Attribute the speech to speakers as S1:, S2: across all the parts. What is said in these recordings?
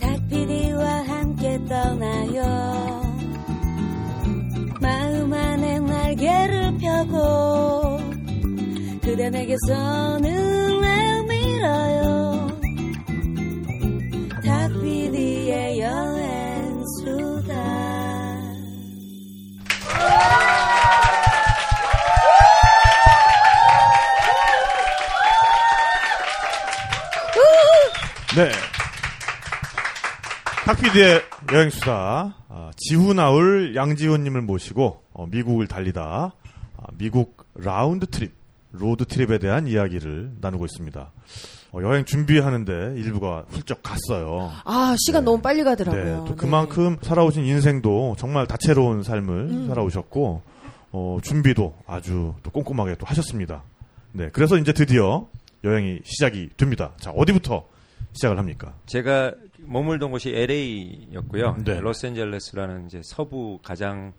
S1: 닭피디와 함께 떠나요. 마음 안에 날개를 펴고 그대 내게서 눈을 밀어요. 닭피디의 여행수다.
S2: 네. 탁피디의 여행수다. 아, 지훈아울 양지훈님을 모시고 어, 미국을 달리다 아, 미국 round trip, road trip에 대한 이야기를 나누고 있습니다. 어, 여행 준비하는데 1부가 훌쩍 갔어요.
S3: 아, 시간
S2: 네.
S3: 너무 빨리
S2: 네,
S3: 가더라고요.
S2: 또 그만큼 살아오신 인생도 정말 다채로운 삶을 살아오셨고 어, 준비도 아주 또 꼼꼼하게 또 하셨습니다. 네, 그래서 이제 드디어 여행이 시작이 됩니다. 자, 어디부터 시작을 합니까?
S4: 제가 머물던 곳이 LA였고요.
S2: 네.
S4: 로스앤젤레스라는 이제 서부 가장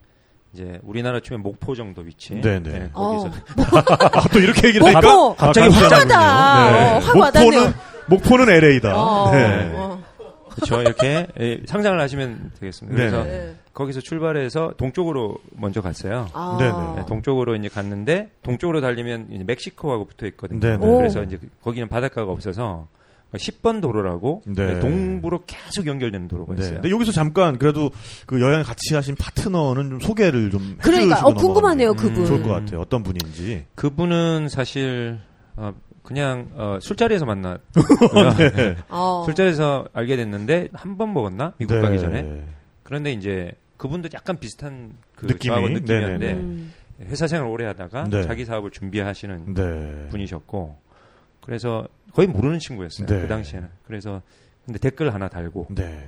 S4: 이제 우리나라 치면 목포 정도 위치.
S2: 네, 네.
S4: 거기서
S2: 아, 또 이렇게 얘기를
S3: 목포!
S2: 하니까
S4: 갑자기
S2: 아,
S4: 확
S2: 깜짝이야.
S3: 와닿아. 어.
S2: 목포는 목포는 LA다.
S3: 어,
S2: 네.
S3: 어.
S4: 그렇죠. 이렇게 예, 상상을 하시면 되겠습니다.
S2: 네.
S4: 그래서
S3: 네.
S4: 거기서 출발해서 동쪽으로 먼저 갔어요.
S3: 아.
S2: 네네.
S4: 네, 동쪽으로 이제 갔는데 동쪽으로 달리면 이제 멕시코하고 붙어 있거든요.
S2: 네네.
S3: 오.
S4: 그래서 이제 거기는 바닷가가 없어서 10번 도로라고
S2: 네.
S4: 동부로 계속 연결되는 도로가
S2: 네.
S4: 있어요.
S2: 근데 여기서 잠깐 그래도 그 여행 같이 하신 파트너는 좀 소개를 좀
S3: 그러니까, 어, 궁금하네요,
S2: 넘어가면
S3: 그분.
S2: 좋을 것 같아요. 어떤 분인지.
S4: 그분은 사실 어, 그냥 어, 술자리에서 만났고요.
S2: 네.
S3: 어.
S4: 술자리에서 알게 됐는데 한 번 먹었나 미국
S2: 네.
S4: 가기 전에. 그런데 이제 그분도 약간 비슷한 그
S2: 느낌이?
S4: 느낌이었는데.
S3: 음.
S4: 회사 생활 오래 하다가
S2: 네.
S4: 자기 사업을 준비하시는
S2: 네.
S4: 분이셨고 그래서 거의 모르는 친구였어요
S2: 네.
S4: 그 당시에는 그래서 근데 댓글 하나 달고
S2: 네.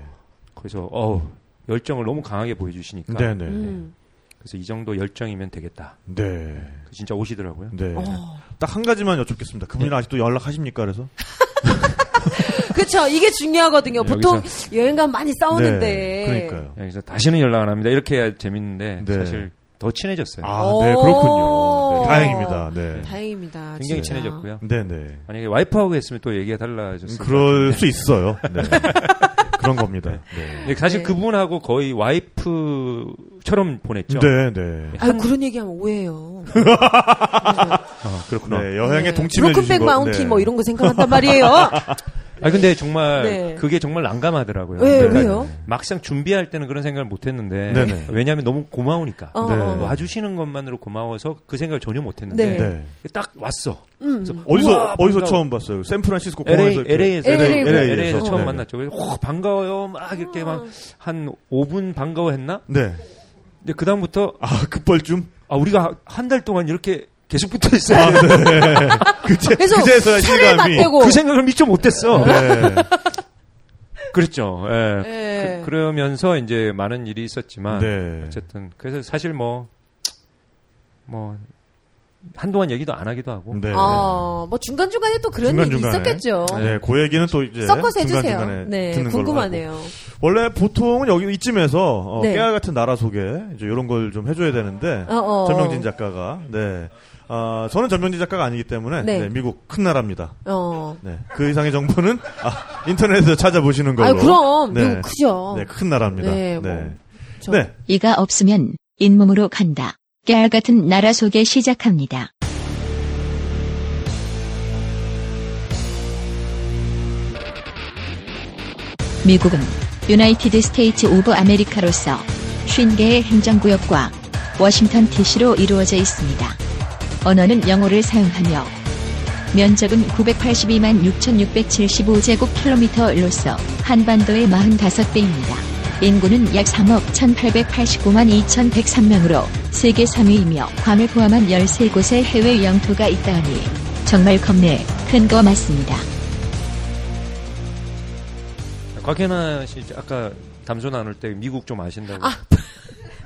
S4: 그래서 어우 열정을 너무 강하게 보여주시니까
S2: 네네.
S3: 음.
S4: 그래서 이 정도 열정이면 되겠다
S2: 네.
S4: 진짜 오시더라고요
S2: 네.
S3: 어.
S2: 딱한 가지만 여쭙겠습니다. 그분이랑 아직도 연락하십니까? 그래서?
S3: 그쵸. 이게 중요하거든요. 보통 여행 가면 많이 싸우는데.
S2: 네. 그러니까요.
S4: 여기서 다시는 연락 안 합니다 이렇게 해야 재밌는데
S2: 네.
S4: 사실 더 친해졌어요
S2: 아,
S3: 오.
S2: 네, 그렇군요. 네, 다행입니다. 네.
S3: 다행입니다.
S4: 굉장히
S3: 진짜.
S4: 친해졌고요
S2: 네네.
S4: 만약에 와이프하고 했으면 또 얘기가 달라졌을 것
S2: 그럴
S4: 같은데.
S2: 수 있어요. 네. 그런 겁니다. 네.
S4: 근데 사실
S3: 네.
S4: 그분하고 거의 와이프처럼 보냈죠.
S2: 네, 네.
S3: 아유, 그런 얘기하면 오해해요.
S4: 아, 그렇구나.
S2: 네, 여행에
S3: 네.
S2: 동침해 주신
S3: 브로큰백
S2: 거.
S3: 마운틴
S2: 네.
S3: 뭐 이런 거 생각한단 말이에요.
S4: 아 근데 정말
S3: 네.
S4: 그게 정말 난감하더라고요.
S3: 왜,
S4: 그러니까
S3: 왜요?
S4: 막상 준비할 때는 그런 생각을 못 했는데
S2: 네네.
S4: 왜냐하면 너무 고마우니까.
S3: 어,
S2: 네.
S3: 어.
S4: 와주시는 것만으로 고마워서 그 생각을 전혀 못 했는데
S2: 네.
S4: 딱 왔어.
S3: 음.
S4: 그래서
S2: 어디서
S4: 우와,
S2: 어디서. 처음 봤어요? 샌프란시스코
S4: LA,
S2: 공항에서 이렇게-
S4: LA에서
S3: LA,
S2: LA 에서.
S4: LA에서 처음
S2: 네.
S4: 만났죠. 그래서 오, 반가워요. 막 이렇게 막 한 5분 반가워했나?
S2: 네.
S4: 근데 그 다음부터
S2: 아 급벌 좀.
S4: 아 우리가 한 달 동안 이렇게 계속 붙어 있어야
S2: 아,
S4: 돼.
S2: 네. 그제 그제서야 실감이.
S4: 그 생각을 미처 못했어.
S2: 네.
S4: 그랬죠. 예.
S3: 네.
S4: 그, 러면서 이제 많은 일이 있었지만
S2: 네.
S4: 어쨌든 그래서 사실 뭐뭐 한동안 얘기도 안 하기도 하고
S2: 네.
S3: 아, 뭐 중간 중간에 또 그런
S2: 중간중간에.
S3: 있었겠죠.
S2: 네, 그 얘기는 또 이제
S3: 섞어서 해주세요.
S2: 중간중간에
S3: 네,
S2: 듣는 걸로
S3: 궁금하네요.
S2: 원래 보통은 여기 이쯤에서 어,
S3: 네.
S2: 깨알 같은 나라 소개 이제 이런 걸 좀 해줘야 되는데
S3: 어, 어.
S2: 전명진 작가가 네. 아, 저는 전명진 작가가 아니기 때문에
S3: 네.
S2: 네, 미국 큰 나라입니다.
S3: 어.
S2: 네, 그 이상의 정보는 아, 인터넷에서 찾아보시는 걸로.
S3: 아유, 그럼.
S2: 네.
S3: 미국 크죠.
S2: 네, 큰 나라입니다.
S3: 네,
S2: 네.
S3: 뭐. 저-
S2: 네.
S5: 이가 없으면 잇몸으로 간다. 깨알 같은 나라 소개 시작합니다. 미국은 United States of America로서 50개의 행정구역과 워싱턴 DC로 이루어져 있습니다. 언어는 영어를 사용하며 면적은 982만 6,675제곱킬로미터로서 한반도의 45배입니다. 인구는 약 3억 1,889만 2,103명으로 세계 3위이며 괌을 포함한 13곳의 해외 영토가 있다하니 정말 겁내 큰 거 맞습니다.
S4: 곽현아 씨 아까 담소 나눌 때 미국 좀 아신다고.
S3: 아,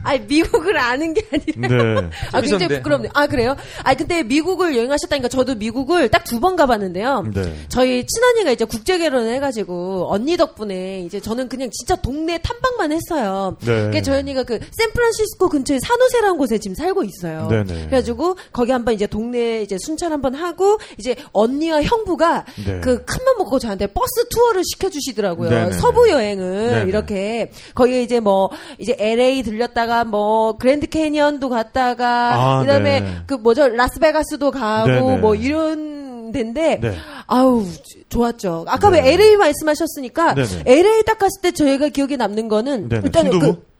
S3: 아니 미국을 아는 게 아니라
S2: 네.
S3: 아 굉장히. 부끄럽네요. 아 그래요? 아 근데 미국을 여행하셨다니까 저도 미국을 딱 두 번 가봤는데요.
S2: 네.
S3: 저희 친언니가 이제 국제 결혼을 해가지고 언니 덕분에 이제 저는 그냥 진짜 동네 탐방만 했어요.
S2: 네.
S3: 그러니까 저희 언니가 그 샌프란시스코 근처에 산호세라는 곳에 지금 살고 있어요.
S2: 네 네.
S3: 그래가지고 거기 한번 이제 동네 이제 순찰 한번 하고 이제 언니와 형부가
S2: 네.
S3: 그큰맘 먹고 저한테 버스 투어를 시켜주시더라고요.
S2: 네네.
S3: 서부 여행을
S2: 네네.
S3: 이렇게 거기에 이제 뭐 이제 LA 들렸다가 뭐 그랜드 캐니언도 갔다가
S2: 아,
S3: 그다음에
S2: 네.
S3: 그 뭐죠 라스베가스도 가고
S2: 네네.
S3: 뭐 이런 데인데
S2: 네.
S3: 아우 좋았죠. 아까
S2: 네.
S3: 왜 LA 말씀하셨으니까
S2: 네네.
S3: LA 딱 갔을 때 저희가 기억에 남는 거는
S2: 네네.
S3: 일단
S2: 순두부?
S3: 그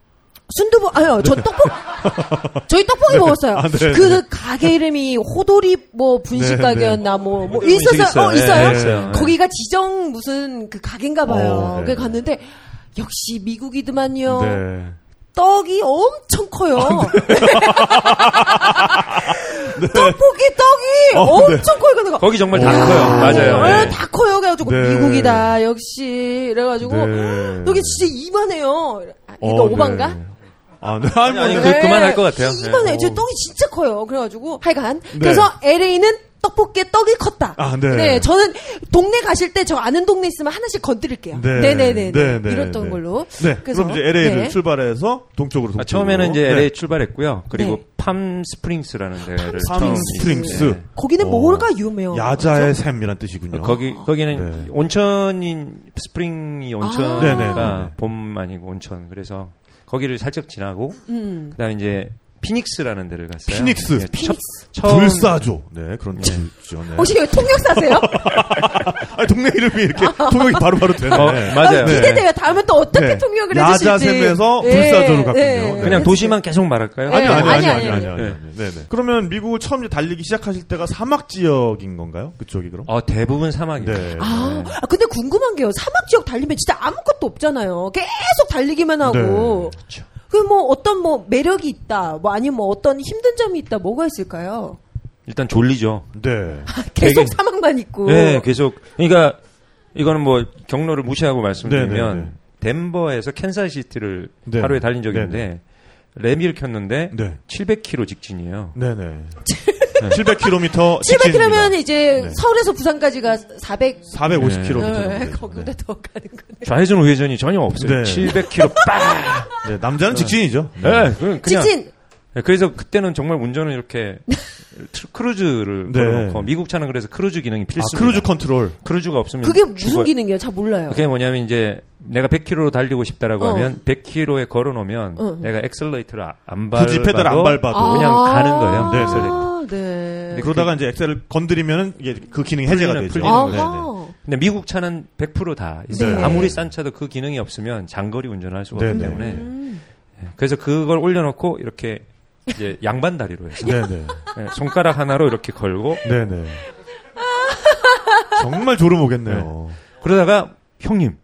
S3: 순두부 아니요 저 떡볶 저희 떡볶이 먹었어요.
S2: 아, 네,
S3: 그
S2: 네.
S3: 가게 이름이 호돌이 뭐 분식
S2: 네,
S3: 가게였나 뭐뭐
S4: 분식
S3: 있었어요. 어
S4: 있어요. 네. 네.
S3: 거기가 지정 무슨 그 가게인가 봐요.
S2: 어, 네.
S3: 그래 갔는데 역시 미국이더만요.
S2: 네.
S3: 떡이 엄청 커요.
S2: 아,
S3: 떡볶이 떡이
S2: 어, 네.
S3: 엄청 커요. 근데
S4: 거기 정말 다
S2: 오.
S4: 커요. 맞아요.
S3: 네,
S4: 네.
S3: 다 커요. 그래가지고
S2: 네.
S3: 미국이다 역시 그래가지고
S2: 네.
S3: 여기 진짜 이만해요. 아, 이거
S2: 어,
S3: 오반가?
S2: 네. 아, 네. 아니,
S4: 아니,
S2: 뭐,
S4: 그- 그만할 것 같아요.
S3: 이만해.
S2: 네.
S3: 저 떡이 진짜 커요. 그래가지고 하여간
S2: 네.
S3: 그래서 LA는 떡볶이에 떡이 컸다.
S2: 아, 네.
S3: 저는 동네 가실 때 저 아는 동네 있으면 하나씩 건드릴게요.
S2: 네.
S3: 네, 네, 네,
S2: 네, 네,
S3: 이랬던
S2: 네.
S3: 걸로.
S2: 네.
S3: 그래서,
S2: 그럼 이제 LA를
S3: 네.
S2: 출발해서 동쪽으로 동쪽으로.
S4: 아, 처음에는 이제
S2: 네.
S4: LA 출발했고요. 그리고
S3: 네.
S4: 팜 스프링스라는 데를
S2: 팜 스프링스.
S4: 네.
S3: 거기는
S2: 어.
S3: 뭐가 유명해요?
S2: 야자의 샘이란 뜻이군요.
S4: 거기 거기는
S2: 네.
S4: 온천인 spring이
S3: 아.
S4: 온천가
S2: 네네네.
S4: 봄 아니고 온천. 그래서 거기를 살짝 지나고
S3: 음.
S4: 그다음에 이제 피닉스라는 데를 갔어요.
S2: 피닉스,
S4: 예, 피닉스.
S2: 처, 불사조. 네, 그런 네. 뜻이죠. 네.
S3: 혹시 여기 통역사세요?
S2: 아니, 동네 이름이 이렇게 통역이 바로바로 되네.
S4: 어, 네. 맞아요.
S3: 네. 기대돼요. 다음에 또 어떻게
S2: 네.
S3: 통역을 해주실지.
S2: 야자샘에서
S3: 네.
S2: 불사조로 갔군요.
S4: 그냥 도시만 계속 말할까요?
S2: 아니요,
S3: 아니요, 아니요,
S2: 아니요.
S4: 네,
S2: 네. 그러면 미국 처음 달리기 시작하실 때가 사막 지역인 건가요? 그쪽이 그럼?
S4: 어, 대부분 사막이에요.
S2: 네.
S3: 아, 아, 근데 궁금한 게요. 사막 지역 달리면 진짜 아무것도 없잖아요. 계속 달리기만 하고.
S4: 그렇죠.
S3: 그 뭐 어떤 뭐 매력이 있다. 뭐 아니면 뭐 어떤 힘든 점이 있다. 뭐가 있을까요?
S4: 일단 졸리죠.
S2: 네.
S3: 계속
S4: 되게-
S3: 사막만 있고.
S4: 네, 계속. 그러니까 이거는 뭐 경로를 무시하고 말씀드리면
S2: 네, 네, 네.
S4: 덴버에서 캔자스시티를
S2: 네.
S4: 하루에 달린 적이
S2: 네,
S4: 있는데 내비를 켰는데
S2: 네.
S4: 700km 직진이에요.
S2: 네네. 700km.
S3: 700km면 이제
S2: 네.
S3: 서울에서 부산까지가 400.
S2: 450km.
S3: 네, 거기보다 더 가는 거네.
S4: 좌회전 우회전이 전혀 없어요.
S2: 네.
S4: 700km 빡.
S2: 네, 남자는 직진이죠.
S4: 네, 그- 그냥
S3: 직진.
S4: 네, 그래서 그때는 정말 운전을 이렇게 트- cruise를
S2: 네.
S4: 걸어놓고 미국 차는 그래서 크루즈 기능이
S2: 아,
S4: 필수입니다. cruise control. cruise가 없으면
S3: 그게 무슨
S4: 죽어요.
S3: 기능이에요? 잘 몰라요.
S4: 그게 뭐냐면 이제 내가 100km로 달리고 싶다라고
S3: 어.
S4: 하면 100km에 걸어놓으면
S3: 어.
S4: 내가 엑셀레이터를 아- 안 밟아도
S2: 굳이 페달 안 밟아도.
S4: 그냥 가는 거예요.
S2: 네,
S3: 아, 네.
S2: 그러다가 이제 엑셀을 건드리면은 이게 그 기능이 해제가
S4: 풀리는,
S2: 되죠.
S4: 풀리는.
S3: 아하.
S4: 근데 미국 차는 100%다 있어요.
S3: 네.
S4: 아무리 싼 차도 그 기능이 없으면 장거리 운전을 할 수가 없기. 때문에
S3: 음.
S4: 그래서 그걸 올려놓고 이렇게 이제 양반 다리로 해서
S2: 네네.
S4: 네, 손가락 하나로 이렇게 걸고
S2: 네네. 정말 졸음 오겠네요.
S4: 그러다가 형님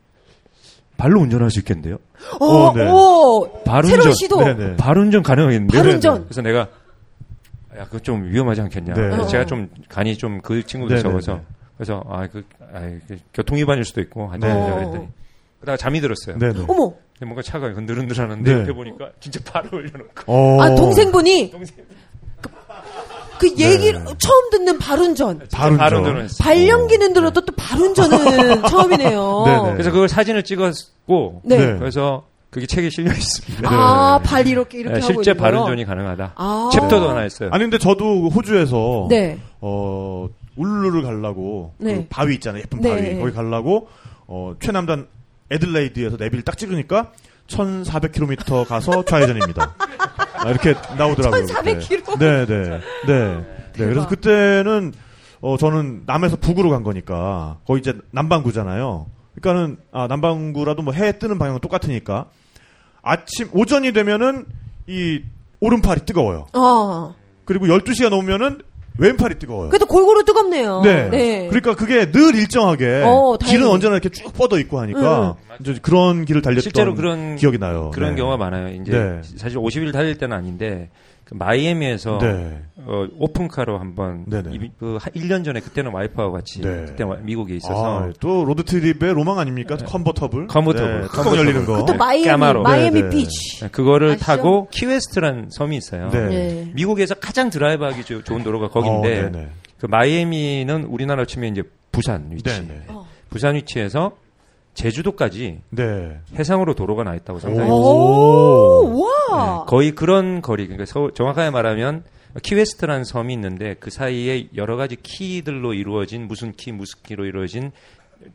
S4: 발로 운전할 수 있겠는데요?
S3: 어,
S2: 어, 네.
S3: 오.
S4: 발
S3: 새로운
S4: 운전.
S3: 시도.
S2: 네네.
S4: 발 운전 가능하겠는데요?
S3: 발 운전.
S4: 그래서 내가 야 그거 좀 위험하지 않겠냐?
S2: 네.
S4: 그래서
S3: 어.
S4: 제가 좀 간이 좀 그 친구도
S2: 네네네.
S4: 적어서 그래서 아그 아, 그 교통 위반일 수도 있고
S2: 네.
S4: 제가 그랬더니 그러다가 잠이 들었어요.
S2: 네네.
S3: 어머.
S4: 근데 뭔가 차가 흔들흔들하는데
S2: 네.
S4: 옆에 보니까 진짜 발을 올려놓고
S2: 어.
S3: 아, 동생분이
S4: 동생
S3: 그, 그 얘기를
S2: 네.
S3: 처음 듣는 발운전.
S2: 발운전.
S4: 발.
S3: 발연기는 들어도 또 발운전은 처음이네요.
S2: 네네.
S4: 그래서 그걸 사진을 찍었고
S3: 네.
S2: 네.
S4: 그래서 그게 책에 실려 있습니다.
S3: 아, 발 이렇게 이렇게
S4: 네,
S3: 하고
S4: 실제? 발운전이 가능하다.
S3: 아.
S4: 챕터도 하나 있어요.
S2: 아니 근데 저도 호주에서
S3: 네.
S2: 어 울루를 가려고
S3: 네.
S2: 그 바위 있잖아요 예쁜
S3: 네.
S2: 바위 거기 가려고 어 최남단 애들레이드에서 내비를 딱 찍으니까 1,400km 가서 좌회전입니다. 아, 이렇게 나오더라고요.
S3: 1,400km?
S2: 네, 네, 네, 네. 그래서 그때는 어 저는 남에서 북으로 간 거니까 거기 이제 남반구잖아요. 그러니까는 아 남반구라도 뭐 해 뜨는 방향은 똑같으니까 아침 오전이 되면은 이 오른팔이 뜨거워요.
S3: 어.
S2: 그리고 12시가 넘으면은 왼팔이 뜨거워요.
S3: 그래도 골고루 뜨겁네요.
S2: 네. 그러니까 그게 늘 일정하게
S3: 어.
S2: 길은 언제나 이렇게 쭉 뻗어 있고 하니까 이제 그런 길을 달렸던
S4: 실제로 그런
S2: 기억이 나요.
S4: 그런
S2: 네.
S4: 경우가 많아요. 이제
S2: 네.
S4: 사실 50일 달릴 때는 아닌데 그 마이애미에서
S2: 네.
S4: 어, 오픈카로 한번. 이- 그 1년 전에 그때는 와이프하고 같이
S2: 네.
S4: 그때 와- 미국에 있어서
S2: 아, 또 road trip의 로망 아닙니까?
S4: convertible. convertible.
S2: 네, 뚜껑 열리는 거.
S3: 또 마이애미,
S4: 까마로.
S3: 마이애미
S2: 네, 네.
S3: 비치.
S4: 네, 그거를
S3: 아시죠?
S4: 타고 키웨스트라는 섬이 있어요.
S2: 네.
S3: 네.
S4: 미국에서 가장 드라이브하기 조- 좋은 도로가 거긴데
S2: 어.
S4: 그 마이애미는 우리나라로 치면 이제 부산 위치.
S2: 네네.
S3: 어.
S4: 부산 위치에서 제주도까지
S2: 네.
S4: 해상으로 도로가 나 있다고 상상해
S2: 오.
S4: 보세요.
S3: 오, 와.
S4: 네, 거의 그런 거리. 그러니까 서울- 정확하게 말하면 키웨스트라는 섬이 있는데 그 사이에 여러 가지 key들로 이루어진 무슨 키 무슨 key로 이루어진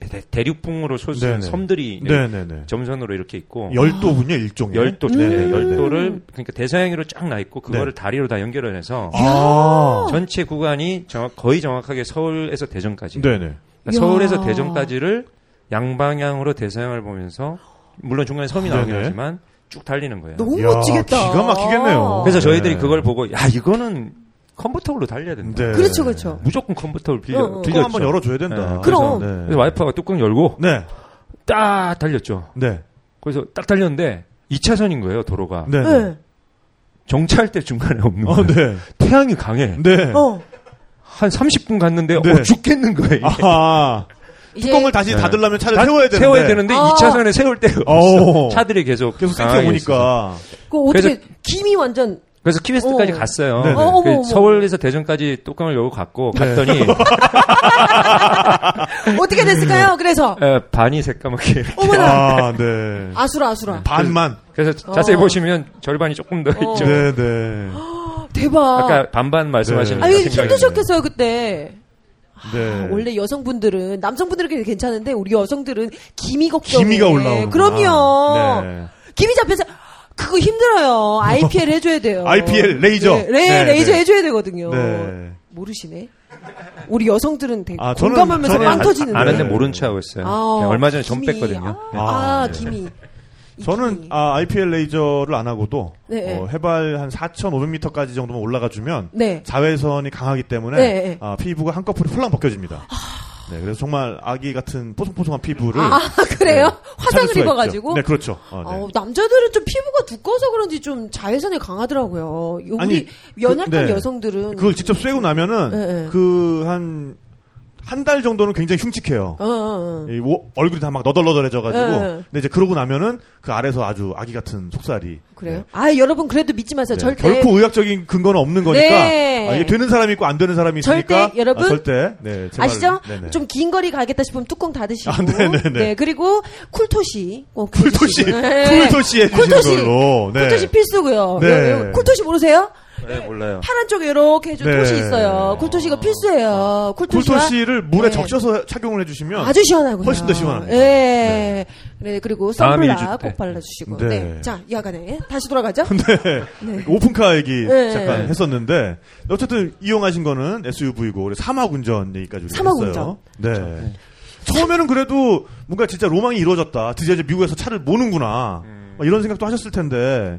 S4: 대- 대륙풍으로 솟은
S2: 네네.
S4: 섬들이
S2: 네네네.
S4: 점선으로 이렇게 있고
S2: 열도군요, 일종의.
S4: 열도
S2: 네,
S4: 네. 열도를 그러니까 대서양으로 쫙 나 있고 그거를
S2: 네.
S4: 다리로 다 연결해서
S2: 아.
S4: 전체 구간이 정확, 거의 정확하게 서울에서 대전까지.
S2: 네네.
S4: 그러니까. 서울에서 대전까지를 양방향으로 대서양을 보면서 물론 중간에 섬이 나오긴
S2: 네네.
S4: 하지만 쭉 달리는 거예요.
S3: 너무
S2: 이야,
S3: 멋지겠다.
S2: 기가 막히겠네요.
S4: 그래서
S2: 네.
S4: 저희들이 그걸 보고 야 이거는 컨버터블로 달려야 된다.
S2: 네.
S3: 그렇죠, 그렇죠.
S4: 무조건 컨버터블 빌려
S3: 어, 어.
S2: 뚜껑. 한번 열어줘야 된다.
S4: 네.
S3: 그럼.
S2: 네.
S4: 그래서 와이프가 뚜껑 열고
S2: 네.
S4: 딱 달렸죠.
S2: 네.
S4: 그래서 딱 달렸는데 2차선인 거예요 도로가.
S2: 네.
S3: 네.
S4: 정차할 때 중간에 없는
S2: 어,
S4: 거예요.
S2: 네.
S4: 태양이 강해.
S2: 네.
S3: 어.
S4: 한 30분 갔는데
S2: 네.
S4: 어, 죽겠는 거예요.
S2: 뚜껑을 다시
S4: 네.
S2: 닫으려면 차를
S4: 다-
S2: 세워야 되는데.
S4: 세워야 되는데
S3: 아.
S4: 2차선에 세울
S2: 오.
S4: 없어. 차들이 계속
S2: 계속
S4: 강하게
S2: 생겨. 오니까.
S3: 그 어떻게 김이 완전
S4: 그래서 키웨스트까지
S3: 어.
S4: 갔어요.
S3: 어,
S4: 그. 서울에서 대전까지 뚜껑을 열고 갔고
S2: 네.
S4: 갔더니
S3: 어떻게 됐을까요? 그래서
S4: 에, 반이 새까맣게
S3: 어머나
S2: 아, 네.
S3: 아수라 아수라
S2: 반만.
S4: 그래서 자세히
S3: 어.
S4: 보시면 절반이 조금 더
S3: 어.
S4: 있죠.
S2: 네, 네.
S3: 대박.
S4: 아까 반반 말씀하신
S2: 네.
S3: 아유
S4: 생각이
S3: 힘드셨겠어요 그때.
S2: 네.
S3: 아, 원래 여성분들은 남성분들은 괜찮은데 우리 여성들은 기미 걱정에
S2: 기미가 올라오는.
S3: 그럼요.
S2: 네.
S3: 기미 잡혀서 그거 힘들어요. IPL 해줘야 돼요.
S2: IPL 레이저.
S3: 네, 레,
S2: 네,
S3: 레이저
S2: 네.
S3: 해줘야 되거든요.
S2: 네.
S3: 모르시네. 우리 여성들은 되게
S2: 아,
S3: 공감하면서 빵
S2: 아-
S3: 터지는데.
S4: 아는데 모른 체 하고 있어요.
S3: 아,
S4: 얼마 전에 전
S3: 기미.
S4: 뺐거든요.
S3: 아,
S2: 아,
S3: 아,
S2: 네.
S3: 기미. 이
S2: 저는. 아, IPL 레이저를 안 하고도
S3: 네.
S2: 어, 해발 한 4,500m까지 정도만 올라가 주면
S3: 네.
S2: 자외선이 강하기 때문에
S3: 네, 네.
S2: 아, 피부가 한꺼풀이 홀랑 벗겨집니다. 네, 그래서 정말 아기 같은 뽀송뽀송한 피부를
S3: 아, 그래요?
S2: 네,
S3: 화상을 입어가지고?
S2: 있죠. 네, 그렇죠. 어, 네.
S3: 아우, 남자들은 좀 피부가 두꺼워서 그런지 좀 자외선에 강하더라고요. 우리
S2: 아니,
S3: 연약한
S2: 그- 네.
S3: 여성들은
S2: 그걸 직접 쐬고 나면은. 그 한 한 달 정도는 굉장히 흉측해요.
S3: 어, 어, 어.
S2: 이 오- 얼굴이 다 막 너덜너덜해져가지고.
S3: 네.
S2: 근데 이제 그러고 나면은 그 아래서 아주 아기 같은 속살이.
S3: 그래요?
S2: 네.
S3: 아, 여러분 그래도 믿지 마세요.
S2: 네,
S3: 절대
S2: 결코 의학적인 근거는 없는 거니까.
S3: 네.
S2: 아, 이게 되는 사람이 있고 안 되는 사람이 있으니까.
S3: 절대, 여러분.
S2: 아, 절대. 네, 제발,
S3: 아시죠?
S2: 네네.
S3: 좀긴 거리 가겠다 싶으면 뚜껑 닫으시고.
S2: 아, 네네네.
S3: 네, 그리고 쿨토시 꼭
S2: 쿨토시.
S3: 네.
S2: 쿨토시 해주시는
S3: 쿨토시.
S2: 걸로. 네.
S3: 쿨토시 필수고요.
S2: 네.
S3: 쿨토시 모르세요?
S4: 네, 몰라요.
S3: 파란 쪽에 이렇게 해준
S2: 네.
S3: 토시 있어요. 쿨토시가 필수예요. 쿨토시와
S2: 쿨토시를 물에
S3: 네.
S2: 적셔서 착용을 해주시면.
S3: 아주 시원하고요.
S2: 훨씬 더 시원합니다.
S3: 예. 네. 그리고
S4: 다음
S3: 선블락
S4: 일주 때.
S3: 꼭 발라주시고.
S2: 네.
S3: 네. 자, 야간에 다시 돌아가죠.
S2: 네.
S3: 네.
S2: 오픈카 얘기
S3: 네.
S2: 잠깐 했었는데 어쨌든 이용하신 거는 SUV고 우리 사막 운전 얘기까지 우리가
S3: 사막운전.
S2: 했어요. 네. 처음에는 그래도 뭔가 진짜 로망이 이루어졌다. 드디어 이제 미국에서 차를 모는구나. 막 이런 생각도 하셨을 텐데.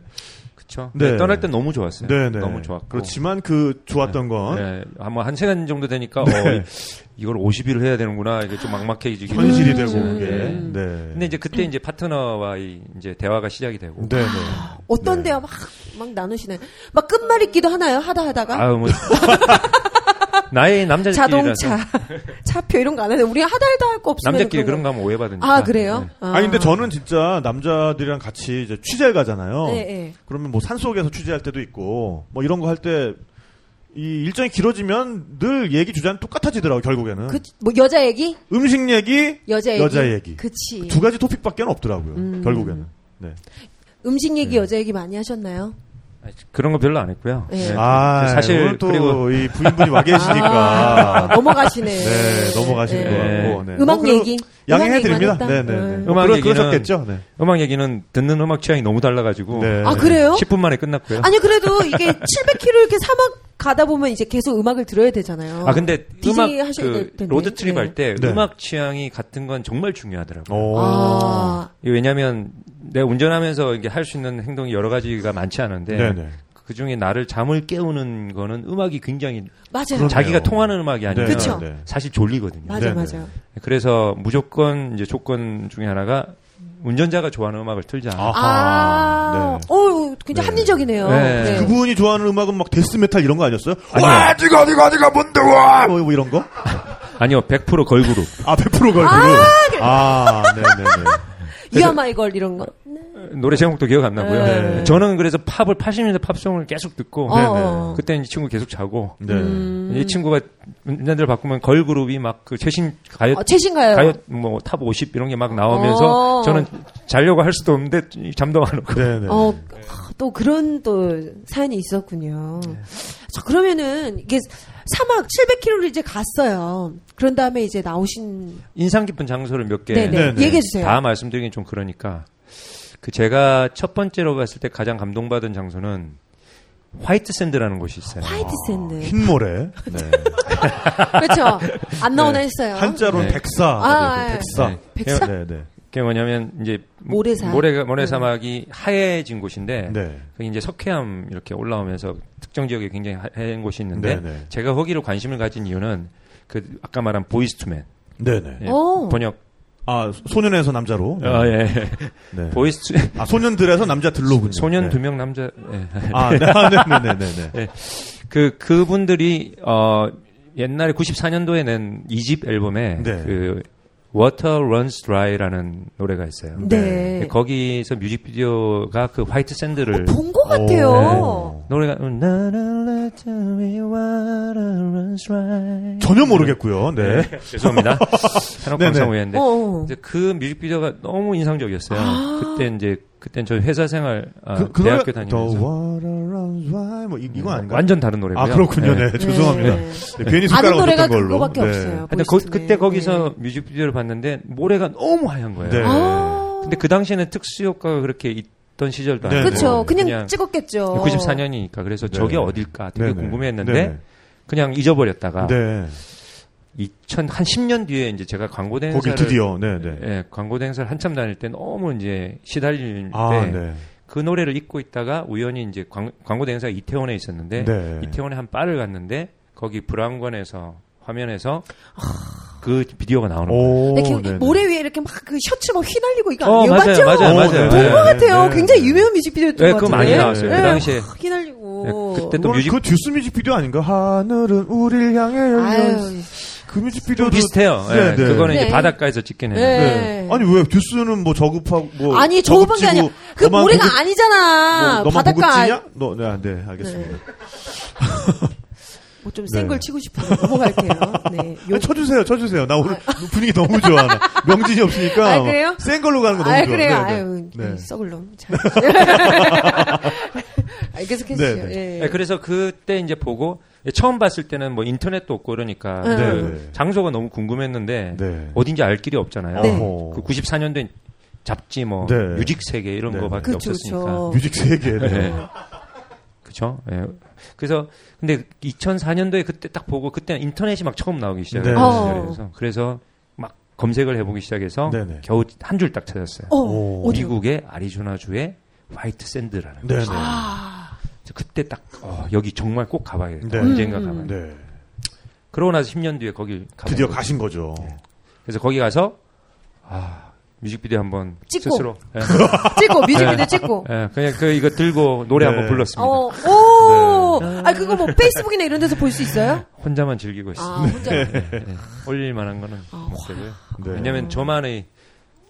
S4: 그쵸.
S2: 네.
S4: 네, 떠날 땐 너무 좋았어요.
S2: 네, 네.
S4: 너무 좋았고.
S2: 그렇지만 그 좋았던 건
S4: 네, 아마 한 시간 정도 되니까
S2: 네.
S4: 어, 이걸 50일을 해야 되는구나 이게 좀 막막해지기
S2: 현실이
S3: 음.
S2: 되고
S3: 음.
S2: 이게.
S3: 음.
S2: 네.
S4: 근데 이제 그때 이제 파트너와의 이제 대화가 시작이 되고
S2: 네, 네.
S3: 어떤
S2: 네.
S3: 데야 막, 막 나누시네. 막 끝말잇기도 하나요? 하다 하다가?
S4: 아유 뭐 나의 남자들끼리라서
S3: 자동차, 차표 이런 거 안 하는데 우리 하다 할거 없으면.
S4: 남자끼리
S3: 그런
S4: 거 하면 오해받으니까.
S3: 아, 그래요?
S4: 네.
S3: 아.
S2: 아니 근데 저는 진짜 남자들이랑 같이 이제 취재를 가잖아요.
S3: 네, 네.
S2: 그러면 뭐 산속에서 취재할 때도 있고 뭐 이런 거 할 때 이 일정이 길어지면 늘 얘기 주제는 똑같아지더라고 결국에는
S3: 그, 뭐, 여자 얘기?
S2: 음식 얘기,
S3: 여자 얘기?
S2: 여자 얘기.
S3: 그치.
S2: 두 가지 토픽밖에 없더라고요
S3: 음.
S2: 결국에는. 네.
S3: 음식 얘기,
S2: 네.
S3: 여자 얘기 많이 하셨나요?
S4: 그런 거 별로 안 했고요.
S3: 네.
S2: 아
S4: 사실
S2: 오늘 또
S4: 그리고
S2: 이 부인분이 와
S3: 아,
S2: 계시니까
S3: 넘어가시네.
S2: 네 넘어가시는
S3: 네.
S2: 것
S4: 네.
S2: 같고 네.
S3: 음악
S2: 뭐
S3: 얘기.
S2: 양해해 드립니다. 네네네.
S3: 음.
S4: 음악
S2: 그러,
S4: 얘기는-
S2: 그러셨겠죠. 네.
S4: 음악 얘기는 듣는 음악 취향이 너무 달라 가지고
S2: 네.
S3: 아, 그래요?
S4: 10분 만에 끝났고요.
S3: 아니, 그래도 이게 700km 이렇게 사막 가다 보면 이제 계속 음악을 들어야 되잖아요.
S4: 아 근데
S3: DJ
S4: 음악 그. road trip
S3: 네.
S4: 할때
S2: 네.
S4: 음악 취향이 같은 건 정말 중요하더라고요.
S2: 오.
S3: 아,
S4: 왜냐하면 내가 운전하면서 이게 할 수 있는 행동이 여러 가지가 많지 않은데
S2: 네네.
S4: 그 중에 나를 잠을 깨우는 거는 음악이 굉장히
S3: 맞아요.
S2: 그러네요.
S4: 자기가 통하는 음악이 아니면
S3: 그쵸.
S2: 네.
S4: 사실 졸리거든요.
S3: 맞아,
S2: 네네.
S3: 맞아요.
S4: 그래서 무조건 이제 조건 중에 하나가 운전자가 좋아하는 음악을 틀자.
S3: 아,
S2: 네.
S3: 어, 굉장히 합리적이네요.
S4: 네.
S3: 네.
S2: 그분이 좋아하는 음악은 막 death metal 이런 거 아니었어요?
S4: 아니요.
S2: 와, 니가, 니가, 니가 뭔데, 와! 뭐, 뭐 이런 거?
S4: 아니요, 100% 걸그룹.
S2: 아, 100% 걸그룹. 아, 네네네.
S3: 유아마이걸 이런 거.
S4: 노래 제목도 기억 안 나고요.
S3: 네.
S4: 저는 그래서 팝을 80년대 팝송을 계속 듣고
S3: 어, 어.
S4: 그때 이 친구 계속 자고
S2: 네.
S3: 음.
S4: 이 친구가 운전대를 바꾸면 걸 그룹이 막 그 최신 가요
S3: 어, 최신 가요?
S4: 가요 뭐탑 50 이런 게 막 나오면서
S3: 어.
S4: 저는 자려고 할 수도 없는데 잠도 안 오고
S2: 네네.
S3: 어, 아, 또 그런 또 사연이 있었군요.
S2: 네.
S3: 자, 그러면은 이게 사막 700km를 이제 갔어요. 그런 다음에 이제 나오신
S4: 인상 깊은 장소를 몇 개.
S3: 얘기해 주세요.
S4: 다 말씀드리긴 좀 그러니까 그 제가 첫 번째로 갔을 때 가장 감동받은 장소는 화이트 샌드라는 곳이 있어요.
S3: 화이트 샌드.
S2: 흰 모래. 네.
S3: 그렇죠. 안 나오나 했어요.
S2: 한자로는
S4: 네.
S2: 백사.
S3: 아,
S2: 네,
S3: 예.
S2: 백사.
S4: 네.
S3: 백사?
S2: 네, 네.
S4: 그게 뭐냐면 이제
S3: 모래사.
S4: 모래가 모래 사막이 하얘진 곳인데
S2: 네.
S4: 거기 이제 석회암 이렇게 올라오면서 특정 지역에 굉장히 하얀 곳이 있는데
S2: 네, 네.
S4: 제가 거기를 관심을 가진 이유는 그 아까 말한 보이스투맨
S2: 네네.
S4: 예,
S3: 오.
S4: 번역
S2: 아, 소년에서 남자로. 네.
S4: 아, 예.
S2: 네.
S4: 보이스투
S2: 아, 소년들에서 남자들로군요.
S4: 소년
S2: 네.
S4: 두명 남자 예.
S2: 아, 네, 네네네네. 네.
S4: 그 그분들이 어 옛날에 94년도에 낸 2집 앨범에
S2: 네.
S4: 그 Water Runs Dry라는 노래가 있어요.
S3: 네.
S4: 거기서 뮤직비디오가 그 화이트 샌드를
S3: 본것 같아요.
S2: 오.
S4: 노래가 me water runs dry.
S2: 전혀 모르겠고요. 네.
S4: 죄송합니다. 산업
S2: 네네.
S4: 방송 후회인데
S3: 어, 어.
S4: 그 뮤직비디오가 너무 인상적이었어요. 그때 이제 그땐 저 회사 생활 아,
S2: 그, 그
S4: 대학교
S2: 노래,
S4: 다니면서
S2: The water runs dry. 뭐, 이, 이거 아닌가?
S4: 완전 다른 노래고요.
S2: 아, 그렇군요. 네.
S4: 네.
S2: 죄송합니다.
S3: 네.
S2: 네, 괜히 숟가락
S3: 노래가
S2: 걸로.
S3: 그거밖에
S2: 네.
S3: 없어요.
S4: 근데 거-
S3: 보이스투맨.
S4: 그때 거기서
S3: 네.
S4: 뮤직비디오를 봤는데 모래가 너무 하얀 거예요.
S2: 네.
S3: 아.
S4: 근데 그 당시에는 특수 효과가 그렇게 있던 시절도
S2: 네,
S4: 아니고
S3: 그쵸. 그냥,
S4: 그냥
S3: 찍었겠죠.
S4: 94년이니까 그래서
S2: 네.
S4: 저게 어딜까 되게. 궁금했는데. 그냥 잊어버렸다가
S2: 네.
S4: 2000한 10년 뒤에 이제 제가 광고 대행사를
S2: 거기 드디어, 네, 네.
S4: 예, 광고 대행사를 한참 다닐 때 너무 이제 시달릴
S2: 아,
S4: 때
S2: 네.
S4: 그 노래를 잊고 있다가 우연히 이제 광, 광고 대행사가 이태원에 있었는데
S2: 네.
S4: 이태원에 한 바를 갔는데 거기 브라운관에서 화면에서 그 비디오가 나오는 거예요.
S2: 오,
S3: 이렇게
S2: 네네.
S3: 모래 위에 이렇게 막 그 셔츠 막 휘날리고 이거
S4: 어,
S3: 아니에요?
S4: 맞아요,
S3: 맞죠?
S4: 맞아요,
S2: 어,
S4: 맞아요.
S2: 네,
S3: 본
S2: 네.
S3: 것 같아요.
S2: 네.
S3: 굉장히 유명한 뮤직비디오였던
S4: 네,
S3: 것 같은데.
S4: 많이 나왔어요. 그 당시에.
S3: 막 휘날리고.
S4: 네, 그때 또
S2: 그거는
S4: 뮤직
S2: 그 듀스 뮤직비디오 아닌가? 하늘은 우리를 향해 열려
S3: 아유,
S2: 그 뮤직비디오도
S4: 비슷해요. 예,
S2: 네, 네.
S4: 그거는
S3: 네.
S4: 이제 바닷가에서 찍긴
S3: 네.
S4: 했는데.
S2: 네. 아니 왜 듀스는 뭐 저급하고 뭐
S3: 아니 저급한 게 아니야. 그 모래가
S2: 고급-
S3: 아니잖아.
S2: 뭐, 너만
S3: 바닷가
S2: 고급지냐? 너, 네, 네, 알겠습니다.
S3: 뭐좀
S2: 네.
S3: 센걸 치고 싶어요. 넘어갈게요. 네. 요-
S2: 아니, 쳐주세요, 쳐주세요. 나 오늘 분위기 너무 좋아. 나 명진이 없으니까
S3: 아, 그래요?
S2: 센 걸로 가는 거 너무
S3: 아
S2: 좋아.
S3: 그래요.
S2: 네,
S3: 아유
S2: 네. 네.
S3: 썩을 놈. 참. 아, 계속 해 주세요.
S2: 네, 네.
S3: 예.
S4: 네, 그래서 그때 이제 보고 처음 봤을 때는 뭐 인터넷도 없고 그러니까
S3: 네.
S4: 그
S2: 네.
S4: 장소가 너무 궁금했는데
S2: 네.
S4: 어딘지 알 길이 없잖아요.
S3: 네.
S4: 그 94년도에 잡지 뭐
S2: 네.
S4: 뮤직 세계 이런
S2: 네.
S4: 거밖에
S3: 그쵸,
S4: 없었으니까.
S3: 그쵸.
S2: 뮤직 세계. 네.
S4: 네. 그렇죠. 예. 그래서 근데 2004년도에 그때 딱 보고 그때는 인터넷이 막 처음 나오기 시작해서
S2: 네.
S4: 어. 그래서 막 검색을 해보기 시작해서
S2: 네네.
S4: 겨우 한 줄 딱 찾았어요.
S3: 어,
S2: 오.
S3: 어디요?
S4: 미국의 아리조나주의 화이트 샌드라는
S2: 네, 네.
S3: 아,
S4: 그래서 그때 딱 어, 여기 정말 꼭 가봐야겠다.
S2: 네.
S4: 언젠가
S3: 음.
S4: 가봐야
S2: 네.
S4: 그러고 나서 10년 뒤에 거길 가본
S2: 드디어
S4: 거죠.
S2: 가신 거죠.
S4: 그래서 거기 가서 아 뮤직비디오 한번
S3: 찍고.
S4: 스스로 예,
S3: 찍고 뮤직비디오 찍고.
S4: 예, 그냥 그 이거 들고 노래
S2: 네.
S4: 한번 불렀습니다.
S3: 어, 오, 아 그거 뭐 페이스북이나 이런 데서 볼 수 있어요?
S4: 혼자만 즐기고 있습니다.
S3: 아 혼자.
S4: 예, 올릴 만한 거는
S3: 아.
S2: 네.
S4: 왜냐하면 저만의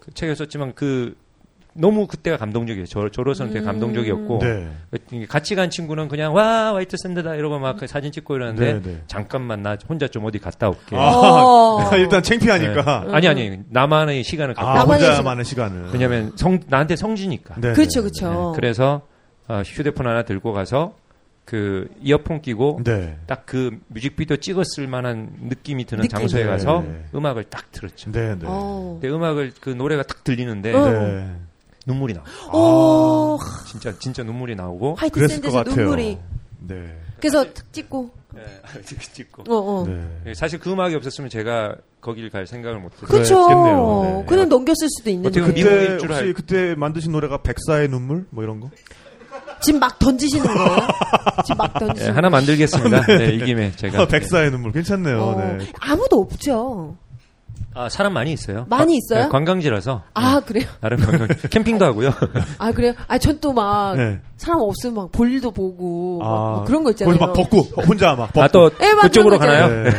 S4: 그 책에 썼지만 그 너무 그때가 감동적이에요. 저, 저로서는 되게
S3: 음.
S4: 감동적이었고
S2: 네.
S4: 그 같이 간 친구는 그냥 와 화이트 샌드다 이러고 막그 사진 찍고 이러는데
S2: 네, 네.
S4: 잠깐만 나 혼자 좀 어디 갔다 올게.
S3: 어.
S2: 아, 일단 창피하니까.
S4: 네. 아니 아니 나만의 시간을 갖고
S2: 아,
S3: 나만의
S2: 혼자만의 시간을.
S4: 왜냐면 성 나한테 성지니까.
S2: 네,
S3: 그렇죠,
S2: 네.
S3: 그렇죠.
S4: 그래서 어, 휴대폰 하나 들고 가서 그 이어폰 끼고
S2: 네.
S4: 딱그 뮤직비디오 찍었을 만한 느낌이 드는
S3: 느낌.
S4: 장소에
S2: 네,
S4: 가서
S2: 네.
S4: 음악을 딱 들었죠.
S2: 네, 네.
S3: 어.
S4: 근데 음악을 그 노래가 딱 들리는데
S3: 어.
S2: 네.
S4: 눈물이 나.
S3: 오,
S4: 진짜 진짜 눈물이 나오고.
S3: 화이트
S2: 그랬을 것 같아요.
S3: 눈물이.
S2: 네.
S3: 그래서 탁 찍고.
S4: 네, 찍고.
S3: 어, 어.
S2: 네.
S4: 사실 그 음악이 없었으면 제가 거길 갈 생각을 못 했어요.
S3: 그렇죠.
S2: 그랬겠네요. 네.
S3: 그냥 넘겼을 수도 있는데.
S4: 어떻게
S2: 그때
S4: 줄
S2: 혹시
S4: 알-
S2: 그때 만드신 노래가 백사의 눈물 뭐 이런 거?
S3: 지금 막 던지시는 거예요? 지금 막
S4: 예,
S3: 던지시는
S4: 하나 만들겠습니다. 네, 이 김에 제가.
S2: 아, 백사의 눈물 괜찮네요.
S3: 어,
S2: 네.
S3: 아무도 없죠.
S4: 아, 사람 많이 있어요.
S3: 많이
S4: 관-
S3: 있어요?
S4: 네, 관광지라서.
S3: 아 그래요?
S4: 나름 관광, 캠핑도 하고요.
S3: 아 그래요? 아 전 또 막
S2: 네.
S3: 사람 없으면 막 볼일도 보고 막,
S2: 아,
S3: 막 그런 거 있잖아요.
S2: 거기서 막 벗고 혼자 막 벗고
S4: 아, 또
S3: 예, 막
S4: 그쪽으로 가나요?
S2: 네.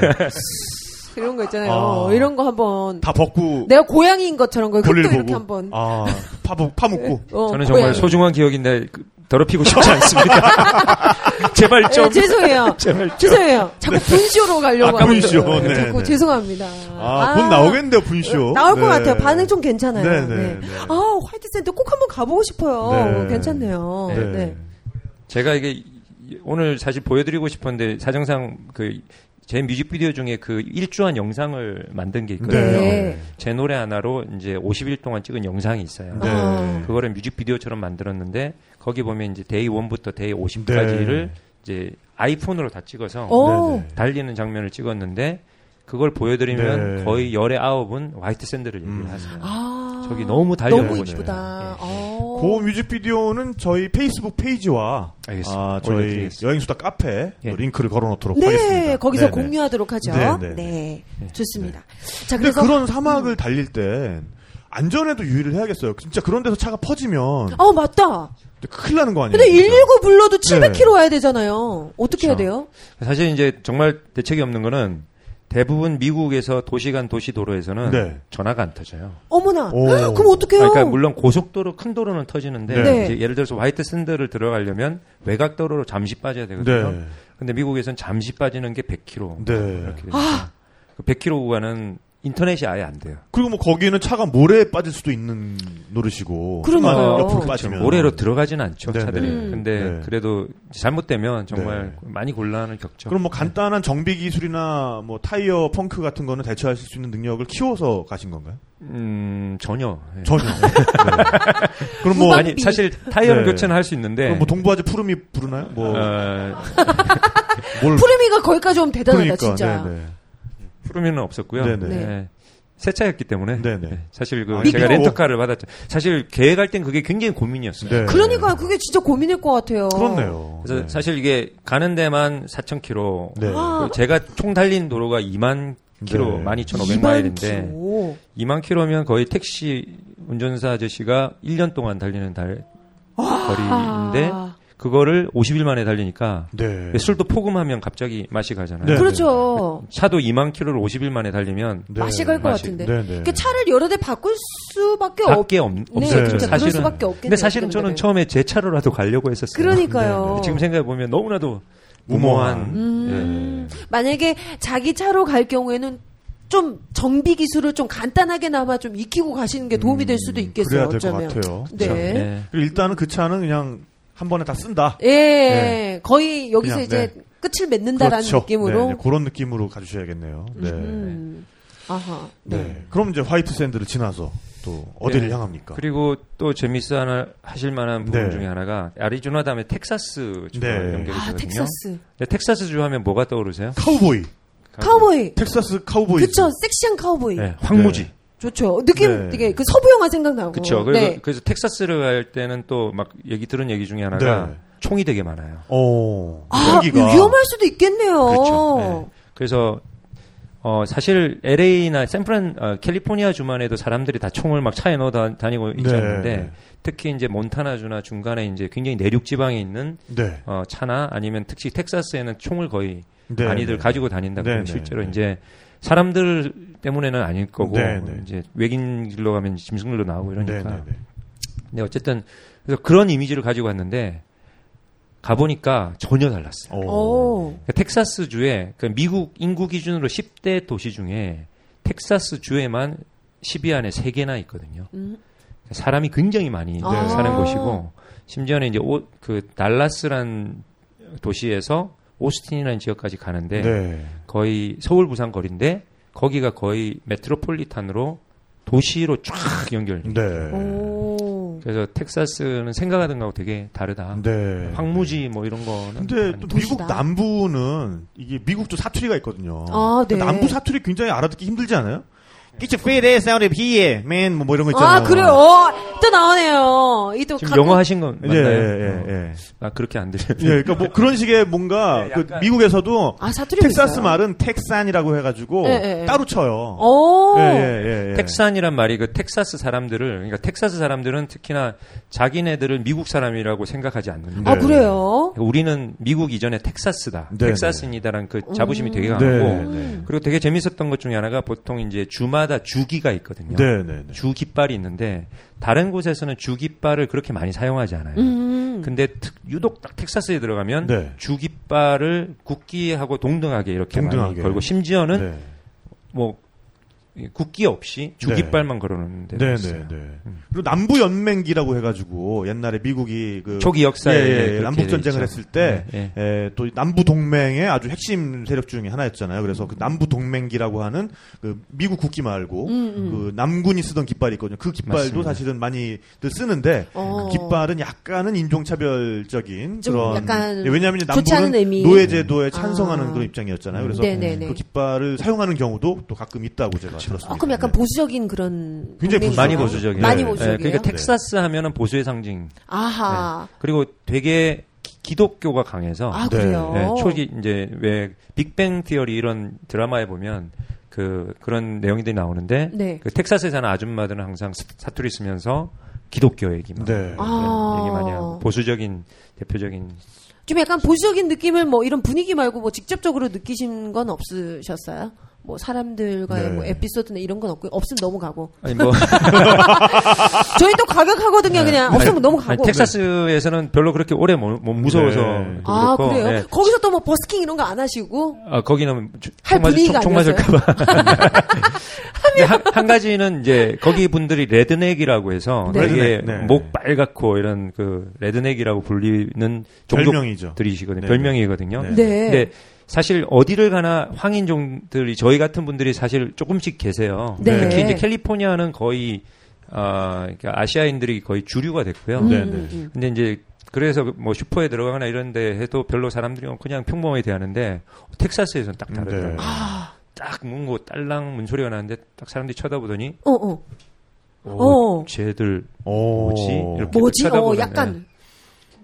S3: 그런 거 있잖아요.
S2: 아.
S3: 이런 거 한번
S2: 다 벗고
S3: 내가 고양이인 것처럼 그 흙도
S2: 볼일
S3: 이렇게
S2: 보고
S3: 한번
S2: 아 파묵 파묻고
S3: 어,
S4: 저는 정말
S3: 고양이.
S4: 소중한 기억인데 그, 더럽히고 싶지 않습니다. 제발
S3: 예,
S4: 좀.
S3: 죄송해요.
S4: 제발 좀.
S3: 죄송해요. 자꾸 분쇼로 가려고
S2: 아까. 분쇼.
S3: 예,
S2: 네,
S3: 자꾸
S2: 네.
S3: 죄송합니다.
S2: 아, 곧 나오겠는데요 분쇼
S3: 나올 것
S2: 네.
S3: 같아요. 반응 좀 괜찮아요.
S2: 네,
S3: 네,
S2: 네, 네.
S3: 아, 화이트 샌드 꼭 한번 가보고 싶어요.
S2: 네.
S3: 괜찮네요.
S2: 네.
S3: 네.
S4: 제가 이게 이- 오늘 사실 보여드리고 싶었는데 사정상 그 제 뮤직비디오 중에 그 일주한 영상을 만든 게 있거든요.
S3: 네.
S4: 제 노래 하나로 이제 50일 동안 찍은 영상이 있어요.
S2: 네.
S3: 아.
S4: 그거를 뮤직비디오처럼 만들었는데 거기 보면 이제 day 1부터 day 50까지를
S2: 네.
S4: 이제 아이폰으로 다 찍어서
S3: 오.
S2: 네, 네.
S4: 달리는 장면을 찍었는데 그걸 보여드리면
S2: 네.
S4: 거의 열의 아홉은 화이트 샌드를 얘기를
S2: 음.
S4: 하세요.
S3: 아.
S4: 저기 너무 달려요,
S3: 너무. 이쁘다. 어.
S2: 그 뮤직비디오는 저희 페이스북 페이지와
S4: 알겠습니다.
S2: 아, 저희. 여행수다 카페
S4: 예.
S2: 링크를 걸어놓도록
S3: 네,
S2: 하겠습니다.
S3: 거기서
S2: 네네.
S3: 공유하도록 하죠.
S2: 네,
S3: 네,
S2: 네,
S3: 좋습니다. 자,
S2: 근데
S3: 그래서
S2: 그런 사막을 달릴 때 안전에도 유의를 해야겠어요. 진짜 그런 데서 차가 퍼지면
S3: 어, 맞다.
S2: 큰일 나는 거 아니에요?
S3: 근데
S2: 진짜?
S3: 119 불러도
S2: 네.
S3: 700km 와야 되잖아요. 어떻게 해야
S4: 그렇죠.
S3: 돼요?
S4: 사실 이제 정말 대책이 없는 거는 대부분 미국에서 도시 간 도시 도로에서는
S2: 네.
S4: 전화가 안 터져요.
S3: 어머나.
S2: 오.
S3: 그럼 어떡해요?
S4: 그러니까 물론 고속도로 큰 도로는 터지는데
S2: 네.
S4: 이제 예를 들어서 화이트 샌드를 들어가려면 외곽 도로로 잠시 빠져야 되거든요.
S2: 네.
S4: 근데 미국에서는 잠시 빠지는 게 100km
S2: 네.
S4: 이렇게 됩니다.
S3: 아.
S4: 그 100km 구간은 인터넷이 아예 안 돼요.
S2: 그리고 뭐 거기는 차가 모래에 빠질 수도 있는 노릇이고.
S3: 그러니까요.
S2: 좀만 옆으로
S3: 그렇죠.
S2: 빠지면.
S4: 모래로 들어가지는 않죠
S2: 네,
S4: 차들이.
S3: 네.
S4: 근데
S2: 네.
S4: 그래도 잘못되면 정말
S2: 네.
S4: 많이 곤란을 겪죠.
S2: 그럼 뭐 간단한 정비 기술이나 뭐 타이어 펑크 같은 거는 대처하실 수 있는 능력을 키워서 가신 건가요?
S4: 음 전혀. 예.
S2: 전혀. 네. 그럼 뭐.
S4: 아니 사실 타이어는
S2: 네.
S4: 교체는 할 수 있는데
S2: 그럼 뭐 동부아지 푸름이 부르나요? 뭐
S4: 어,
S2: 뭘
S3: 푸르미가 거기까지 오면 대단하다,
S2: 그러니까,
S3: 진짜.
S2: 네네.
S4: 푸르미는 없었고요.
S2: 네네.
S4: 네. 새 차였기 때문에
S2: 네네.
S4: 네. 사실 그
S2: 아,
S4: 제가
S2: 믿고.
S4: 렌터카를 받았죠. 사실 계획할 땐 그게 굉장히 고민이었어요.
S2: 네.
S3: 그러니까 그게 진짜 고민일 것 같아요.
S2: 그렇네요.
S4: 그래서
S2: 네.
S4: 사실 이게 가는 데만 4,000km.
S2: 네.
S3: 아.
S4: 제가 총 달린 도로가 2만 킬로,
S2: 네.
S4: 12,500마일인데
S3: 2만
S4: 2만 킬로면 거의 택시 운전사 아저씨가 1년 동안 달리는 달 거리인데
S3: 아,
S4: 그거를 50일 만에 달리니까
S2: 네.
S4: 술도 포금하면 갑자기 맛이 가잖아요.
S2: 네.
S3: 그렇죠.
S4: 차도 2만 킬로를 50일 만에 달리면
S2: 네.
S3: 맛이 갈것
S4: 맛이-
S3: 같은데.
S2: 네, 네.
S3: 그러니까 차를 여러 대 바꿀 수밖에 없.
S4: 밖에 없,
S3: 네,
S4: 없어요.
S3: 그렇죠. 그럴
S4: 사실은.
S3: 수밖에 없겠네요.
S4: 근데 사실은 저는. 처음에 제 차로라도 가려고 했었어요.
S3: 그러니까요.
S4: 네, 지금 생각해 보면 너무나도
S2: 무모한.
S3: 음, 만약에 자기 차로 갈 경우에는 좀 정비 기술을 좀 간단하게나마 좀 익히고 가시는 게 도움이 될 수도 있겠어요.
S2: 음, 그래야 될것
S3: 어쩌면.
S2: 같아요.
S3: 네.
S4: 예. 네.
S2: 그리고 일단은 그 차는 그냥 한 번에 다 쓴다.
S3: 예,
S2: 네.
S3: 거의 여기서
S2: 그냥,
S3: 이제 끝을 맺는다라는
S2: 그렇죠.
S3: 느낌으로.
S2: 네, 네, 그런 느낌으로 가주셔야겠네요. 네.
S3: 음. 아하.
S2: 네.
S3: 네.
S2: 그럼 이제 화이트 샌드를 지나서 또 어디를
S4: 네.
S2: 향합니까?
S4: 그리고 또 재미있어 하나 하실 만한 부분
S2: 네.
S4: 중에 하나가 아리조나 다음에 텍사스
S2: 네.
S4: 연결이
S3: 아,
S4: 되거든요.
S3: 텍사스.
S4: 네, 텍사스 주 하면 뭐가 떠오르세요?
S2: 카우보이.
S3: 카우보이.
S2: 텍사스 카우보이.
S3: 그쵸, 섹시한 카우보이.
S4: 네, 황무지.
S3: 좋죠. 느낌
S2: 네.
S3: 되게 그 서부 영화 생각나고.
S4: 그렇죠. 그래서,
S3: 네.
S4: 그래서 텍사스를 갈 때는 또 막 얘기 들은 얘기 중에 하나가
S2: 네.
S4: 총이 되게 많아요.
S2: 어.
S3: 아,
S2: 여기가
S3: 위험할 수도 있겠네요.
S4: 그렇죠. 네. 그래서 어 사실 LA나 샌프란 어, 캘리포니아 주만 해도 사람들이 다 총을 막 차에 넣어 다, 있지
S2: 네.
S4: 않는데 특히 이제 몬타나주나 중간에 이제 굉장히 내륙 지방에 있는
S2: 네.
S4: 어, 차나 아니면 특히 텍사스에는 총을 거의
S2: 네.
S4: 많이들
S2: 네.
S4: 가지고 다닌다
S2: 네,
S4: 그러면
S2: 네,
S4: 실제로
S2: 네.
S4: 이제 사람들 때문에는 아닐 거고
S2: 네, 네.
S4: 이제 외긴 길로 가면 짐승들도 나오고 이러니까
S2: 네, 네, 네.
S4: 근데 어쨌든 그래서 그런 이미지를 가지고 왔는데 가보니까 전혀 달랐어요. 그러니까 텍사스 주에 그 미국 인구 기준으로 10대 도시 중에 텍사스 주에만 10위 안에 3개나 있거든요.
S3: 음.
S4: 사람이 굉장히 많이
S3: 아.
S4: 사는 곳이고 심지어는 이제 오, 그 달라스란 도시에서 오스틴이라는 지역까지 가는데
S2: 네.
S4: 거의 서울 부산 거리인데 거기가 거의 메트로폴리탄으로 도시로 쫙 연결.
S2: 네.
S3: 오.
S4: 그래서 텍사스는 생각하던 거하고 되게 다르다.
S2: 네.
S4: 황무지 뭐 이런 거는
S2: 근데 또
S3: 도시다.
S2: 미국 남부는 이게 미국도 사투리가 있거든요.
S3: 아, 네.
S2: 근데 남부 사투리 굉장히 알아듣기 힘들지 않아요? Get your fat ass out of here, man. 뭐, 뭐 이런 거 있잖아요.
S3: 아, 그래요. 어, 또 나오네요. 이또
S4: 지금 영어 하신 건
S2: 예,
S4: 맞나요?
S2: 예, 예.
S4: 아 그렇게 안 들려요.
S2: 예, 그러니까 뭐 그런 식의 뭔가
S4: 네,
S2: 그 미국에서도
S3: 아, 사투리
S2: 텍사스 말은 텍산이라고 해가지고
S3: 예, 예, 예.
S2: 따로 쳐요.
S3: 오.
S2: 예, 예, 예, 예.
S4: 텍산이란 말이 그 텍사스 사람들을 그러니까 텍사스 사람들은 특히나 자기네들을 미국 사람이라고 생각하지 않는다.
S3: 아,
S2: 네.
S3: 그래요?
S4: 우리는 미국 이전에 텍사스다.
S2: 네,
S4: 텍사스입니다라는 그 자부심이 되게
S2: 네,
S4: 강하고
S2: 네.
S4: 그리고 되게 재밌었던 것 중에 하나가 보통 이제 주마다 주기가 있거든요.
S2: 네, 네, 네.
S4: 주 깃발이 있는데 다른 곳에서는 주 깃발을 그렇게 많이 사용하지 않아요.
S3: 음.
S4: 근데 특- 유독 딱 텍사스에 들어가면
S2: 네.
S4: 주 깃발을 국기하고 동등하게 이렇게
S2: 동등하게.
S4: 많이 걸고 심지어는
S2: 네.
S4: 뭐이 국기 없이 주
S2: 네.
S4: 깃발만 걸어놓는데
S2: 네, 네, 네. 그리고 남부 연맹기라고 해가지고 옛날에 미국이 그
S4: 초기 역사에
S2: 예, 예, 남북
S4: 돼
S2: 전쟁을. 했을 때
S4: 네,
S2: 예, 또 남부 동맹의 아주 핵심 세력 중에 하나였잖아요. 그래서 그 남부 동맹기라고 하는 그 미국 국기 말고
S3: 음,
S2: 그 남군이 쓰던 깃발이 있거든요. 그 깃발도
S4: 맞습니다.
S2: 사실은 많이들 쓰는데
S3: 어.
S2: 그 깃발은 약간은 인종차별적인
S3: 좀
S2: 그런
S3: 약간
S2: 예, 왜냐하면 남부는
S3: 의미.
S2: 노예제도에 찬성하는
S3: 아.
S2: 그런 입장이었잖아요. 그래서
S3: 네네네.
S2: 그 깃발을 사용하는 경우도 또 가끔 있다고 제가 들었습니다.
S3: 아, 그럼 약간
S2: 네.
S3: 보수적인 그런
S2: 굉장히? 보수적이에요.
S4: 많이 보수적이에요.
S3: 많이
S2: 네.
S3: 보수적이에요.
S4: 예, 그러니까 텍사스 하면은 보수의 상징.
S3: 아하.
S4: 그리고 되게 기, 독교가 강해서
S3: 아
S2: 네.
S3: 그래요.
S4: 예, 초기 이제 왜 빅뱅 티어리 이런 드라마에 보면 그 그런 내용들이 나오는데
S3: 네.
S4: 그 텍사스에 사는 아줌마들은 항상 사- 사투리 쓰면서 기독교 얘기만
S2: 네.
S3: 아.
S4: 얘기 많이 하고 보수적인 대표적인
S3: 좀 약간 보수적인 느낌을 뭐 이런 분위기 말고 뭐 직접적으로 느끼신 건 없으셨어요? 뭐 사람들과의
S2: 네.
S3: 뭐 에피소드나 이런 건 없고 없으면 넘어가고
S4: 아니 뭐
S3: 저희 또 과격하거든요 그냥 없으면
S4: 아니,
S3: 넘어
S4: 아니,
S3: 가고
S4: 텍사스에서는 별로 그렇게 오래 못, 못 무서워서
S2: 네.
S3: 아 그래요?
S4: 예.
S3: 거기서 또 뭐 버스킹 이런 거 안 하시고
S4: 아, 거기는 주- 할총 맞을-
S3: 분위기가
S4: 총, 총 한, 한 가지는 이제 거기 분들이 redneck이라고 해서
S3: 네.
S4: 되게
S2: redneck, 네.
S4: 목 빨갛고 이런 그 redneck이라고 불리는
S2: 별명이죠.
S4: 종족들이시거든요.
S2: 네.
S4: 별명이거든요.
S2: 네.
S3: 네.
S4: 근데 사실 어디를 가나 황인종들이 저희 같은 분들이 사실 조금씩 계세요.
S3: 네.
S4: 특히 이제 캘리포니아는 거의 아, 그러니까 아시아인들이 거의 주류가 됐고요.
S3: 음,
S2: 네,
S3: 음,
S2: 네.
S3: 음.
S4: 근데 이제 그래서 뭐 슈퍼에 들어가거나 이런 데 해도 별로 사람들이 그냥 평범하게 대하는데 텍사스에서는 딱 다르더라고요.
S2: 네.
S3: 아,
S4: 딱 문고 딸랑 문소리가 나는데 딱 사람들이 쳐다보더니
S3: 어, 어.
S4: 어,
S3: 어.
S4: 쟤들
S2: 오.
S4: 뭐지? 이렇게
S3: 뭐지? 어, 약간,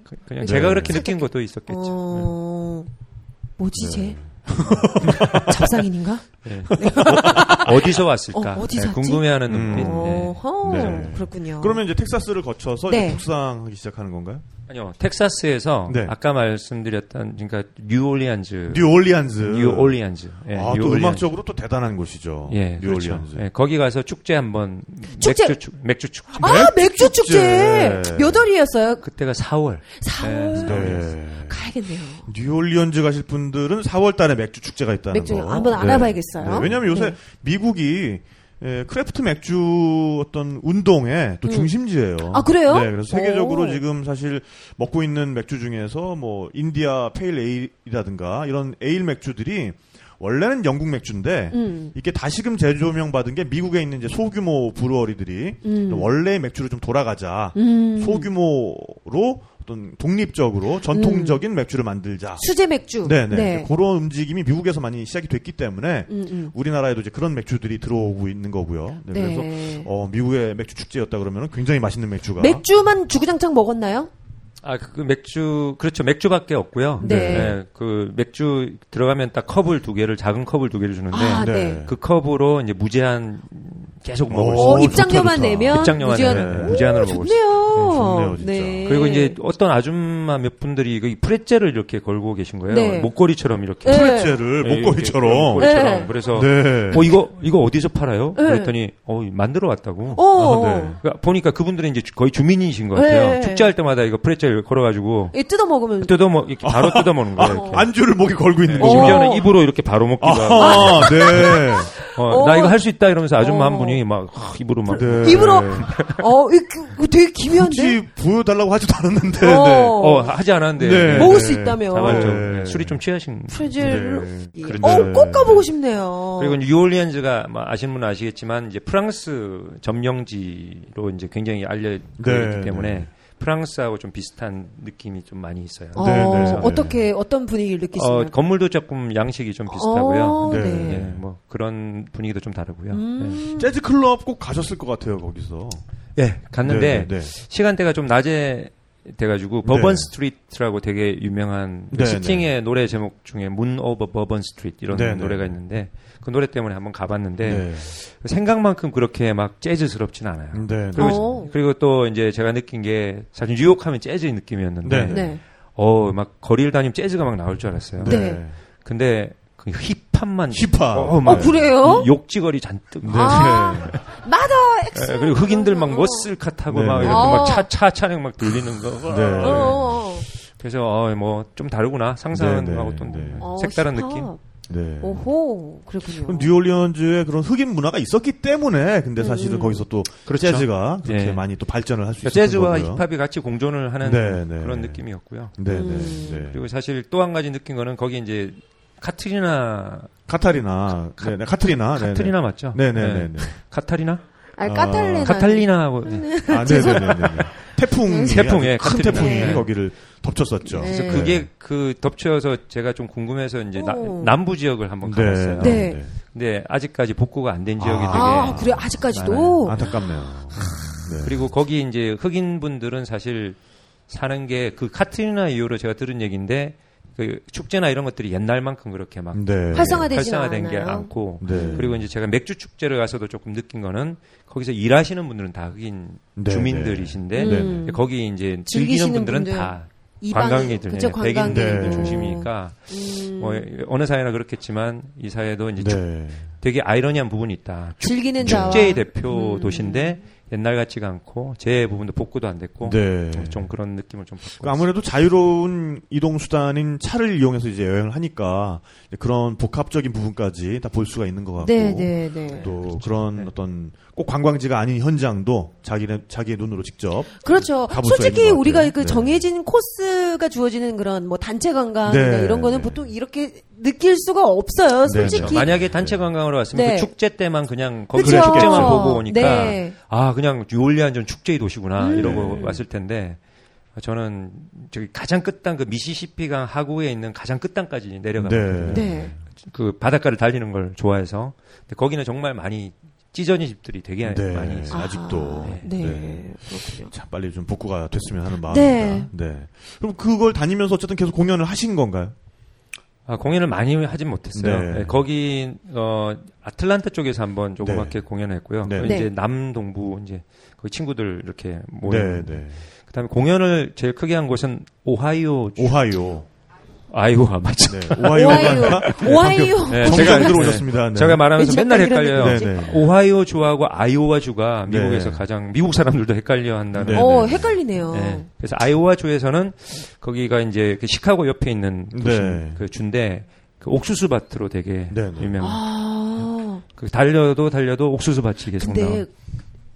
S4: 그- 그냥
S2: 네.
S4: 제가 그렇게 느낀 것도 있었겠죠.
S3: 어, 뭐지,
S2: 네.
S3: 쟤? 잡상인인가?
S4: 네. 어, 어디서 왔을까?
S3: 어, 어디서
S4: 네? 궁금해하는
S2: 음.
S4: 눈빛. 네.
S3: 어허,
S2: 네.
S3: 그렇군요.
S2: 그러면 이제 텍사스를 거쳐서
S3: 네.
S2: 이제 북상하기 시작하는 건가요?
S4: 아니요, 텍사스에서
S2: 네.
S4: 아까 말씀드렸던 그러니까 뉴올리안즈,
S2: 뉴올리안즈.
S4: 뉴올리안즈, 예,
S2: 아, 또
S4: 뉴올리안즈.
S2: 음악적으로 또 대단한 곳이죠.
S4: 예, 그렇죠.
S2: 뉴올리안즈.
S4: 예, 거기 가서 축제 한번
S3: 축제!
S4: 맥주 축 맥주 축제.
S3: 아, 맥주 축제!
S2: 축제.
S3: 몇 월이었어요?
S4: 그때가 4월.
S3: 4월.
S2: 네.
S3: 가야겠네요.
S2: 뉴올리언즈 가실 분들은 4월 달에 맥주 축제가 있다는
S3: 맥주
S2: 거.
S3: 한번 알아봐야겠어요.
S2: 네, 왜냐하면 요새
S3: 네.
S2: 미국이 예, craft 맥주 어떤 운동의 또
S3: 음.
S2: 중심지예요.
S3: 아, 그래요?
S2: 네, 그래서 세계적으로
S3: 오.
S2: 지금 사실 먹고 있는 맥주 중에서 뭐 India Pale Ale이라든가 이런 에일 맥주들이 원래는 영국 맥주인데
S3: 음.
S2: 이게 다시금 재조명 받은 게 미국에 있는 이제 소규모 brewery들이
S3: 음.
S2: 원래의 맥주를 좀 돌아가자.
S3: 음.
S2: 소규모로 어떤 독립적으로 전통적인 맥주를 만들자.
S3: 수제 맥주.
S2: 네네.
S3: 네.
S2: 그런 움직임이 미국에서 많이 시작이 됐기 때문에
S3: 음, 음.
S2: 우리나라에도 이제 그런 맥주들이 들어오고 있는 거고요. 네,
S3: 네.
S2: 그래서 어, 미국의 맥주 축제였다 그러면 굉장히 맛있는 맥주가
S3: 맥주만 주구장창 먹었나요?
S4: 아, 그 맥주, 그렇죠. 맥주밖에 없고요.
S3: 네.
S4: 그 맥주 들어가면 딱 컵을 두 개를, 작은 컵을 두 개를 주는데,
S3: 아,
S2: 네.
S3: 네.
S4: 그 컵으로 이제 무제한 계속 먹을 수
S2: 오,
S3: 어,
S4: 있어요.
S3: 입장료만
S2: 좋다, 좋다.
S3: 내면
S4: 입장료만
S3: 무제한-
S4: 내면
S2: 오,
S4: 무제한으로 먹을 수 있어요.
S3: 좋네요.
S2: 네, 좋네요, 진짜.
S4: 그리고 이제 어떤 아줌마 몇 분들이 그 프레첼을 이렇게 걸고 계신 거예요.
S3: 네.
S4: 목걸이처럼 이렇게.
S3: 네.
S2: 프레첼을
S4: 예,
S2: 목걸이처럼.
S4: 이렇게 목걸이처럼.
S3: 네.
S4: 그래서
S2: 네.
S4: 어 이거 이거 어디서 팔아요?
S3: 네.
S4: 그랬더니 어 만들어 왔다고.
S3: 어.
S2: 아, 네.
S4: 그러니까 보니까 그분들은 이제 주- 거의 주민이신 것 같아요.
S3: 네.
S4: 축제할 때마다 이거 프레첼 걸어가지고
S3: 이 뜯어 먹으면
S4: 뜯어 먹 이렇게 바로 뜯어 먹는 거예요. 이렇게.
S2: 안주를 목에 걸고 있는
S4: 네,
S2: 거죠.
S4: 심지어는
S3: 어.
S4: 입으로 이렇게 바로 먹기도 하고.
S2: 아, 네.
S4: 어, 나
S3: 어.
S4: 이거 할 수 있다 이러면서 아줌마
S3: 어.
S4: 한 분이 막 하, 입으로 막
S2: 네.
S3: 입으로 어, 이, 그, 되게 기묘한데.
S2: 굳이 보여달라고 하지도 않았는데.
S3: 어.
S2: 네.
S4: 어, 하지 않았는데
S2: 네.
S3: 먹을 수 있다며.
S4: 좀
S2: 네.
S4: 네, 술이 좀 취하신
S3: 프레젤.
S2: 네.
S3: 어, 꼭 가보고 싶네요.
S4: 그리고 뉴올리언즈가 뭐 아시는 분은 아시겠지만 이제 프랑스 점령지로 이제 굉장히 알려져
S2: 네,
S4: 있기 때문에
S2: 네.
S4: 프랑스하고 좀 비슷한 느낌이 좀 많이 있어요.
S3: 어,
S2: 네, 네.
S3: 어떻게 어떤 분위기를
S4: 어,
S3: 느끼시나요?
S4: 건물도 조금 양식이 좀 비슷하고요.
S3: 어,
S2: 네.
S3: 네.
S4: 예, 뭐 그런 분위기도 좀 다르고요.
S3: 음.
S2: 재즈 클럽 꼭 가셨을 것 같아요, 거기서.
S4: 예, 갔는데
S2: 네, 네.
S4: 시간대가 좀 낮에 돼가지고 버번 스트리트라고 되게 유명한 그
S2: 네,
S4: 스팅의 노래 제목 중에 Moon Over Bourbon Street 이런
S2: 네, 네.
S4: 노래가 있는데 그 노래 때문에 한번 가봤는데
S2: 네.
S4: 생각만큼 그렇게 막 재즈스럽진 않아요.
S2: 네.
S4: 그리고,
S3: 어.
S4: 그리고 또 이제 제가 느낀 게 사실 뉴욕하면 재즈 느낌이었는데
S2: 네.
S3: 네.
S4: 어막 거리를 다니면 재즈가 막 나올 줄 알았어요.
S3: 네.
S4: 근데 그 힙합만
S2: 힙합.
S4: 어,
S3: 어,
S4: 막
S3: 그래요?
S4: 욕지거리 잔뜩
S2: 네.
S3: 아, mother X.
S4: 예, 그리고 흑인들 막 muscle car 타고
S2: 네.
S4: 막 이렇게
S3: 아.
S4: 막차차 차량 막 들리는 거.
S2: 네.
S3: 어, 어.
S4: 그래서 어 뭐좀 다르구나 상상하고
S2: 네, 네,
S4: 또
S2: 네.
S3: 어,
S4: 색다른. 느낌.
S2: 네.
S3: 오호, 그렇군요.
S2: 그럼 뉴올리언즈에 그런 흑인 문화가 있었기 때문에 근데 사실은
S3: 음.
S2: 거기서 또
S4: 그렇죠.
S2: 재즈가 그렇게
S4: 네.
S2: 많이 또 발전을 할수
S4: 그러니까
S2: 있었던
S4: 재즈와
S2: 거고요.
S4: 힙합이 같이 공존을 하는
S2: 네, 네.
S4: 그런 느낌이었고요.
S2: 네, 네,
S3: 음.
S2: 네.
S4: 그리고 사실 또 한 가지 느낀 거는 거기 이제 카트리나
S2: 카타리나,
S4: 카-
S2: 네, 네, 카트리나, 네,
S4: 카트리나 맞죠?
S2: 네, 네, 네, 네.
S4: 카타리나?
S3: 아니,
S2: 아,
S3: 까탈레나.
S4: 카탈리나하고 네.
S2: 아, 네, 네, 네, 네. 태풍,
S4: 태풍, 예,
S2: 큰. 태풍이
S3: 네.
S2: 거기를 덮쳤었죠.
S3: 네.
S4: 그래서 그게 그 덮쳐서 제가 좀 궁금해서 이제 나-
S3: 오.
S4: 남부 지역을 한번 가봤어요.
S3: 네.
S4: 근데 아직까지 복구가 안 된 지역이
S2: 아.
S4: 되게
S3: 아, 그래, 아직까지도?
S2: 안타깝네요. 네.
S4: 그리고 거기 이제 흑인 분들은 사실 사는 게 그 카트리나 이후로 제가 들은 얘기인데 그 축제나 이런 것들이 옛날만큼 그렇게 막
S2: 네.
S3: 활성화되지
S4: 활성화된 게
S3: 않아요.
S4: 않고
S2: 네.
S4: 그리고 이제 제가 맥주 축제를 가서도 조금 느낀 거는 거기서 일하시는 분들은 다 흑인
S2: 네,
S4: 주민들이신데
S2: 네.
S3: 음.
S4: 거기 이제 즐기는 분들은
S3: 분들.
S4: 다 관광객들,
S3: 그쵸,
S4: 예,
S3: 관광객.
S4: 백인들
S2: 네.
S4: 중심이니까
S3: 음.
S4: 뭐 어느 사회나 그렇겠지만 이 사회도 이제 축-
S2: 네.
S4: 되게 아이러니한 부분이 있다.
S3: 즐기는 자와.
S4: 축제의 대표
S3: 음.
S4: 도시인데 옛날 같지가 않고 제 부분도 복구도 안 됐고
S2: 네.
S4: 좀 그런 느낌을 좀 받고
S2: 그 아무래도 자유로운 이동 수단인 차를 이용해서 이제 여행을 하니까 이제 그런 복합적인 부분까지 다 볼 수가 있는 것 같고
S3: 네, 네, 네.
S2: 또 그런
S4: 네.
S2: 어떤 꼭 관광지가 아닌 현장도 자기네 자기의 눈으로 직접
S3: 그렇죠. 솔직히 우리가. 그
S2: 네.
S3: 정해진 코스가 주어지는 그런 뭐 단체 관광이나
S2: 네,
S3: 이런 거는
S2: 네.
S3: 보통 이렇게 느낄 수가 없어요.
S2: 네,
S3: 솔직히.
S4: 만약에 단체 관광으로 왔으면
S3: 네.
S4: 그 축제 때만 그냥 거기
S3: 그쵸?
S4: 축제만 보고 오니까
S3: 네.
S4: 아 그냥 뉴올리안전 축제의 도시구나
S3: 음.
S4: 이러고 왔을 텐데 저는 저기 가장 끝단 그 미시시피강 하구에 있는 가장 끝단까지 내려가거든요.
S2: 네.
S3: 네.
S4: 그 바닷가를 달리는 걸 좋아해서 근데 거기는 정말 많이 찢어진 집들이 되게
S2: 네.
S4: 많이 있어요.
S2: 아직도.
S3: 아, 네.
S2: 네.
S3: 그렇군요.
S2: 참 빨리 좀 복구가 됐으면 하는 마음입니다. 네. 그럼 그걸 다니면서 어쨌든 계속 공연을 하신 건가요?
S4: 아, 공연을 많이 하진 못했어요.
S2: 네.
S4: 네, 거기 어 아틀란타 쪽에서 한번 조그맣게 공연을 했고요.
S2: 네.
S4: 이제
S3: 네.
S4: 남동부 이제 거기 친구들 이렇게
S2: 네,
S4: 모인.
S2: 네.
S4: 그다음에 공연을 제일 크게 한 곳은 오하이오 주-
S2: 오하이오.
S4: 아이오와 맞죠.
S2: 네. 오하이오가 아니라
S3: 오하이오.
S4: 네,
S2: 정정
S4: 제가-
S2: 들어오셨습니다. 네.
S4: 제가 말하면서 맨날
S3: 그런
S4: 헷갈려요.
S2: 네, 네.
S4: 오하이오 주하고 아이오와 주가
S2: 네.
S4: 미국에서 가장 미국 사람들도 헷갈려 한다는.
S2: 네,
S3: 어,
S2: 네.
S3: 헷갈리네요.
S4: 네. 그래서 아이오와 주에서는 거기가 이제 그 시카고 옆에 있는 도시
S2: 네.
S4: 그 주인데 그 옥수수 밭으로 되게
S2: 네, 네.
S4: 유명.
S3: 아.
S4: 그 달려도 달려도 옥수수 밭이 계속 나와.
S3: 근데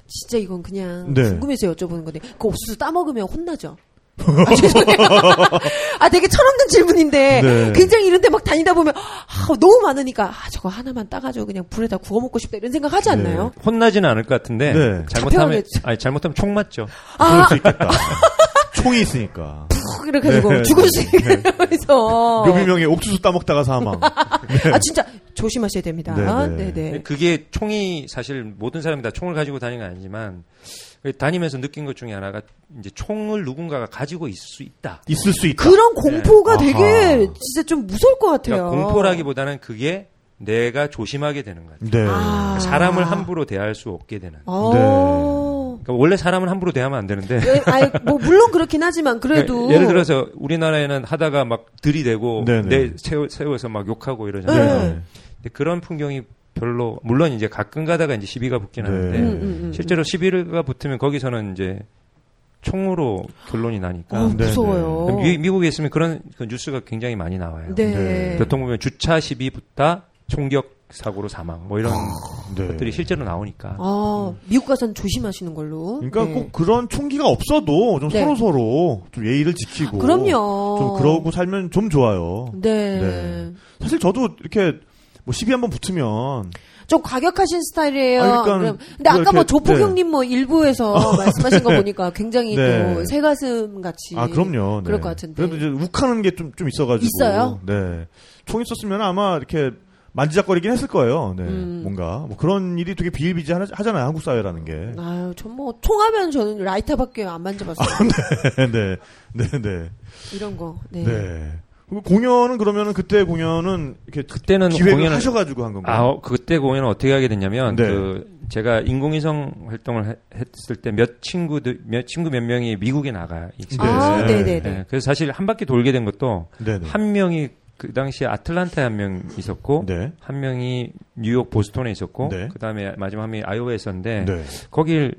S3: 진짜 이건 그냥
S2: 네.
S3: 궁금해서 여쭤보는 건데 그 옥수수 따 먹으면 혼나죠? 아, 죄송해요. 아, 되게 철없는 질문인데
S2: 네.
S3: 굉장히 이런데 막 다니다 보면 아, 너무 많으니까 아, 저거 하나만 따가지고 그냥 불에다 구워 먹고 싶다 이런 생각 하지 않나요?
S4: 혼나지는 않을 것 같은데
S2: 네.
S4: 잘못하면. 아니 잘못하면 총 맞죠.
S2: 그럴
S3: 아,
S2: 수 있겠다. 총이 있으니까.
S3: 푹 이렇게 해가지고
S2: 네.
S3: 죽을 수 있어서
S2: 묘비명에 옥수수 따먹다가 사망.
S3: 아 진짜 조심하셔야 됩니다.
S2: 네, 네.
S3: 네네.
S4: 그게 총이 사실 모든 사람이 다 총을 가지고 다니는 건 아니지만 다니면서 느낀 것 중에 하나가 이제 총을 누군가가 가지고 있을 수 있다.
S2: 있을 수 있다.
S3: 그런 공포가
S2: 네.
S3: 되게
S2: 아하.
S3: 진짜 좀 무서울 것 같아요.
S4: 그러니까 공포라기보다는 그게 내가 조심하게 되는 거예요.
S2: 네.
S3: 아.
S4: 사람을 함부로 대할 수 없게 되는.
S3: 어.
S4: 그러니까 원래 사람은 함부로 대하면 안 되는데
S3: 예, 아이, 뭐 물론 그렇긴 하지만 그래도
S4: 그러니까 예를 들어서 우리나라에는 하다가 막 들이대고
S2: 네네.
S4: 내 세워, 세워서 막 욕하고 이러잖아요.
S2: 네.
S4: 그런 풍경이 별로 물론 이제 가끔 가다가 이제 시비가 붙긴
S2: 네.
S4: 하는데
S3: 음, 음, 음.
S4: 실제로 시비가 붙으면 거기서는 이제 총으로 결론이 나니까
S3: 어,
S2: 네,
S3: 무서워요.
S4: 미, 미국에 있으면 그런 그 뉴스가 굉장히 많이 나와요.
S3: 네.
S2: 네.
S4: 교통 보면 주차 시비 붙다 총격 사고로 사망 뭐 이런
S2: 네.
S4: 것들이 실제로 나오니까
S3: 아, 미국 가서는 조심하시는 걸로.
S2: 그러니까
S3: 네.
S2: 꼭 그런 총기가 없어도 좀
S3: 네.
S2: 서로 서로 좀 예의를 지키고
S3: 그럼요.
S2: 좀 그러고 살면 좀 좋아요.
S3: 네.
S2: 네. 사실 저도 이렇게 뭐 시비 한번 붙으면
S3: 좀 과격하신 스타일이에요.
S2: 아, 그러니까
S3: 근데 아까 뭐 조폭
S2: 네.
S3: 형님 뭐 일부에서 말씀하신 거 보니까 굉장히
S2: 네.
S3: 또 새가슴 같이.
S2: 아 그럼요. 네.
S3: 그럴 것 같은데.
S2: 그래도 이제 욱하는 게 좀 좀 있어가지고
S3: 있어요?
S2: 네. 총 있었으면 아마 이렇게 만지작거리긴 했을 거예요. 네.
S3: 음.
S2: 뭔가 뭐 그런 일이 되게 비일비재하잖아요. 한국 사회라는 게.
S3: 아유, 전 뭐 총하면 저는 라이터밖에 안 만져봤어요.
S2: 네, 네, 네,
S3: 이런 거. 네.
S2: 네. 그리고 공연은 그러면은 그때 공연은 이렇게
S4: 그때는 공연을
S2: 하셔가지고 한 건가요?
S4: 아, 어, 그때 공연을 어떻게 하게 됐냐면
S2: 네.
S4: 그 제가 인공위성 활동을 해- 했을 때 몇 친구들 몇 친구 몇 명이 미국에 나가 있어요.
S3: 아,
S2: 네.
S3: 네네네.
S4: 네, 그래서 사실 한 바퀴 돌게 된 것도
S2: 네, 네.
S4: 한 명이 그 당시에 아틀란타에 한 명 있었고
S2: 네.
S4: 한 명이 뉴욕 보스턴에 있었고
S2: 네.
S4: 그다음에 마지막 한 명이 아이오와에 있었는데
S2: 네.
S4: 거길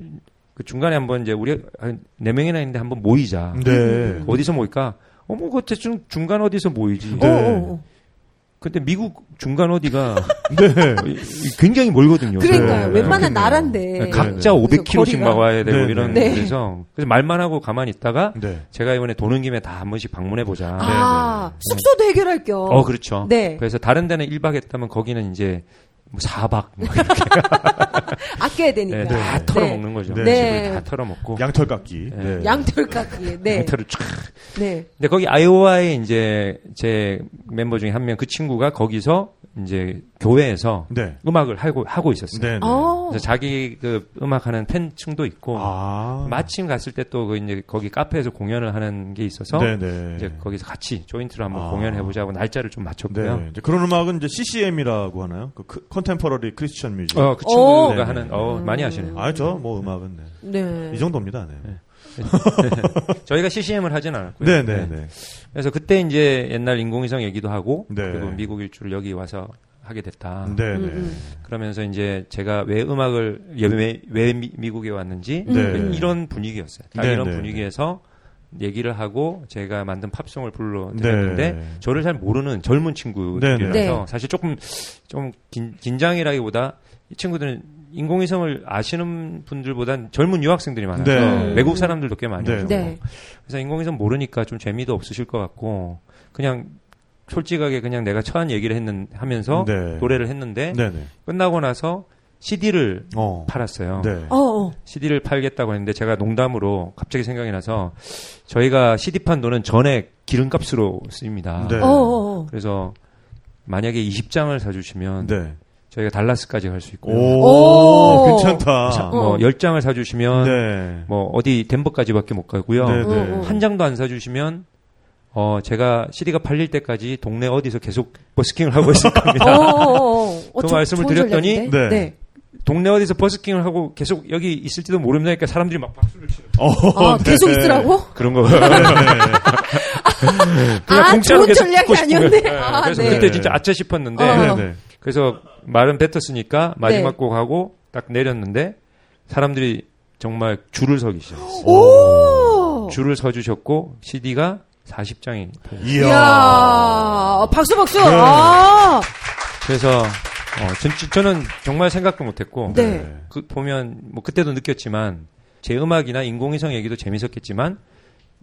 S4: 그 중간에 한번 이제 우리 한 네 명이나 있는데 한번 모이자.
S2: 네.
S4: 어디서 모일까? 어머 그 대충 중간 어디서 모이지.
S2: 네.
S3: 어, 어, 어.
S4: 근데 미국 중간 어디가
S2: 네.
S4: 굉장히 멀거든요.
S3: 그러니까요.
S2: 네.
S3: 웬만한. 나라인데.
S4: 각자
S3: 그래서
S4: 500km씩
S3: 거리가-
S4: 막 와야 되고
S2: 네,
S4: 이런
S3: 네.
S4: 데서 그래서 말만 하고 가만히 있다가
S2: 네.
S4: 제가 이번에 도는 김에 다 한 번씩 방문해 보자.
S3: 아, 숙소도 해결할 겸.
S4: 어 그렇죠.
S3: 네.
S4: 그래서 다른 데는 1박 했다면 거기는 이제 뭐 4박 뭐 이렇게
S3: 아껴야 되니까.
S4: 네, 다
S3: 네.
S4: 털어먹는 거죠.
S2: 네.
S3: 네.
S4: 다 털어먹고
S2: 양털 깎기.
S4: 네.
S2: 네.
S3: 네.
S4: 양털을 쫙.
S3: 네.
S4: 근데 거기 아이오와에 이제 제 멤버 중에 한 명 그 친구가 거기서 이제 교회에서
S2: 네.
S4: 음악을 하고 하고 있었어요.
S2: 네. 네.
S3: 어.
S4: 그래서 자기 그 음악하는 팬층도 있고
S2: 아.
S4: 마침 갔을 때 또 그 이제 거기 카페에서 공연을 하는 게 있어서
S2: 네, 네.
S4: 이제 거기서 같이 조인트로 한번
S2: 아.
S4: 공연해 보자고 날짜를 좀 맞췄고요.
S2: 네. 이제 그런 음악은 이제 CCM이라고 하나요? 그 Contemporary Christian Music.
S4: 어, 그
S3: 오.
S4: 친구가
S2: 네,
S4: 하는
S2: 네.
S4: 어 많이 하시네요.
S2: 아, 저뭐 음악은 네.
S3: 네.
S2: 이 정도입니다. 네.
S4: 저희가 CCM을 하진 않았고요.
S2: 네, 네, 네.
S4: 그래서 그때 이제 옛날 인공위성 얘기도 하고
S2: 네.
S4: 그리고 미국 일주를 여기 와서 하게 됐다.
S2: 네,
S3: 음,
S2: 네.
S3: 음.
S4: 그러면서 이제 제가 왜 음악을 왜, 왜 미, 미국에 왔는지
S2: 네.
S4: 이런 분위기였어요. 딱
S2: 네,
S4: 이런
S2: 네.
S4: 분위기에서 얘기를 하고 제가 만든 팝송을 불러드렸는데
S2: 네.
S4: 저를 잘 모르는 젊은 친구들이라서
S3: 네, 네.
S4: 사실 조금 좀 긴, 긴장이라기보다 이 친구들은 인공위성을 아시는 분들보단 젊은 유학생들이 많아서
S2: 네.
S4: 외국 사람들도 꽤 많이
S2: 네.
S4: 오고
S3: 네.
S4: 그래서 인공위성 모르니까 좀 재미도 없으실 것 같고 그냥 솔직하게 그냥 내가 처한 얘기를 했는 하면서
S2: 네.
S4: 노래를 했는데
S2: 네, 네.
S4: 끝나고 나서 CD를
S2: 어.
S4: 팔았어요.
S2: 네.
S3: 어, 어.
S4: CD를 팔겠다고 했는데 제가 농담으로 갑자기 생각이 나서 저희가 CD 판 돈은 전액 기름값으로 쓰입니다.
S2: 네.
S3: 어, 어, 어.
S4: 그래서 만약에 20장을 사주시면
S2: 네.
S4: 저희가 달라스까지 갈 수 있고요.
S2: 오,
S3: 오.
S2: 괜찮다.
S4: 자, 뭐
S3: 어.
S4: 10장을 사 주시면
S2: 네.
S4: 뭐 어디 덴버까지밖에 못 가고요.
S2: 네,
S3: 어,
S2: 네.
S3: 어.
S4: 한 장도 안 사 주시면 어 제가 CD가 팔릴 때까지 동네 어디서 계속 버스킹을 하고 있을
S3: 어,
S4: 겁니다.
S3: 어, 어, 어.
S4: 그
S3: 저-
S4: 말씀을 드렸더니?
S2: 네.
S3: 네.
S4: 동네 어디서 버스킹을 하고 계속 여기 있을지도 모른다니까 사람들이 막 박수를 치는
S2: 어,
S3: 아, 계속
S2: 네.
S3: 있으라고?
S4: 그런 거. 그냥
S3: 아,
S4: 공짜로
S3: 좋은
S4: 계속
S3: 전략이 아니었네.
S4: 거예요.
S3: 아,
S4: 그래서
S3: 네.
S4: 그때 진짜 아차 싶었는데
S3: 어.
S4: 그래서 말은 뱉었으니까 마지막
S3: 네.
S4: 곡 하고 딱 내렸는데 사람들이 정말 줄을 서기 시작했어요.
S3: 오!
S4: 줄을 서주셨고 CD가 40장이
S2: 이야.
S3: 이야, 박수, 박수!
S2: 네.
S3: 아!
S4: 그래서 어, 전, 저는 정말 생각도 못했고
S3: 네.
S4: 그 보면 뭐 그때도 느꼈지만 제 음악이나 인공위성 얘기도 재밌었겠지만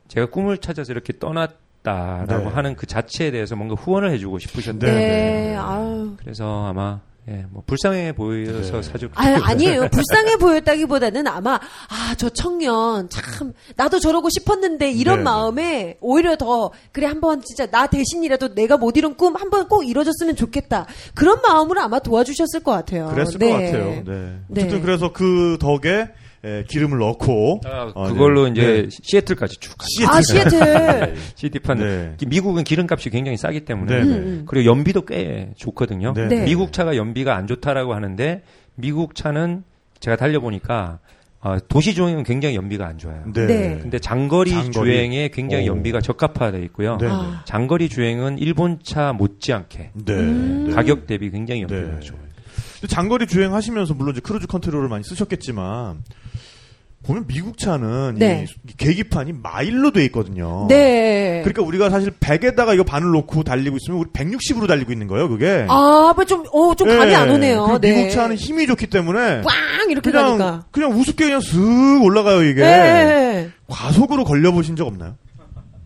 S4: 제가 꿈을 찾아서 이렇게 떠났 다라고
S2: 네.
S4: 하는 그 자체에 대해서 뭔가 후원을 해주고 싶으셨는데
S3: 네,
S2: 네.
S3: 아유.
S4: 그래서 아마 예, 뭐 불쌍해 보여서
S2: 네.
S4: 사주
S3: 아유, 아니에요. 불쌍해 보였다기보다는 아마, 아, 저 청년, 참, 나도 저러고 싶었는데, 이런
S2: 네,
S3: 마음에, 오히려 더, 그래, 한번 진짜, 나 대신이라도 내가 못 이룬 꿈 한번 꼭 이뤄졌으면 좋겠다. 그런 마음으로 아마 도와주셨을 것 같아요.
S2: 그랬을
S3: 네.
S2: 것 같아요. 네.
S3: 네.
S2: 어쨌든 그래서 그 덕에 에, 기름을 넣고
S4: 아,
S2: 어,
S4: 그걸로
S2: 네.
S4: 이제
S2: 네.
S4: 시애틀까지 쭉.
S2: 시애틀.
S3: 아, 시애틀.
S4: CD판
S2: 네.
S4: 미국은 기름값이 굉장히 싸기 때문에
S2: 네,
S3: 음,
S2: 네.
S3: 음.
S4: 그리고 연비도 꽤 좋거든요.
S2: 네.
S3: 네.
S4: 미국 차가 연비가 안 좋다라고 하는데 미국 차는 제가 달려보니까 어, 도시 주행은 굉장히 연비가 안 좋아요.
S2: 네.
S3: 네.
S4: 근데 장거리,
S2: 장거리.
S4: 주행에 굉장히
S2: 오.
S4: 연비가 적합화되어 있고요.
S2: 네.
S3: 아.
S4: 장거리 주행은 일본 차 못지않게
S2: 네.
S3: 음.
S2: 네.
S4: 가격 대비 굉장히 연비가
S2: 네.
S4: 좋아요.
S2: 장거리 주행하시면서 물론 이제 cruise control을 많이 쓰셨겠지만 보면 미국 차는
S3: 네.
S2: 이 계기판이 마일로 돼 있거든요.
S3: 네.
S2: 그러니까 우리가 사실 100에다가 이거 반을 놓고 달리고 있으면 우리 160으로 달리고 있는 거예요, 그게.
S3: 아, 뭐 좀, 어, 좀 감이
S2: 네.
S3: 안 오네요.
S2: 그리고
S3: 네.
S2: 미국 차는 힘이 좋기 때문에
S3: 꽝! 이렇게
S2: 그냥
S3: 가니까.
S2: 그냥 우습게 그냥 슥 올라가요, 이게.
S3: 네.
S2: 과속으로 걸려 보신 적 없나요?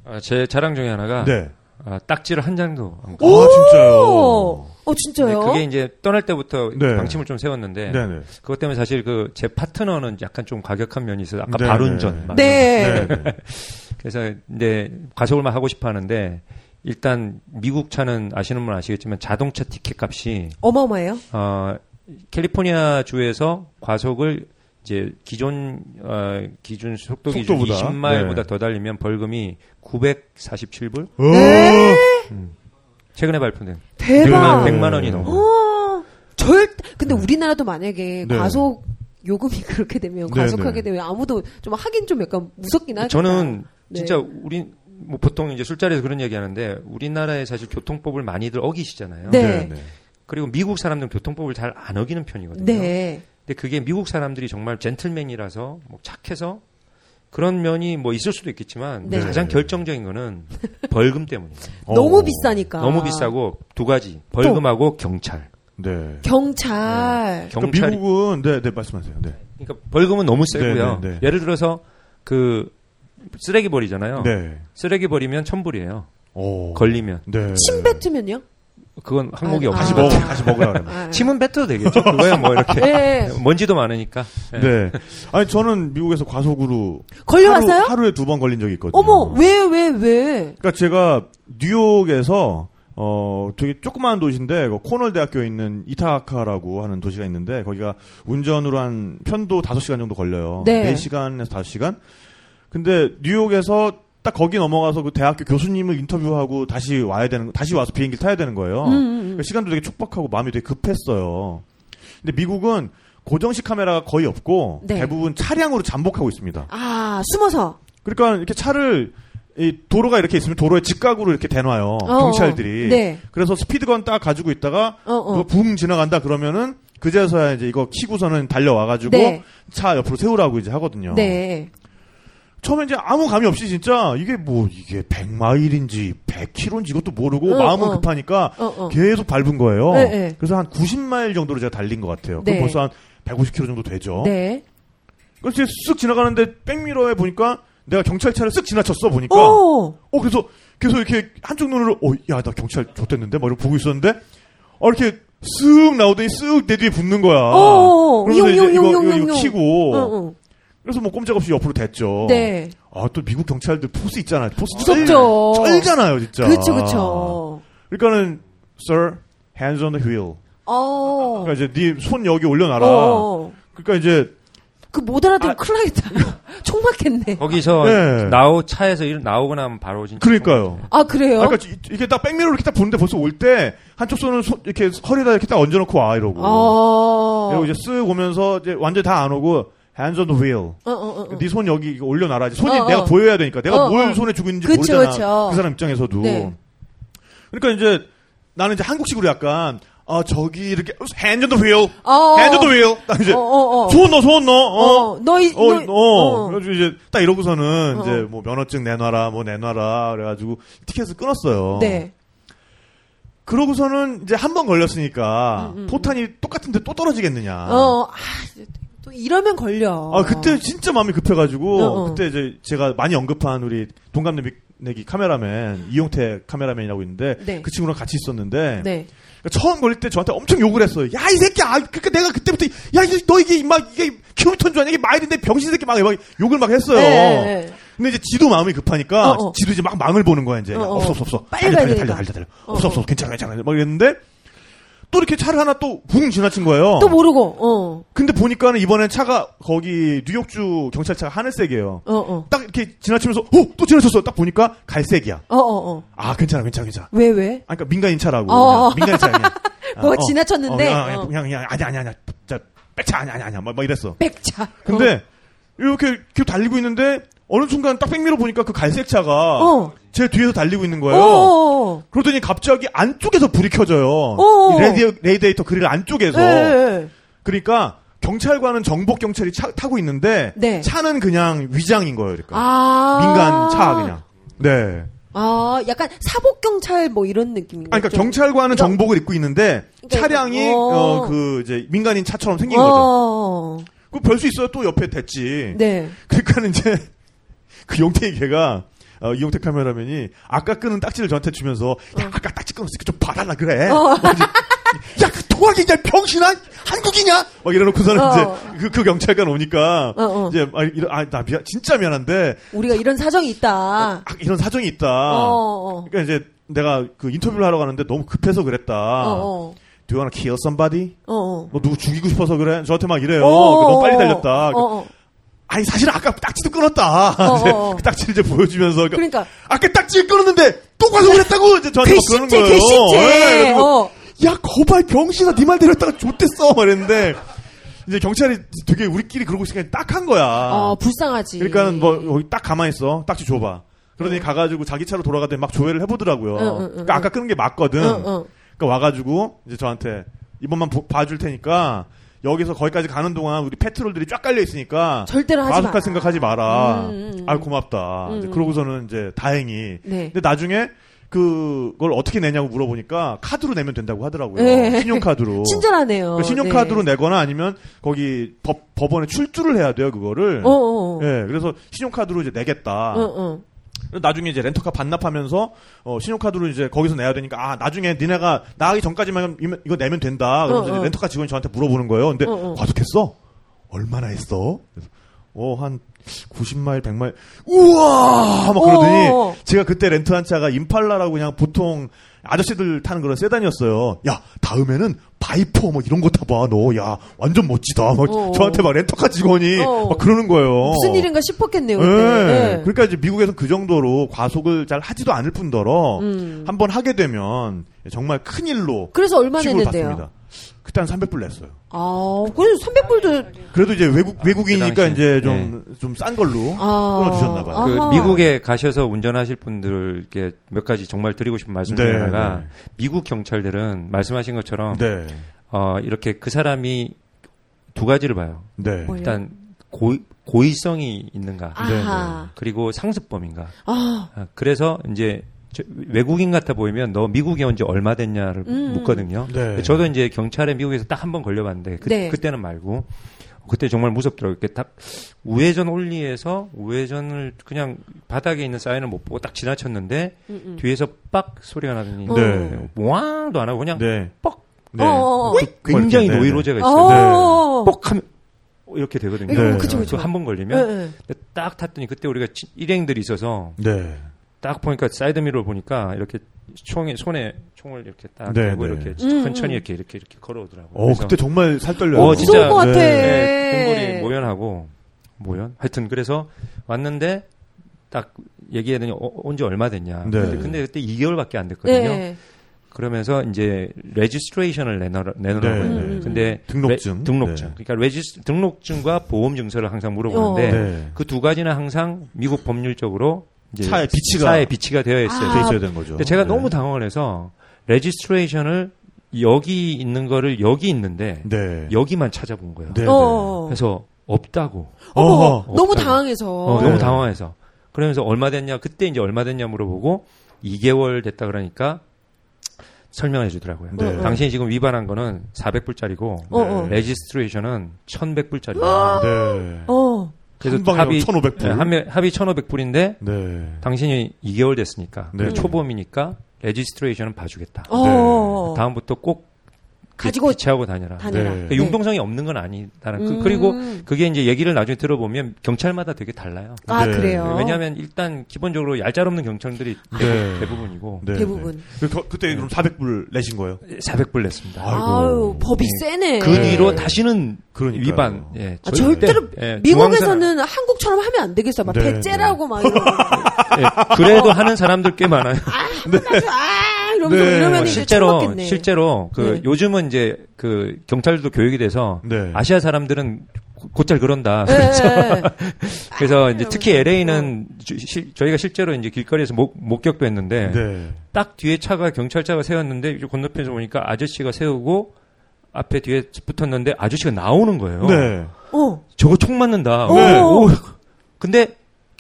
S4: 아, 제 자랑 중에 하나가
S2: 네.
S4: 아, 딱지를 한 장도 안
S2: 아,
S4: 까.
S2: 진짜요.
S3: 어, 진짜요?
S4: 그게 이제 떠날 때부터
S2: 네.
S4: 방침을 좀 세웠는데
S2: 네, 네.
S4: 그것 때문에 사실 그 제 파트너는 약간 좀 과격한 면이 있어요. 아까
S2: 네,
S4: 발운전.
S2: 네.
S4: 막
S3: 네.
S2: 네. 네.
S4: 그래서 근데 과속을 막 하고 싶어 하는데 일단 미국 차는 아시는 분 아시겠지만 자동차 티켓 값이
S3: 어마어마해요.
S4: 어, 캘리포니아 주에서 과속을 이제 기존 어, 기준 속도 기준
S2: 속도보다.
S4: 20마일보다
S2: 네.
S4: 더 달리면 벌금이 947불?
S2: 어,
S4: 최근에 발표된
S3: 대박.
S4: 100만, 100만 원이 넘어.
S3: 어, 절 근데 우리나라도 만약에
S2: 네.
S3: 과속 요금이 그렇게 되면
S2: 네,
S3: 과속하게
S2: 네.
S3: 되면 아무도 좀 하긴 좀 약간 무섭긴 하겠다.
S4: 저는
S3: 네.
S4: 진짜 우리 뭐 보통 이제 술자리에서 그런 얘기 하는데 우리나라에 사실 교통법을 많이들 어기시잖아요.
S3: 네.
S4: 그리고 미국 사람들은 교통법을 잘 안 어기는 편이거든요.
S3: 네.
S4: 근데 그게 미국 사람들이 정말 젠틀맨이라서 뭐 착해서 그런 면이 뭐 있을 수도 있겠지만
S3: 네.
S4: 가장 결정적인 거는 벌금 때문이에요.
S2: 어.
S3: 너무 비싸니까.
S4: 너무 비싸고 두 가지 벌금하고 경찰.
S2: 네.
S3: 경찰.
S2: 그러니까
S4: 경찰이
S2: 미국은 네, 네 말씀하세요. 네.
S4: 그러니까 벌금은 너무 세고요.
S2: 네, 네, 네.
S4: 예를 들어서 그 쓰레기 버리잖아요.
S2: 네.
S4: 쓰레기 버리면 천불이에요.
S2: 오.
S4: 걸리면
S2: 네.
S3: 침 뱉으면요?
S4: 그건 항목이
S3: 아,
S2: 다시
S4: 없어요.
S2: 먹어 다시 먹으라 그러면.
S3: 아,
S4: 침은 뱉어도 되겠죠. 그거야 뭐 이렇게
S3: 네.
S4: 먼지도 많으니까. 네.
S2: 네. 아니 저는 미국에서 과속으로
S3: 걸려왔어요?
S2: 하루, 에 두 번 걸린 적이 있거든요.
S3: 어머, 왜, 왜, 왜?
S2: 그러니까 제가 뉴욕에서 어 되게 조그마한 도시인데 그 코널 대학교에 있는 이타카라고 하는 도시가 있는데 거기가 운전으로 한 편도 5시간 정도 걸려요.
S3: 네.
S2: 4시간에서 5시간. 근데 뉴욕에서 딱 거기 넘어가서 그 대학교 교수님을 인터뷰하고 다시 와야 되는 거- 다시 와서 비행기 타야 되는 거예요.
S3: 음, 음, 음.
S2: 그러니까 시간도 되게 촉박하고 마음이 되게 급했어요. 근데 미국은 고정식 카메라가 거의 없고
S3: 네.
S2: 대부분 차량으로 잠복하고 있습니다.
S3: 아, 숨어서.
S2: 그러니까 이렇게 차를 이 도로가 이렇게 있으면 도로에 직각으로 이렇게 대놔요
S3: 어,
S2: 경찰들이.
S3: 네.
S2: 그래서 스피드건 딱 가지고 있다가
S3: 어, 어.
S2: 붕 지나간다 그러면은 그제서야 이제 이거 키고서는 달려와가지고
S3: 네.
S2: 차 옆으로 세우라고 이제 하거든요.
S3: 네.
S2: 처음에 이제 아무 감이 없이 진짜 이게 뭐 이게 100마일인지 100km인지 이것도 모르고
S3: 어,
S2: 마음은
S3: 어.
S2: 급하니까
S3: 어, 어.
S2: 계속 밟은 거예요.
S3: 네, 네.
S2: 그래서 한 90마일 정도로 제가 달린 것 같아요.
S3: 네.
S2: 그럼 벌써 한 150km 정도 되죠.
S3: 네.
S2: 그래서 이제 쓱 지나가는데 백미러에 보니까 내가 경찰차를 쓱 지나쳤어 보니까
S3: 오!
S2: 어 그래서 계속 이렇게 한쪽 눈으로 어야 나 경찰 줬댔는데 막 이러고 보고 있었는데 어 이렇게 쓱 나오더니 쓱 내 뒤에 붙는 거야.
S3: 어,
S2: 그러면서
S3: 용,
S2: 이제
S3: 용,
S2: 이거,
S3: 용,
S2: 이거,
S3: 용,
S2: 이거
S3: 어, 어.
S2: 그래서 뭐 꼼짝없이 옆으로 댔죠.
S3: 네.
S2: 아 또 미국 경찰들 포스 있잖아요. 포스
S3: 무섭죠.
S2: 쩔, 쩔잖아요 진짜.
S3: 그쵸, 그쵸.
S2: 그러니까는 sir hands on the wheel.
S3: 어.
S2: 그러니까 이제 네 손 여기 올려놔라.
S3: 어.
S2: 그러니까 이제
S3: 그 못 알아들으면
S2: 아.
S3: 큰일 나겠다. 총 맞겠네.
S4: 거기서
S2: 네.
S4: 나오 차에서 일 나오고 나면 바로 진짜
S2: 그러니까요.
S3: 아, 그래요?
S2: 아, 그러니까 이- 이렇게 딱 백미러로 이렇게 딱 보는데 벌써 올 때 한쪽 손은 손- 이렇게 허리에다 이렇게 딱 얹어놓고 와 이러고.
S3: 어.
S2: 그리고 이제 쓱 오면서 이제 완전 다안 오고 hands on the wheel.
S3: 어, 어, 어.
S2: 네손 여기 올려놔라. 손이
S3: 어,
S2: 내가
S3: 어.
S2: 보여야 되니까. 내가
S3: 어,
S2: 뭘
S3: 어.
S2: 손에 쥐고 있는지
S3: 그쵸,
S2: 모르잖아.
S3: 그쵸.
S2: 그 사람 입장에서도.
S3: 네.
S2: 그러니까 이제 나는 이제 한국식으로 약간 아 저기 이렇게 hand on the wheel,
S3: 어.
S2: hand on the wheel. 딱 이제
S3: 어, 어, 어.
S2: 손 넣어, 손 넣어. 어.
S3: 어, 너희,
S2: 어, 어,
S3: 어.
S2: 그래가지고 이제 딱 이러고서는
S3: 어.
S2: 이제 뭐 면허증 내놔라, 뭐 내놔라, 그래가지고 티켓을 끊었어요.
S3: 네.
S2: 그러고서는 이제 한 번 걸렸으니까
S3: 음, 음.
S2: 포탄이 똑같은데 또 떨어지겠느냐.
S3: 어, 아, 또 이러면 걸려.
S2: 아 그때 진짜 마음이 급해가지고
S3: 어, 어.
S2: 그때 이제 제가 많이 언급한 우리 동갑내기 카메라맨 이용태 카메라맨이라고 있는데
S3: 네.
S2: 그 친구랑 같이 있었는데
S3: 네.
S2: 그러니까 처음 걸릴 때 저한테 엄청 욕을 했어요. 야 이 새끼야, 아, 그러니까 내가 그때부터 야 이게 너 이게 막 이게 킬로미터인 줄 아냐 이게 마일인데 병신 새끼 막, 막 욕을 막 했어요.
S3: 네, 네.
S2: 근데 이제 지도 마음이 급하니까
S3: 어, 어.
S2: 지도 이제 막 망을 보는 거야 이제
S3: 어,
S2: 야,
S3: 어.
S2: 없어 없어 없어
S3: 빨리
S2: 달려 달려 달려. 달려 달려
S3: 어,
S2: 없어 없어 괜찮아 괜찮아 막 이랬는데 또 이렇게 차를 하나 또 붕 지나친 거예요.
S3: 또 모르고, 어,
S2: 근데 보니까는 이번엔 차가 거기 뉴욕주 경찰차가 하늘색이에요.
S3: 어, 어.
S2: 딱 이렇게 지나치면서 어또 지나쳤어. 딱 보니까 갈색이야.
S3: 어, 어, 어.
S2: 아 괜찮아 괜찮아 괜찮아.
S3: 왜, 왜?
S2: 아, 그러니까 민간인 차라고.
S3: 어.
S2: 민간인 차 그냥.
S3: 뭐 지나쳤는데?
S2: 어, 그냥,
S3: 어.
S2: 그냥 그냥 아니 아니 아니 진짜 백차 아니 아니 아니야 막, 막 이랬어.
S3: 백차.
S2: 근데 이렇게 이렇게 달리고 있는데 어느 순간 딱 백미러 보니까 그 갈색 차가
S3: 어.
S2: 제 뒤에서 달리고 있는
S3: 어,
S2: 거예요.
S3: 어, 어.
S2: 그러더니 갑자기 안쪽에서 불이 켜져요.
S3: 어.
S2: 이 radi-, radiator grille 안쪽에서.
S3: 예, 예.
S2: 그러니까 경찰관은 정복 경찰이 차- 타고 있는데
S3: 네.
S2: 차는 그냥 위장인 거예요. 그러니까
S3: 아.
S2: 민간 차 그냥. 네.
S3: 아, 약간 사복 경찰 뭐 이런 느낌인
S2: 아,
S3: 거죠?
S2: 그러니까 경찰관은
S3: 그러니까-
S2: 정복을 입고 있는데
S3: 그러니까
S2: 차량이
S3: 어.
S2: 어, 그 이제 민간인 차처럼 생긴 거죠.
S3: 어.
S2: 그별 수 있어요. 또 옆에 됐지.
S3: 네.
S2: 그러니까는 이제 그 용태이 걔가 어, 이용태 카메라맨이 아까 끄는 딱지를 저한테 주면서 야 아까 딱지 끊었으니까 좀 봐달라 그래.
S3: 어.
S2: 야그 통화기 냐 병신아 한국이냐? 막 이러놓고서는
S3: 어.
S2: 이제 그, 그 경찰관 오니까
S3: 어, 어.
S2: 이제 아, 이러- 아, 나 미안 진짜 미안한데
S3: 우리가 이런 사정이 있다.
S2: 아, 이런 사정이 있다.
S3: 어, 어.
S2: 그러니까 이제 내가 그 인터뷰를 하러 가는데 너무 급해서 그랬다.
S3: 어, 어.
S2: Do you wanna kill somebody?
S3: 어, 어.
S2: 너 누구 죽이고 싶어서 그래? 저한테 막 이래요.
S3: 어,
S2: 너무 빨리
S3: 어,
S2: 달렸다.
S3: 어, 어.
S2: 아니 사실은 아까 딱지도 끊었다.
S3: 어, 어, 어.
S2: 그 딱지를 이제 보여주면서
S3: 그러니까
S2: 아까 딱지 끊었는데 또 가서 그랬다고 이제 저한테 막 그러는
S3: 괘씸죄,
S2: 거예요.
S3: 괘씸죄.
S2: 예, 그래서
S3: 어.
S2: 야 거발 병신아 네말 들었다가 좆됐어 말했는데 이제 경찰이 되게 우리끼리 그러고 있으니까 딱 한 거야.
S3: 어, 불쌍하지.
S2: 그러니까 뭐 여기 딱 가만히 있어. 딱지 줘봐. 그러더니 가가지고 자기 차로 돌아가더니 막 조회를 해보더라고요.
S3: 응, 응, 응,
S2: 그러니까 아까 끊은 게 맞거든.
S3: 응, 응.
S2: 그러니까 와가지고 이제 저한테 이번만 보- 봐줄 테니까 여기서 거기까지 가는 동안 우리 페트롤들이 쫙 깔려 있으니까
S3: 절대로 하지 마라.
S2: 생각하지 마라.
S3: 음, 음, 음.
S2: 아 고맙다.
S3: 음,
S2: 이제
S3: 음.
S2: 그러고서는 이제 다행히.
S3: 네.
S2: 근데 나중에 그걸 어떻게 내냐고 물어보니까 카드로 내면 된다고 하더라고요.
S3: 네.
S2: 신용카드로.
S3: 친절하네요.
S2: 그 신용카드로
S3: 네.
S2: 내거나 아니면 거기 법, 법원에 출두를 해야 돼요 그거를.
S3: 어, 어, 어.
S2: 예, 그래서 신용카드로 이제 내겠다.
S3: 어, 어.
S2: 나중에 이제 렌터카 반납하면서 어, 신용카드로 이제 거기서 내야 되니까 아 나중에 니네가 나가기 전까지만 이거- 내면 된다. 그러면서
S3: 어, 어.
S2: 렌터카 직원이 저한테 물어보는 거예요. 근데
S3: 어, 어.
S2: 과속했어? 얼마나 했어? 어한 90마일 100마일 우와 막 그러더니
S3: 어, 어.
S2: 제가 그때 렌트 한 차가 임팔라라고 그냥 보통 아저씨들 타는 그런 세단이었어요. 야 다음에는 바이퍼 뭐 이런 거 타봐 너 야 완전 멋지다. 막
S3: 어.
S2: 저한테 막 렌터카 직원이
S3: 어.
S2: 막 그러는 거예요.
S3: 무슨 일인가 싶었겠네요.
S2: 예.
S3: 그때. 네.
S2: 그러니까 이제 미국에서 그 정도로 과속을 잘 하지도 않을 뿐더러
S3: 음.
S2: 한번 하게 되면 정말 큰 일로
S3: 그래서 얼마 냈는데요?
S2: 그때 한 300불 냈어요.
S3: 아, 그래서 300불도
S2: 그래도 이제 외국 외국이니까
S4: 당시에,
S2: 이제 좀 좀 싼 걸로
S3: 아.
S2: 끊어주셨나 봐요.
S4: 그
S3: 아하.
S4: 미국에 가셔서 운전하실 분들께 몇 가지 정말 드리고 싶은 말씀 중에
S2: 네,
S4: 하나가
S2: 네.
S4: 미국 경찰들은 말씀하신 것처럼
S2: 네,
S4: 어, 이렇게 그 사람이 두 가지를 봐요.
S2: 네?
S4: 일단 고, 고의성이 있는가
S3: 아하.
S4: 그리고 상습범인가.
S3: 아,
S4: 아, 그래서 이제 저- 외국인 같아 보이면 너 미국에 온 지 얼마 됐냐를
S3: 음.
S4: 묻거든요.
S2: 네.
S4: 저도 이제 경찰에 미국에서 딱 한 번 걸려봤는데 그,
S3: 네.
S4: 그때는 말고 그때 정말 무섭더라고요. 이렇게 딱 우회전 올리에서 우회전을 그냥 바닥에 있는 사인을 못 보고 딱 지나쳤는데
S3: 음, 음.
S4: 뒤에서 빡 소리가 나더니
S2: 네.
S4: 왕도 안 하고 그냥
S2: 네,
S4: 뻑
S2: 네.
S3: 어, 어, 어.
S4: 굉장히
S2: 네, 네.
S4: 노이로제가 있어요.
S3: 어.
S4: 뻑 하면 이렇게 되거든요.
S2: 네.
S3: 그쵸, 그쵸.
S4: 한번
S3: 네,
S4: 걸리면
S3: 네.
S4: 근데 딱 탔더니 그때 우리가 치- 일행들이 있어서
S2: 네,
S4: 딱 보니까 사이드 미러를 보니까 이렇게 총에 손에 총을 이렇게 딱
S2: 네,
S4: 대고
S2: 네.
S4: 이렇게
S3: 음,
S4: 천천히
S3: 음.
S4: 이렇게 이렇게 이렇게 걸어오더라고요.
S2: 어 그때 정말 살 떨려요.
S4: 어, 진짜,
S3: 것 같아.
S4: 네, 등골이 모연하고 모연. 하여튼 그래서 왔는데 딱 얘기하더니 어, 온지 얼마 됐냐.
S2: 네.
S4: 근데, 근데 그때 2개월밖에 안 됐거든요.
S3: 네.
S4: 그러면서 이제 registration을 내놓으라, 내놓으라고
S2: 네.
S3: 네.
S4: 근데
S2: 등록증.
S4: 레- 등록증.
S2: 네.
S4: 그러니까 regis 등록증과 보험 증서를 항상 물어보는데
S2: 네.
S4: 그두 가지는 항상 미국 법률적으로
S2: 차에 비치가-
S4: 차에 비치가 되어 있어요.
S3: 아.
S2: 돼 있어야 되는 거죠.
S4: 근데 제가
S2: 네.
S4: 너무 당황을 해서 registration을 여기 있는 거를 여기 있는데
S2: 네,
S4: 여기만 찾아본 거예요.
S2: 네,
S3: 어.
S4: 그래서 없다고.
S3: 어머,
S2: 어허.
S3: 너무
S4: 없다고.
S3: 당황해서.
S4: 어,
S2: 네.
S4: 너무 당황해서. 그러면서 얼마 됐냐? 그때 이제 얼마 됐냐 물어보고 2개월 됐다 그러니까 설명해 주더라고요.
S2: 네.
S4: 당신이 지금 위반한 거는 400불짜리고
S3: 어, 어.
S4: registration은 1,100불짜리야.
S2: 네.
S3: 어.
S4: 그래서
S2: 한 방에
S4: 합의
S2: 1,500 불.
S4: 네, 합의, 합의 1,500불인데
S2: 네.
S4: 당신이 2개월 됐으니까
S2: 네.
S4: 초범이니까 registration은 봐주겠다.
S3: 어.
S4: 다음부터 꼭
S3: 가지고
S4: 비치하고 다녀라.
S3: 다녀라.
S2: 네.
S4: 그러니까 융통성이 없는 건 아니다는. 그-
S3: 음.
S4: 그 리고 그게 이제 얘기를 나중에 들어보면 경찰마다 되게 달라요.
S3: 아,
S2: 네.
S3: 그래요.
S4: 왜냐하면 일단 기본적으로 얄짤없는 경찰들이
S2: 네.
S4: 대부분, 이고
S2: 네,
S3: 대부분.
S2: 네. 그, 거- 그때 그럼 400불 내신 거예요?
S4: 400불 냈습니다.
S2: 아이고.
S3: 아유, 법이 세네.
S4: 그 뒤로 다시는
S2: 그러니까요.
S4: 위반. 예,
S3: 아, 절대로
S4: 예,
S3: 미국에서는 한국처럼 하면 안 되겠어. 막
S2: 네,
S3: 백제라고 막
S4: 예, 그래도 하는 사람들 꽤 많아요.
S3: 아, 이러 면서
S2: 네.
S3: 이러면
S4: 어,
S3: 이제
S4: 실제로. 실제로 그
S3: 네.
S4: 요즘은 이제 그 경찰들도 교육이 돼서
S2: 네.
S4: 아시아 사람들은 고- 곧잘 그런다.
S3: 예,
S4: 그래서,
S3: 예.
S4: 그래서 이제 특히. LA는 저희가 실제로 이제 길거리에서 목, 목격도 했는데
S2: 네.
S4: 딱 뒤에 차가 경찰차가 세웠는데 건너편에서 보니까 아저씨가 세우고 앞에 뒤에 붙었는데 아저씨가 나오는 거예요.
S2: 네.
S3: 어.
S4: 저거 총 맞는다.
S3: 네.
S4: 오. 근데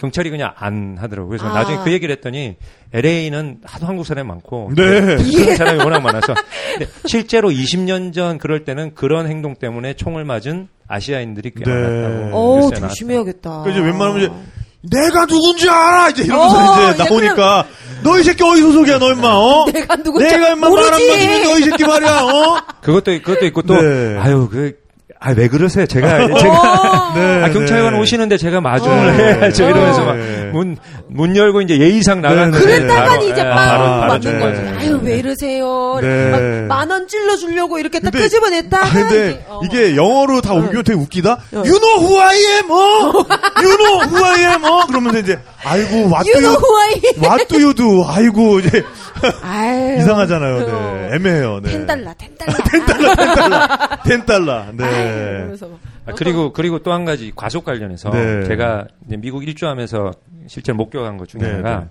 S4: 경찰이 그냥 안 하더라고요. 그래서
S3: 아.
S4: 나중에 그 얘기를 했더니 LA는 하도 한국 사람이 많고
S2: 네.
S4: 그런 사람이 워낙 많아서 근데 실제로 20년 전 그럴 때는 그런 행동 때문에 총을 맞은 아시아인들이 꽤
S2: 네.
S4: 많았다고.
S3: 어. 조심해야겠다.
S2: 그 이제 웬만하면 이제 내가 누군지 알아 이제 이러면서
S3: 어,
S2: 이제 나오니까 너 이 새끼 어디 소속이야 너 임마 어?
S3: 내가 누군지
S2: 내가 임마 말한
S3: 모르지.
S2: 거지 너이 새끼 말이야 어?
S4: 그것도 그것도 있고 또
S2: 네.
S4: 아유 그 아, 왜 그러세요? 제가,
S3: 어.
S4: 제가,
S2: 네,
S4: 아, 경찰관
S2: 네.
S4: 오시는데 제가 마중을
S3: 어.
S4: 해야죠. 이러면서
S2: 네.
S4: 막 문, 문 열고 이제 예의상 나가는
S2: 네, 네.
S3: 그랬다간 이제
S2: 바로,
S3: 맞는
S2: 바로
S3: 거지.
S2: 네.
S3: 아유 왜 이러세요?
S2: 네.
S3: 만원 찔러 주려고 이렇게 딱
S2: 아, 근데
S3: 어.
S2: 이게 영어로 다 옮기면 되게 웃기다.
S3: 어.
S2: You know who I am, 어? You know who I am, 어? 그러면서 이제, 아이고, what do
S3: You know who I am.
S2: what do you do? 아이고, 이제,
S3: 아유.
S2: 이상하잖아요. 네.
S3: 어.
S2: 애매해요. 네.
S3: 텐 달러, 텐 달러.
S2: 텐 달러.
S3: 아유,
S2: 네.
S3: 이러면서 막.
S4: 아, 그리고 그리고 또 한 가지 과속 관련해서
S2: 네.
S4: 제가 이제 미국 일주하면서 실제 목격한 것 중에
S2: 네,
S4: 하나가
S2: 네.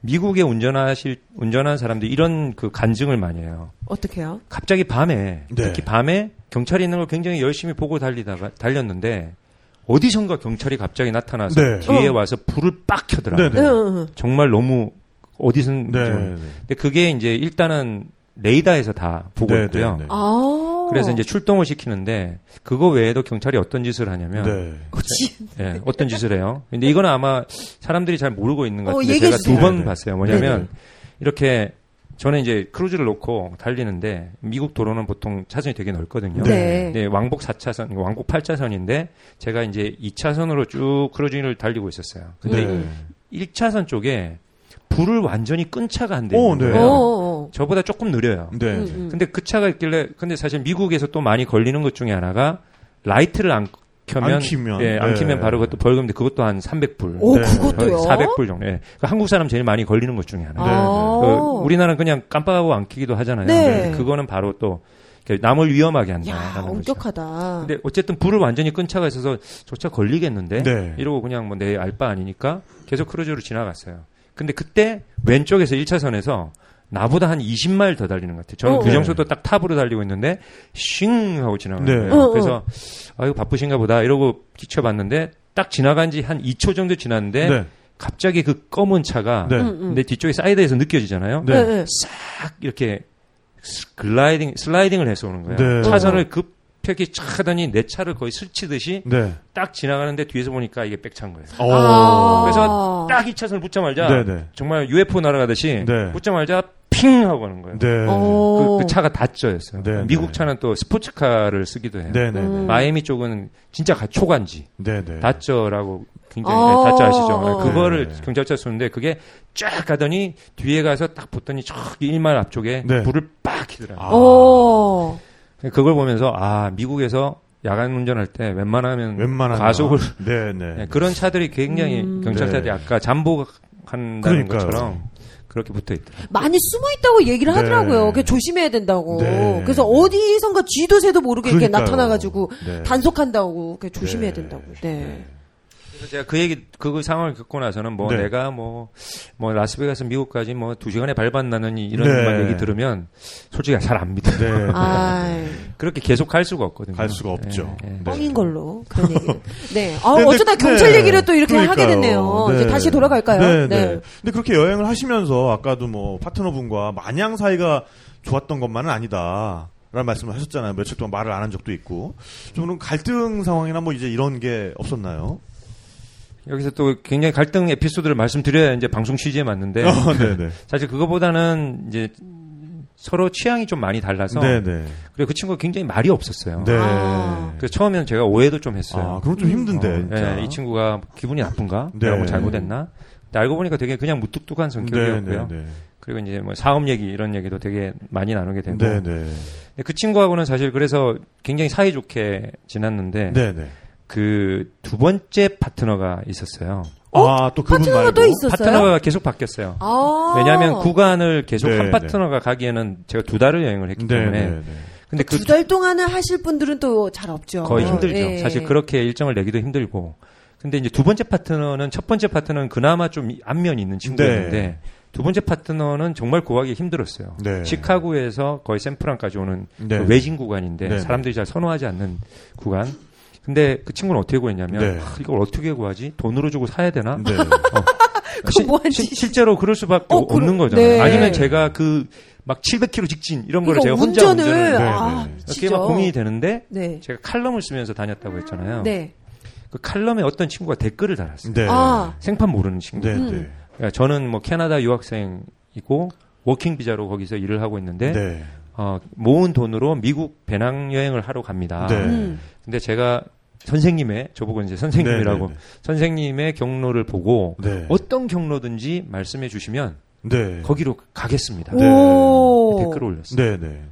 S4: 미국에 운전하실 운전하는 사람들이 이런 그 간증을 많이 해요.
S3: 어떻게요?
S4: 갑자기 밤에
S2: 네.
S4: 특히 밤에 경찰이 있는 걸 굉장히 열심히 보고 달리다가 달렸는데 어디선가 경찰이 갑자기 나타나서
S2: 네.
S4: 뒤에
S3: 어.
S4: 와서 불을 빡 켜더라고요.
S2: 네,
S3: 응,
S2: 네.
S4: 정말 너무 어디선
S2: 네.
S4: 근데 그게 이제 일단은 레이더에서 다 보고
S2: 네,
S4: 있고요.
S2: 네, 네.
S3: 아.
S4: 그래서 이제 출동을 시키는데 그거 외에도 경찰이 어떤 짓을 하냐면
S2: 네.
S3: 그치.
S4: 예, 어떤 짓을 해요. 근데 이거는 아마 사람들이 잘 모르고 있는 것
S3: 어,
S4: 같은데
S3: 얘기해
S4: 제가
S3: 주세요.
S4: 두번
S2: 네, 네.
S4: 봤어요. 뭐냐면
S3: 네,
S4: 이렇게 저는 이제 크루즈를 놓고 달리는데 미국 도로는 보통 차선이 되게 넓거든요.
S3: 네.
S4: 네, 왕복 4차선, 왕복 8차선인데 제가 이제 2차선으로 쭉 크루즈를 달리고 있었어요. 근데
S2: 네.
S4: 1차선 쪽에 불을 완전히 끈 차가 한대
S2: 오,
S4: 있는
S2: 네.
S4: 거예요.
S3: 어.
S4: 저보다 조금 느려요.
S2: 네.
S3: 음, 음.
S4: 근데 그 차가 있길래 근데 사실 미국에서 또 많이 걸리는 것 중에 하나가 라이트를 안 켜면
S2: 안 키면,
S4: 예, 안
S2: 네.
S4: 키면 바로 그것도 벌금인데 그것도 한 300불.
S3: 오,
S2: 네.
S3: 그것도요?
S4: 400불 정도. 예. 그 한국 사람 제일 많이 걸리는 것 중에 하나.
S2: 네,
S3: 아.
S4: 그 우리나라는 그냥 깜빡하고 안 키기도 하잖아요.
S3: 네.
S4: 그거는 바로 또 남을 위험하게
S3: 야,
S4: 한다라는 거죠.
S3: 엄격하다.
S4: 근데 어쨌든 불을 완전히 끈 차가 있어서 저차 걸리겠는데
S2: 네.
S4: 이러고 그냥 뭐 내 알바 아니니까 계속 크루즈로 지나갔어요. 근데 그때 왼쪽에서 1차선에서 나보다 한 20마일 더 달리는 것 같아요. 저는
S3: 어.
S4: 규정속도 딱 탑으로 달리고 있는데 쉥 하고 지나가는
S2: 네.
S4: 거예요.
S3: 어, 어.
S4: 그래서 아이고 바쁘신가 보다 이러고 비춰봤는데 딱 지나간 지 한 2초 정도 지났는데
S2: 네.
S4: 갑자기 그 검은 차가
S2: 네.
S3: 음, 음.
S4: 내 뒤쪽에 사이드에서 느껴지잖아요.
S2: 네.
S3: 네.
S4: 싹 이렇게 스- 글라이딩 슬라이딩을 해서 오는 거예요.
S2: 네.
S4: 차선을 급 촥 하더니 내 차를 거의 스치듯이
S2: 네.
S4: 딱 지나가는데 뒤에서 보니까 이게 백찬 거예요.
S2: 어.
S3: 아.
S4: 그래서 딱이 차선을 붙자마자
S2: 네, 네.
S4: 정말 UFO 날아가듯이
S2: 네.
S4: 붙자마자 핑 하고 가는 거예요.
S2: 네.
S3: 어.
S4: 그, 그 차가 다저였어요.
S2: 네,
S4: 미국
S2: 네.
S4: 차는 또 스포츠카를 쓰기도 해요.
S2: 네, 네,
S3: 음.
S2: 네.
S4: 마이애미 쪽은 진짜 가- 초간지
S2: 네, 네.
S4: 다저라고 굉장히
S3: 아.
S4: 네, 다저 아시죠? 그거를
S2: 네.
S4: 경찰차 쏘는데 그게 쫙 가더니 뒤에 가서 딱 붙더니 저기 1마일 앞쪽에
S2: 네.
S4: 불을 빡 켜더라고요.
S2: 아.
S3: 어.
S4: 그걸 보면서 아 미국에서 야간 운전할 때 웬만하면
S2: 웬만한
S4: 과속을
S2: 네, 네.
S4: 네, 그런 차들이 굉장히
S3: 음.
S4: 경찰차들이
S2: 네.
S4: 아까 잠복한다는
S2: 그러니까요.
S4: 것처럼 그렇게 붙어 있더라고요.
S3: 많이 숨어 있다고 얘기를
S2: 네.
S3: 하더라고요. 그 조심해야 된다고.
S2: 네.
S3: 그래서 어디선가 쥐도 새도 모르게 이렇게
S2: 그러니까요.
S3: 나타나가지고
S2: 네.
S3: 단속한다고 그 조심해야
S2: 네.
S3: 된다고. 네.
S4: 그래서 제가 그 얘기 그 상황을 겪고 나서는 뭐
S2: 네.
S4: 내가 뭐뭐 라스베가스 미국까지 뭐 두 시간에 발반나느니 이런
S2: 네.
S4: 말 얘기 들으면 솔직히 잘 안 믿어요.
S2: 네.
S3: 아,
S4: 그렇게 계속 갈 수가 없거든요.
S2: 갈 수가 없죠.
S4: 예, 예.
S2: 네.
S3: 뻥인 걸로 그런 얘기는. 네. 아, 어쩌다 경찰
S2: 네.
S3: 얘기를 또 이렇게 하게
S2: 그러니까요.
S3: 됐네요.
S2: 네.
S3: 이제 다시 돌아갈까요?
S2: 네, 네. 근데 그렇게 여행을 하시면서 아까도 뭐 파트너분과 마냥 사이가 좋았던 것만은 아니다. 라는 말씀을 하셨잖아요. 며칠 동안 말을 안 한 적도 있고. 좀 그런 갈등 상황이나 뭐 이제 이런 게 없었나요?
S4: 여기서 또 굉장히 갈등 에피소드를 말씀드려야 이제 방송 취지에 맞는데
S2: 어, 네네.
S4: 사실 그거보다는 이제 서로 취향이 좀 많이 달라서
S2: 네네.
S4: 그리고 그 친구가 굉장히 말이 없었어요.
S2: 네.
S3: 아.
S4: 그래서 처음에는 제가 오해도 좀 했어요.
S2: 아, 그럼 좀 힘든데.
S4: 어,
S2: 진짜.
S4: 예, 이 친구가 기분이 나쁜가?
S2: 네.
S4: 뭐 잘못했나? 근데 알고 보니까 되게 그냥 무뚝뚝한 성격이었고요.
S2: 네, 네,
S4: 그리고 이제 뭐 사업 얘기 이런 얘기도 되게 많이 나누게 되고.
S2: 네. 네, 네.
S4: 근데 그 친구하고는 사실 그래서 굉장히 사이좋게 지났는데
S2: 네, 네.
S4: 그 두 번째 파트너가 있었어요.
S2: 아, 또 그분
S3: 파트너가
S2: 말고.
S3: 또 있었어요?
S4: 파트너가 계속 바뀌었어요.
S3: 아.
S4: 왜냐하면 구간을 계속
S2: 네,
S4: 한
S2: 네.
S4: 파트너가 가기에는 제가 두 달을 여행을 했기
S2: 네,
S4: 때문에
S2: 네, 네.
S4: 근데 그
S3: 두달 동안을 하실 분들은 또 잘 없죠.
S4: 거의 힘들죠.
S3: 예.
S4: 사실 그렇게 일정을 내기도 힘들고. 근데 이제 두 번째 파트너는 첫 번째 파트너는 그나마 좀 안면이 있는 친구였는데
S2: 네.
S4: 두 번째 파트너는 정말 구하기 힘들었어요.
S2: 네.
S4: 시카고에서 거의 샌프란까지 오는
S2: 네.
S4: 그 외진 구간인데
S2: 네.
S4: 사람들이 잘 선호하지 않는 구간. 근데 그 친구는 어떻게 구했냐면
S2: 네.
S4: 아, 이걸 어떻게 구하지? 돈으로 주고 사야 되나?
S2: 네.
S3: 그거 뭐한 짓.
S4: 실제로 그럴 수밖에
S3: 어,
S4: 없는
S3: 그러-
S4: 거잖아요.
S3: 네.
S4: 아니면 제가 그 막 700km 직진 이런 거를 제가
S3: 그러니까
S4: 혼자
S3: 운전을
S4: 운전을
S2: 네,
S3: 아,
S2: 네.
S4: 그게
S3: 진짜.
S4: 막 고민이 되는데
S3: 네.
S4: 제가 칼럼을 쓰면서 다녔다고 했잖아요.
S3: 네.
S4: 그 칼럼에 어떤 친구가 댓글을 달았어요.
S2: 네.
S3: 아.
S4: 생판 모르는 친구.
S2: 네,
S3: 음.
S2: 네.
S4: 그러니까 저는 뭐 캐나다 유학생이고 working 비자로 거기서 일을 하고 있는데
S2: 네.
S4: 어, 모은 돈으로 미국 배낭 여행을 하러 갑니다.
S2: 네.
S3: 음.
S4: 근데 제가 선생님의 저보고 이제 선생님이라고
S2: 네, 네,
S4: 선생님의 경로를 보고
S2: 네.
S4: 어떤 경로든지 말씀해 주시면
S2: 네.
S4: 거기로 가겠습니다.
S2: 네.
S3: 오.
S4: 댓글을 올렸어요.
S2: 네, 네.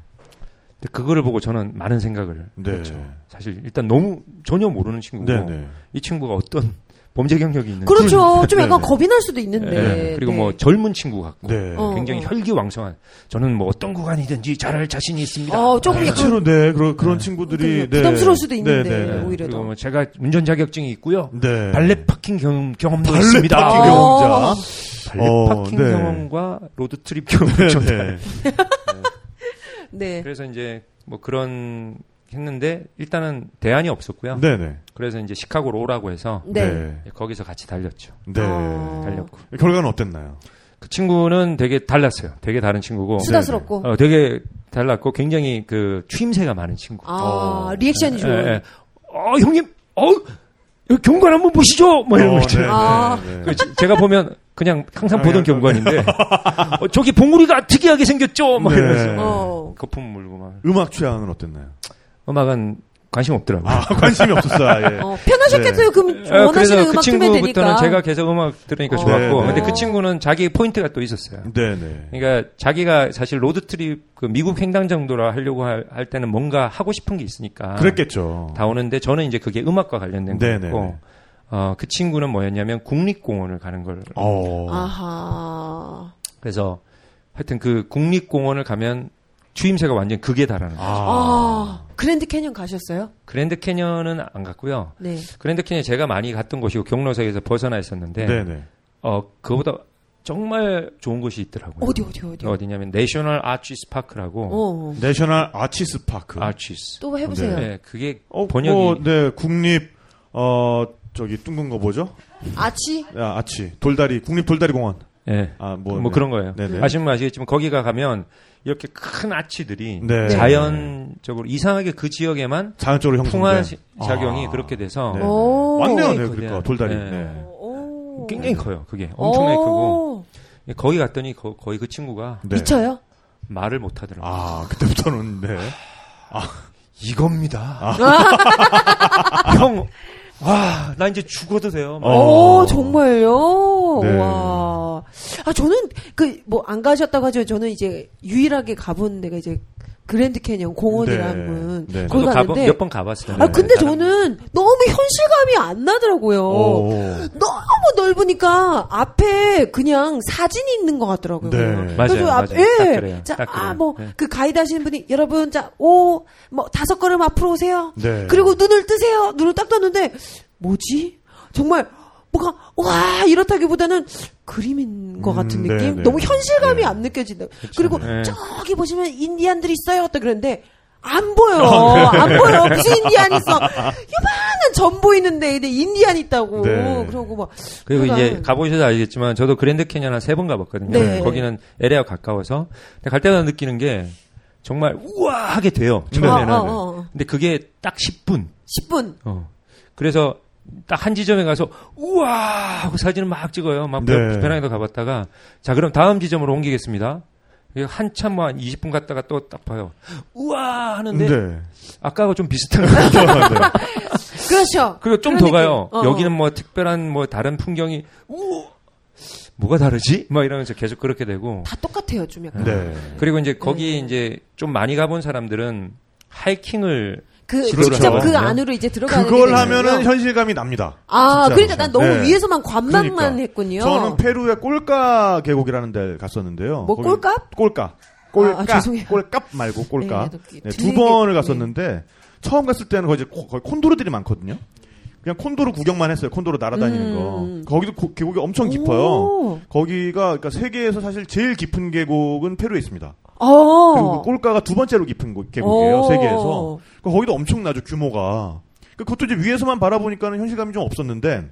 S4: 근데 그거를 보고 저는 많은 생각을
S2: 네.
S4: 했죠. 사실 일단 너무 전혀 모르는 친구고
S2: 네, 네.
S4: 이 친구가 어떤 범죄 경력이 있는지
S3: 그렇죠. 좀 약간
S2: 네, 네.
S3: 겁이 날 수도 있는데.
S4: 네. 그리고
S3: 네.
S4: 뭐 젊은 친구 같고
S2: 네.
S3: 어.
S4: 굉장히 혈기왕성한 저는 뭐 어떤 구간이든지 잘할 자신이 있습니다.
S3: 어, 조금 약간
S2: 실제로 네, 그런 그런 친구들이 네.
S3: 부담스러울 수도 있는데
S2: 네, 네, 네.
S3: 오히려
S4: 그리고
S3: 더.
S4: 뭐 제가 운전 자격증이 있고요.
S2: 네.
S4: valet parking 경험, 경험도
S2: 발레
S4: 있습니다.
S2: parking
S3: 어.
S2: 경험자.
S4: 발레
S2: 어,
S4: parking
S2: 네.
S4: 경험과 road trip 경험
S2: 네,
S4: 좀
S2: 네.
S3: 네.
S4: 그래서 이제 뭐 그런 했는데 일단은 대안이 없었고요.
S2: 네, 네.
S4: 그래서 이제 시카고로 오라고 해서
S3: 네.
S4: 거기서 같이 달렸죠.
S2: 네.
S3: 아.
S4: 달렸고
S2: 결과는 어땠나요?
S4: 그 친구는 되게 달랐어요. 되게 다른 친구고
S3: 수다스럽고.
S4: 어, 되게 달랐고 굉장히 그 추임새가 많은 친구.
S3: 아,
S2: 어.
S3: 리액션이 좋은.
S4: 예, 예. 어 형님, 어 여기 경관 한번 보시죠. 뭐 이런 거
S2: 어,
S4: 있잖아요.
S3: 아.
S2: 네, 네.
S4: 그 제- 제가 보면 그냥 항상
S2: 아,
S4: 보던 경관인데 어, 저기 봉우리가 특이하게 생겼죠. 막
S2: 네.
S4: 이러면서
S3: 어.
S4: 거품 물고 막
S2: 음악 취향은 어땠나요?
S4: 음악은 관심 없더라고요.
S2: 아, 관심이 없었어요. 예.
S3: 어, 편하셨겠어요. 그럼
S4: 어,
S3: 원하시는
S4: 그래서 그
S3: 음악 틀면 되니까.
S4: 친구부터는 제가 계속 음악 들으니까
S3: 어.
S4: 좋았고,
S2: 네,
S4: 근데
S2: 네.
S4: 그 친구는 자기 포인트가 또 있었어요.
S2: 네, 네.
S4: 그러니까 자기가 사실 road trip 그 미국 횡단 정도로 하려고 할, 할 때는 뭔가 하고 싶은 게 있으니까
S2: 그랬겠죠.
S4: 다 오는데 저는 이제 그게 음악과 관련된
S2: 네,
S4: 거였고
S2: 네, 네.
S4: 어, 그 친구는 뭐였냐면 국립공원을 가는 걸
S2: 어.
S3: 아하.
S4: 그래서 하여튼 그 국립공원을 가면 추임새가 완전 극에 달하는 거예요.
S3: 아. 그랜드 캐년 가셨어요?
S4: 그랜드 캐년은 안 갔고요.
S3: 네.
S4: 그랜드 캐년 제가 많이 갔던 곳이고 경로상에서 벗어나 있었는데
S2: 네, 네.
S4: 어 그거보다 정말 좋은 곳이 있더라고요.
S3: 어디, 어디, 어디?
S4: 어디냐면 내셔널 아치스 파크라고
S3: 어.
S2: 내셔널 아치스 파크.
S4: 아치스.
S3: 또 해보세요.
S4: 네, 그게
S2: 어,
S4: 번역이
S2: 뭐, 네, 국립 어 저기 둥근 거 뭐죠?
S3: 아치?
S2: 아, 아치 돌다리 국립 돌다리 공원.
S4: 예.
S2: 아,
S4: 뭐,
S2: 뭐, 네.
S4: 그런 거예요.
S2: 네네.
S4: 아시면 아시겠지만 거기가 가면 이렇게 큰 아치들이
S2: 네.
S4: 자연적으로 이상하게 그 지역에만
S2: 자연적으로 형성된.
S4: 풍화 시- 작용이
S2: 아.
S4: 그렇게 돼서
S2: 네.
S3: 오.
S2: 왔네요, 네,
S4: 굉장히
S2: 그러니까. 돌다리.
S4: 네.
S2: 네.
S3: 오.
S4: 굉장히 커요. 그게 엄청나게 크고
S3: 오.
S4: 거기 갔더니 거, 거의 그 친구가
S2: 네.
S3: 미쳐요?
S4: 말을 못 하더라고요.
S2: 아, 그때부터는 네.
S4: 이겁니다.
S2: 아.
S4: 형, 와, 나 이제 죽어도 돼요. 막
S2: 어.
S3: 오, 정말요?
S2: 네.
S3: 와. 아, 저는, 그, 뭐, 안 가셨다고 하죠. 저는 이제, 유일하게 가본 데가 이제, 그랜드 캐년 공원이라는.
S2: 네. 네.
S3: 거기 갔는데.
S4: 몇 번 가봤어요.
S3: 아, 근데
S4: 다른-
S3: 저는 너무 현실감이 안 나더라고요.
S2: 오.
S3: 너무 넓으니까 앞에 그냥 사진이 있는 것 같더라고요.
S2: 네.
S3: 그냥.
S4: 맞아요,
S3: 그래서 앞- 예.
S4: 그래요.
S3: 자,
S4: 딱 그래요.
S3: 아, 뭐,
S4: 네.
S3: 그 가이드 하시는 분이, 여러분, 자, 오, 뭐, 다섯 걸음 앞으로 오세요.
S2: 네.
S3: 그리고 눈을 뜨세요. 눈을 딱 떴는데, 뭐지? 정말, 뭐가, 와, 이렇다기보다는 그림인 것
S2: 음,
S3: 같은
S2: 네,
S3: 느낌?
S2: 네.
S3: 너무 현실감이
S2: 네.
S3: 안 느껴진다. 그리고
S4: 네.
S3: 저기 보시면 인디안들이 있어요. 또 그런데, 안 보여.
S2: 아, 네.
S3: 안 보여. 무슨 인디안 있어. 요만한 점 보이는데, 근데 인디안 있다고.
S2: 네.
S3: 그러고 막.
S4: 그리고
S3: 그러다-
S4: 이제 가보셔서 알겠지만 저도 그랜드 캐년 한 세 번 가봤거든요.
S3: 네.
S4: 거기는 LA와 가까워서. 근데 갈 때마다 느끼는 게 정말 우아하게 돼요. 처음에는.
S3: 어, 어, 어.
S4: 근데 그게 딱 10분.
S3: 10분.
S4: 어. 그래서 딱 한 지점에 가서 우와 하고 사진을 막 찍어요. 막
S2: 네.
S4: 배낭에도 가봤다가 자 그럼 다음 지점으로 옮기겠습니다. 한참 뭐 한 20분 갔다가 또 딱 봐요. 우와 하는데
S2: 네.
S4: 아까하고 좀 비슷한 거 같아요.
S3: 그렇죠.
S4: 그리고 좀
S3: 그런
S4: 더
S3: 느낌.
S4: 가요.
S3: 어,
S4: 여기는
S3: 어.
S4: 뭐 특별한 뭐 다른 풍경이 우 뭐가 다르지? 막 이러면서 계속 그렇게 되고
S3: 다 똑같아요, 좀 약간.
S2: 네.
S4: 그리고 이제 거기 이제 좀 많이 가본 사람들은 하이킹을
S3: 그
S2: 그렇죠.
S3: 직접 그. 안으로 이제 들어가는
S2: 그걸. 하면은 현실감이 납니다.
S3: 아,
S2: 진짜로.
S3: 그러니까 난 너무
S2: 네.
S3: 위에서만 관망만
S2: 그러니까.
S3: 했군요.
S2: 저는 페루의 꼴까 계곡이라는 데 갔었는데요.
S3: 뭐 꼴값?
S2: 꼴까. 꼴까.
S3: 아, 아, 죄송해요.
S2: 꼴값 말고 꼴까.
S3: 네,
S2: 네,
S3: 들리게-
S2: 두 번을
S3: 네.
S2: 갔었는데 처음 갔을 때는 거의, 거의 콘도르들이 많거든요. 그냥 콘도르 구경만 했어요. 콘도르 날아다니는
S3: 음.
S2: 거. 거기도 고- 계곡이 엄청 깊어요.
S3: 오.
S2: 거기가 그러니까 세계에서 사실 제일 깊은 계곡은 페루에 있습니다.
S3: 어.
S2: 그리고 그 꼴까가 두 번째로 깊은 곳- 계곡이에요.
S3: 오.
S2: 세계에서. 그 거기도 엄청나죠 규모가. 그 그것도 이제 위에서만 바라보니까는 현실감이 좀 없었는데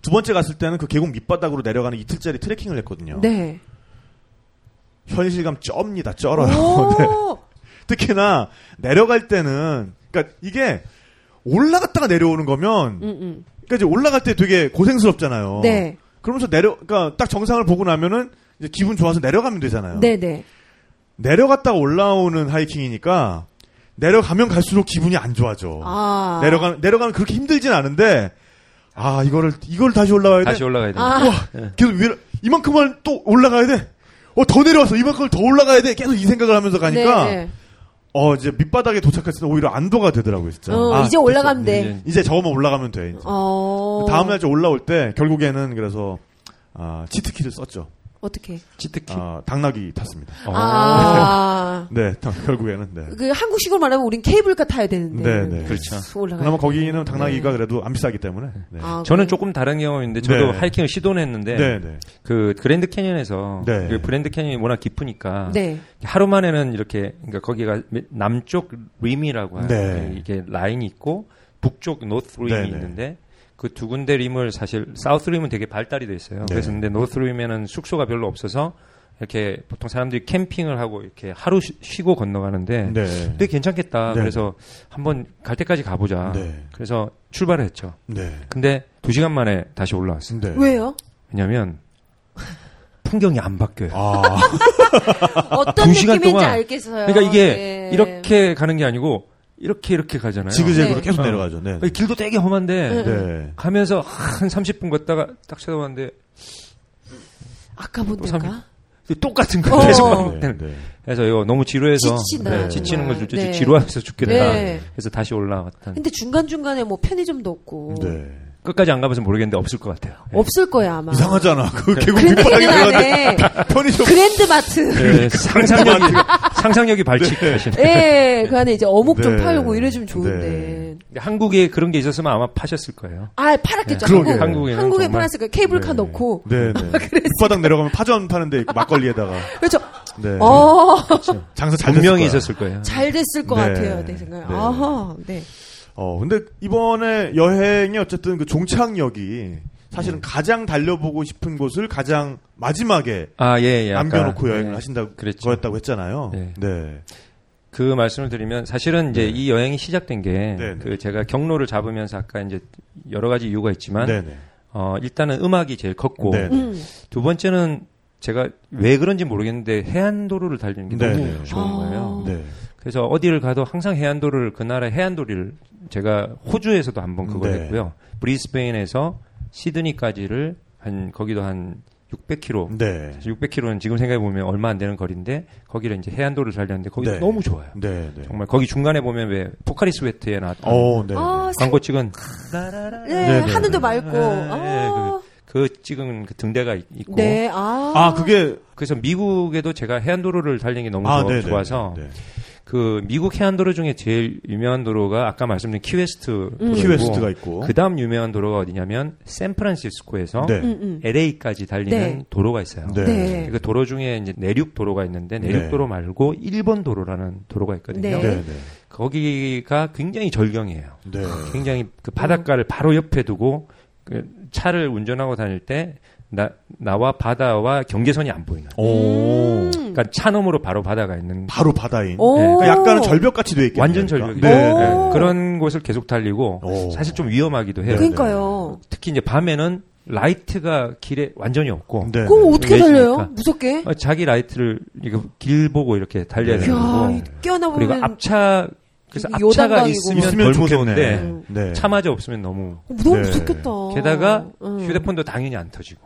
S2: 두 번째 갔을 때는 그 계곡 밑바닥으로 내려가는 이틀짜리 트레킹을 했거든요.
S3: 네.
S2: 현실감 쩝니다. 쩔어요. 네.
S3: 오.
S2: 특히나 내려갈 때는 그러니까 이게 올라갔다가 내려오는 거면
S3: 음, 음.
S2: 그러니까 이제 올라갈 때 되게 고생스럽잖아요.
S3: 네.
S2: 그러면서 내려 그러니까 딱 정상을 보고 나면은 이제 기분 좋아서 내려가면 되잖아요.
S3: 네, 네.
S2: 내려갔다가 올라오는 하이킹이니까 내려가면 갈수록 기분이 안 좋아져.
S3: 아.
S2: 내려가 내려가면 그렇게 힘들진 않은데 아 이거를 이걸 다시 올라가야 돼.
S4: 다시 올라가야 돼.
S3: 아.
S2: 와 계속 위로 이만큼만 또 올라가야 돼. 어 더 내려와서 이만큼을 더 올라가야 돼. 계속 이 생각을 하면서 가니까
S3: 네, 네.
S2: 어 이제 밑바닥에 도착했을 때 오히려 안도가 되더라고요 진짜.
S3: 어,
S2: 아,
S3: 이제 올라가면 돼.
S4: 이제
S2: 이제 저거만 올라가면 돼. 이제.
S3: 어.
S2: 다음 날저 올라올 때 결국에는 그래서 아, 치트키를 썼죠.
S3: 어떻게?
S4: 치트키.
S2: 아, 당나귀 탔습니다.
S4: 어.
S3: 아.
S2: 네, 다- 결국에는 네.
S3: 그 한국식으로 말하면 우린 케이블카 타야 되는데.
S2: 네, 네.
S4: 그렇죠.
S3: 올라가.
S2: 그나마 거기는 당나귀가 그래도 안 비싸기 때문에. 네.
S3: 아,
S4: 저는
S3: 그래.
S4: 조금 다른 경험인데 저도
S2: 네.
S4: 하이킹을 시도는 했는데
S2: 네, 네.
S4: 그 그랜드 캐년에서
S2: 네.
S4: 그 그랜드 캐년이 워낙 깊으니까
S3: 네.
S4: 하루 만에는 이렇게 그러니까 거기가 남쪽 rim이라고 하는
S2: 네.
S4: 이게 라인이 있고 북쪽 north rim이
S2: 네, 네.
S4: 있는데 그 두 군데 rim을 사실 south rim은 되게 발달이 돼 있어요.
S2: 네.
S4: 그래서 근데 north rim에는 숙소가 별로 없어서 이렇게 보통 사람들이 캠핑을 하고 이렇게 하루 쉬- 쉬고 건너가는데
S2: 네.
S4: 되게 괜찮겠다.
S2: 네.
S4: 그래서 한번 갈 때까지 가보자.
S2: 네.
S4: 그래서 출발을 했죠.
S2: 네.
S4: 근데 두 시간 만에 다시 올라왔어요.
S2: 네.
S3: 왜요?
S4: 왜냐면 풍경이 안 바뀌어요.
S2: 아,
S3: 어떤
S4: 두 시간
S3: 느낌인지
S4: 동안.
S3: 알겠어요.
S4: 그러니까 이게
S3: 네.
S4: 이렇게 가는 게 아니고 이렇게 이렇게 가잖아요.
S2: 지그재그로
S3: 네.
S2: 계속
S4: 어.
S2: 내려가죠. 네.
S4: 이 길도 되게 험한데
S2: 네.
S4: 가면서 한 30분 걷다가 딱 쳐다봤는데
S3: 아까
S4: 본또 삼-
S3: 데가?
S4: 똑같은 거
S3: 어.
S4: 계속
S2: 네.
S4: 반복되는.
S2: 네.
S4: 그래서 이거 너무 지루해서 네. 지치는 걸 줄,
S3: 네.
S4: 지루해서 죽겠다.
S3: 네.
S4: 그래서 다시 올라왔다.
S3: 근데 중간 중간에 뭐 편의점도 없고.
S2: 네.
S4: 끝까지 안 가봐서 모르겠는데 없을 것 같아요. 네.
S3: 없을 거야, 아마.
S2: 이상하잖아. 그 계곡 내려가는데
S3: 안에
S2: 편의점
S3: 그랜드 마트.
S4: 네, 상상력이 상상력이 발칙하시네.
S3: 예, 그 안에 이제 어묵 좀
S2: 네.
S3: 팔고 이래주면 좋은데.
S2: 네.
S4: 한국에 그런 게 있었으면 아마 파셨을 거예요.
S3: 아, 팔았겠죠.
S2: 그러게.
S3: 한국.
S4: 한국에 정말-
S3: 팔았을 거예요. 케이블카
S2: 네.
S3: 넣고.
S2: 네, 네. 밑바닥 내려가면 파전 파는 데 있고 막걸리에다가
S3: 그렇죠.
S2: 네.
S3: 어,
S2: 장사 잘 됐을
S4: 분명히
S2: 거야.
S4: 있었을 거예요.
S3: 잘 됐을 것
S2: 네.
S3: 같아요. 내 생각에.
S2: 네.
S3: 아하, 네.
S2: 어, 근데 이번에 여행이 어쨌든 그 종착역이 사실은 가장 달려보고 싶은 곳을 가장 마지막에
S4: 아, 예, 예.
S2: 남겨놓고 여행을
S4: 네.
S2: 하신다고
S4: 그랬죠.
S2: 거였다고 했잖아요.
S4: 네.
S2: 네.
S4: 그 말씀을 드리면 사실은 이제
S2: 네.
S4: 이 여행이 시작된 게
S2: 네, 네.
S4: 그 제가 경로를 잡으면서 아까 이제 여러 가지 이유가 있지만
S2: 네, 네.
S4: 어 일단은 음악이 제일 컸고
S2: 네, 네.
S3: 음.
S4: 두 번째는 제가 왜 그런지 모르겠는데 해안도로를 달리는 게
S2: 네,
S4: 너무
S2: 네.
S4: 좋은
S3: 아.
S4: 거예요.
S2: 네.
S4: 그래서 어디를 가도 항상 해안도로를 그 나라 해안도리를 제가 호주에서도 한번 그걸
S2: 네.
S4: 했고요. 브리스베인에서 시드니까지를 한 거기도 한 600km
S2: 네.
S4: 600km는 지금 생각해 보면 얼마 안 되는 거리인데 거기를 이제 해안도로를 달렸는데 거기
S2: 네.
S4: 너무 좋아요.
S2: 네, 네.
S4: 정말 거기 중간에 보면 왜 포카리 스웨트에 나왔던
S2: 어, 네.
S3: 아,
S4: 광고 찍은
S3: 네,
S2: 네, 네,
S3: 하늘도
S2: 네.
S3: 맑고.
S4: 네,
S3: 아,
S4: 그 찍은 그 등대가 있- 있고
S3: 네, 아.
S2: 아, 그게
S4: 그래서 미국에도 제가 해안도로를 달리는 게 너무
S2: 아,
S4: 좋아-
S2: 네, 네,
S4: 좋아서
S2: 네.
S4: 그 미국 해안도로 중에 제일 유명한 도로가 아까 말씀드린 키웨스트 도로고
S2: 키웨스트가 있고.
S4: 그다음 유명한 도로가 어디냐면 샌프란시스코에서
S2: 네.
S3: 음, 음.
S4: LA까지 달리는
S3: 네.
S4: 도로가 있어요.
S2: 네.
S3: 네.
S4: 그 도로 중에 이제 내륙 도로가 있는데 내륙
S2: 네.
S4: 도로 말고 일번 도로라는 도로가 있거든요.
S3: 네.
S2: 네, 네.
S4: 거기가 굉장히 절경이에요.
S2: 네.
S4: 굉장히 그 바닷가를 바로 옆에 두고 그 차를 운전하고 다닐 때 나, 나와 바다와 경계선이 안 보이는.
S2: 오.
S4: 그러니까 차 너머로 바로 바다가 있는
S2: 바로 바다인.
S3: 오.
S4: 네,
S2: 그러니까 약간은 절벽같이 돼 있겠네요.
S4: 완전
S2: 그러니까.
S4: 절벽이죠.
S2: 네,
S3: 오.
S2: 네.
S4: 네, 그런 곳을 계속 달리고
S2: 오.
S4: 사실 좀 위험하기도 해요.
S2: 네.
S3: 그러니까요.
S4: 특히 이제 밤에는 라이트가 길에 완전히 없고
S2: 네.
S3: 그거 어떻게
S4: 네.
S3: 달려요? 무섭게?
S4: 어, 자기 라이트를 이거 길 보고 이렇게 달려야
S2: 네.
S4: 되는
S3: 이야,
S4: 거고
S3: 이 끼어나
S4: 그리고
S3: 보면
S4: 앞차 그래서 앞차가. 있으면,
S2: 있으면
S4: 덜
S2: 좋겠네.
S4: 무서운데
S3: 음.
S2: 네.
S4: 차마저 없으면 너무
S3: 너무
S2: 네.
S3: 무섭겠다.
S4: 게다가
S3: 음.
S4: 휴대폰도 당연히 안 터지고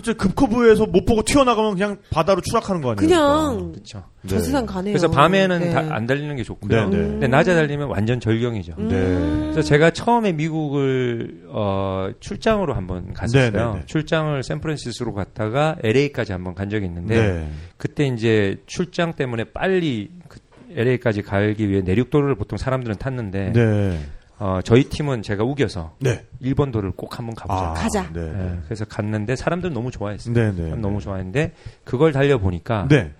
S2: 그렇죠. 급커브에서 못 보고 튀어나가면 그냥 바다로 추락하는 거 아니에요?
S3: 그냥
S4: 그렇죠.
S3: 저
S2: 네.
S3: 세상 가네요.
S4: 그래서 밤에는
S3: 네.
S4: 다 안 달리는 게 좋고요.
S2: 네, 네.
S4: 근데 낮에 달리면 완전 절경이죠.
S3: 음.
S2: 네.
S4: 그래서 제가 처음에 미국을 어, 출장으로 한번 갔었어요.
S2: 네, 네, 네.
S4: 출장을 샌프란시스코로 갔다가 LA까지 한번 간 적이 있는데
S2: 네.
S4: 그때 이제 출장 때문에 빨리 그 LA까지 가기 위해 내륙도로를 보통 사람들은 탔는데
S2: 네.
S4: 어, 저희 팀은 제가 우겨서
S2: 네.
S4: 일본 도로를 꼭 한번 가보자.
S2: 아,
S3: 가자.
S2: 네.
S4: 예, 그래서 갔는데 사람들 너무 좋아했어요.
S2: 네, 네.
S4: 사람 너무 좋아했는데 그걸 달려 보니까
S2: 네.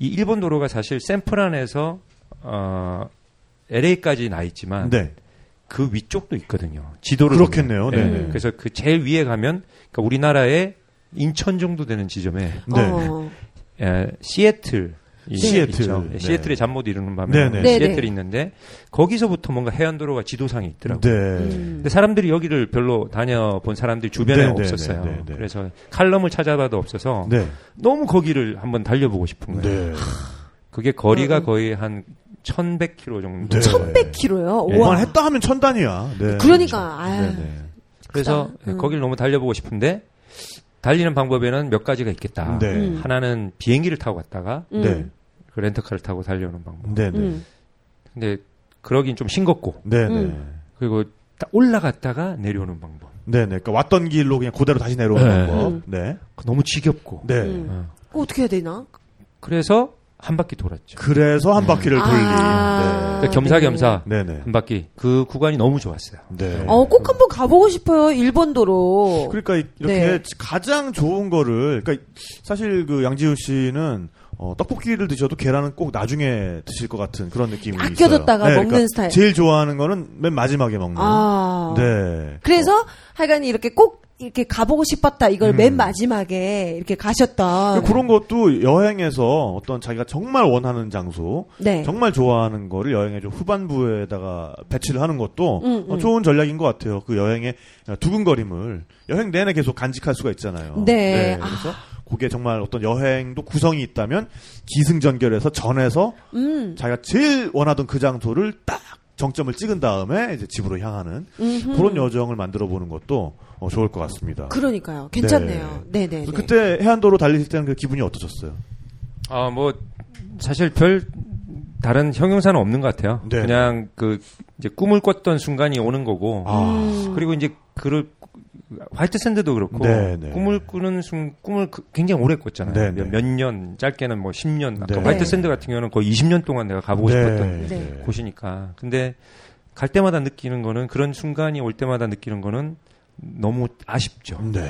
S4: 이 일본 도로가 사실 샌프란에서 어, LA까지 나 있지만
S2: 네.
S4: 그 위쪽도 있거든요. 지도를
S2: 그렇겠네요. 네.
S4: 예, 그래서 그 제일 위에 가면 그러니까 우리나라의 인천 정도 되는 지점에
S2: 네.
S3: 어.
S4: 에, 시애틀 이
S2: 시애틀.
S4: 있죠.
S2: 네.
S4: 시애틀의 잠못 이루는 밤에
S2: 네, 네.
S3: 네,
S4: 시애틀이
S3: 네.
S4: 있는데 거기서부터 뭔가 해안도로가 지도상에 있더라고요.
S2: 네.
S3: 음.
S4: 근데 사람들이 여기를 별로 다녀본 사람들이 주변에
S2: 네, 네,
S4: 없었어요.
S2: 네, 네, 네.
S4: 그래서 칼럼을 찾아봐도 없어서
S2: 네.
S4: 너무 거기를 한번 달려보고 싶은 거예요.
S2: 네.
S4: 그게 거리가
S3: 음, 음.
S4: 거의 한 1100km 정도.
S2: 네.
S3: 1100km요?
S4: 예.
S3: 와.
S2: 했다 하면 천 단위야. 네.
S3: 그러니까, 아유.
S2: 네, 네.
S4: 그래서
S3: 음.
S4: 거기를 너무 달려보고 싶은데 달리는 방법에는 몇 가지가 있겠다.
S2: 네.
S3: 음.
S4: 하나는 비행기를 타고 갔다가
S3: 음.
S2: 네.
S4: 그 렌터카를 타고 달려오는 방법.
S2: 네, 네.
S3: 음.
S4: 근데 그러긴 좀 싱겁고
S2: 네, 네.
S3: 음.
S4: 그리고 딱 올라갔다가 내려오는 방법.
S2: 네, 네. 그러니까 왔던 길로 그냥 그대로 다시 내려오는
S4: 네.
S2: 방법.
S3: 음.
S2: 네.
S4: 너무 지겹고.
S2: 네.
S3: 음.
S4: 어.
S3: 어떻게 해야 되나?
S4: 그래서 한 바퀴 돌았죠.
S2: 그래서 한 바퀴를 돌리.
S3: 아.
S4: 그러니까 겸사겸사
S2: 네, 네.
S4: 한 바퀴. 그 구간이 너무 좋았어요.
S2: 네.
S3: 어, 꼭 한번 가보고 싶어요. 일본도로.
S2: 그러니까 이- 이렇게
S3: 네.
S2: 가장 좋은 거를 그러니까 사실 그 양지우 씨는 어, 떡볶이를 드셔도 계란은 꼭 나중에 드실 것 같은 그런 느낌이
S3: 아껴뒀다가
S2: 있어요. 네,
S3: 먹는 스타일.
S2: 제일 좋아하는 거는 맨 마지막에 먹는.
S3: 아.
S2: 네.
S3: 그래서 하여간 이렇게 꼭 이렇게 가보고 싶었다. 이걸
S2: 음.
S3: 맨 마지막에 이렇게 가셨던.
S2: 그런 것도 여행에서 어떤 자기가 정말 원하는 장소,
S3: 네.
S2: 정말 좋아하는 거를 여행의 좀 후반부에다가 배치를 하는 것도
S3: 음,
S2: 어,
S3: 음.
S2: 좋은 전략인 것 같아요. 그 여행의 두근거림을 여행 내내 계속 간직할 수가 있잖아요.
S3: 네.
S2: 그래서 그게 정말 어떤 여행도 구성이 있다면 기승전결해서 전해서
S3: 음.
S2: 자기가 제일 원하던 그 장소를 딱 정점을 찍은 다음에 이제 집으로 향하는
S3: 음흠.
S2: 그런 여정을 만들어 보는 것도 어, 좋을 것 같습니다.
S3: 그러니까요. 괜찮네요. 네, 네,
S2: 그래서
S3: 네.
S2: 그때 해안도로 달리실 때는 그 기분이 어떠셨어요?
S4: 아, 뭐, 사실 별 다른 형용사는 없는 것 같아요.
S2: 네.
S4: 그냥 그, 이제 꿈을 꿨던 순간이 오는 거고.
S2: 아.
S3: 음.
S4: 그리고 이제 그를, 화이트 샌드도 그렇고.
S2: 네, 네.
S4: 꿈을 꾸는 순, 꿈을 그- 굉장히 오래 꿨잖아요.
S2: 네,
S4: 몇,
S2: 네.
S4: 몇 년, 짧게는 뭐 10년. 아까
S2: 네.
S4: 화이트
S3: 네.
S4: 샌드 같은 경우는 거의 20년 동안 내가 가보고 싶었던
S3: 네.
S4: 곳이니까. 근데 갈 때마다 느끼는 거는 그런 순간이 올 때마다 느끼는 거는 너무 아쉽죠.
S2: 네.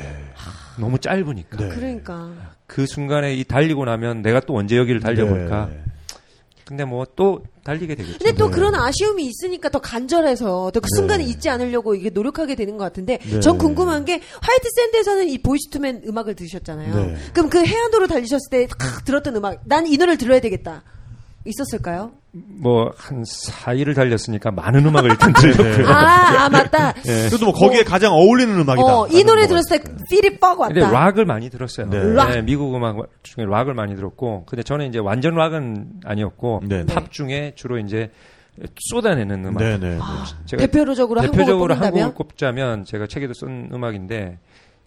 S4: 너무 짧으니까.
S2: 네.
S3: 그러니까.
S4: 그 순간에 이 달리고 나면 내가 또 언제 여기를 달려볼까.
S2: 네.
S4: 근데 뭐 또 달리게 되겠죠.
S3: 근데 또
S2: 네.
S3: 그런 아쉬움이 있으니까 더 간절해서 또 그 순간에
S2: 네.
S3: 잊지 않으려고 이게 노력하게 되는 것 같은데
S2: 네.
S3: 전 궁금한 게 화이트 샌드에서는 이 Boyz II Men 음악을 들으셨잖아요.
S2: 네.
S3: 그럼 그 해안도로 달리셨을 때 탁 들었던 음악 난 이 노래를 들어야 되겠다. 있었을까요?
S4: 뭐한 4일을 달렸으니까 많은 음악을 일단 들었고요.
S3: 아, 아 맞다.
S2: 그래도 뭐 거기에 가장 어울리는 음악이다.
S3: 어, 이 노래 들었을 때 feel이 뻑 왔다.
S4: 근데 락을 많이 들었어요.
S2: 네.
S3: 락.
S4: 미국 음악 중에 락을 많이 들었고, 근데 저는 이제 완전 락은 아니었고
S2: 네.
S4: 팝 중에 주로 이제 쏟아내는 음악.
S2: 네네.
S4: 제가
S3: 대표적으로
S4: 대표적으로
S3: 한국을
S4: 한국을 꼽자면 제가 책에도 쓴 음악인데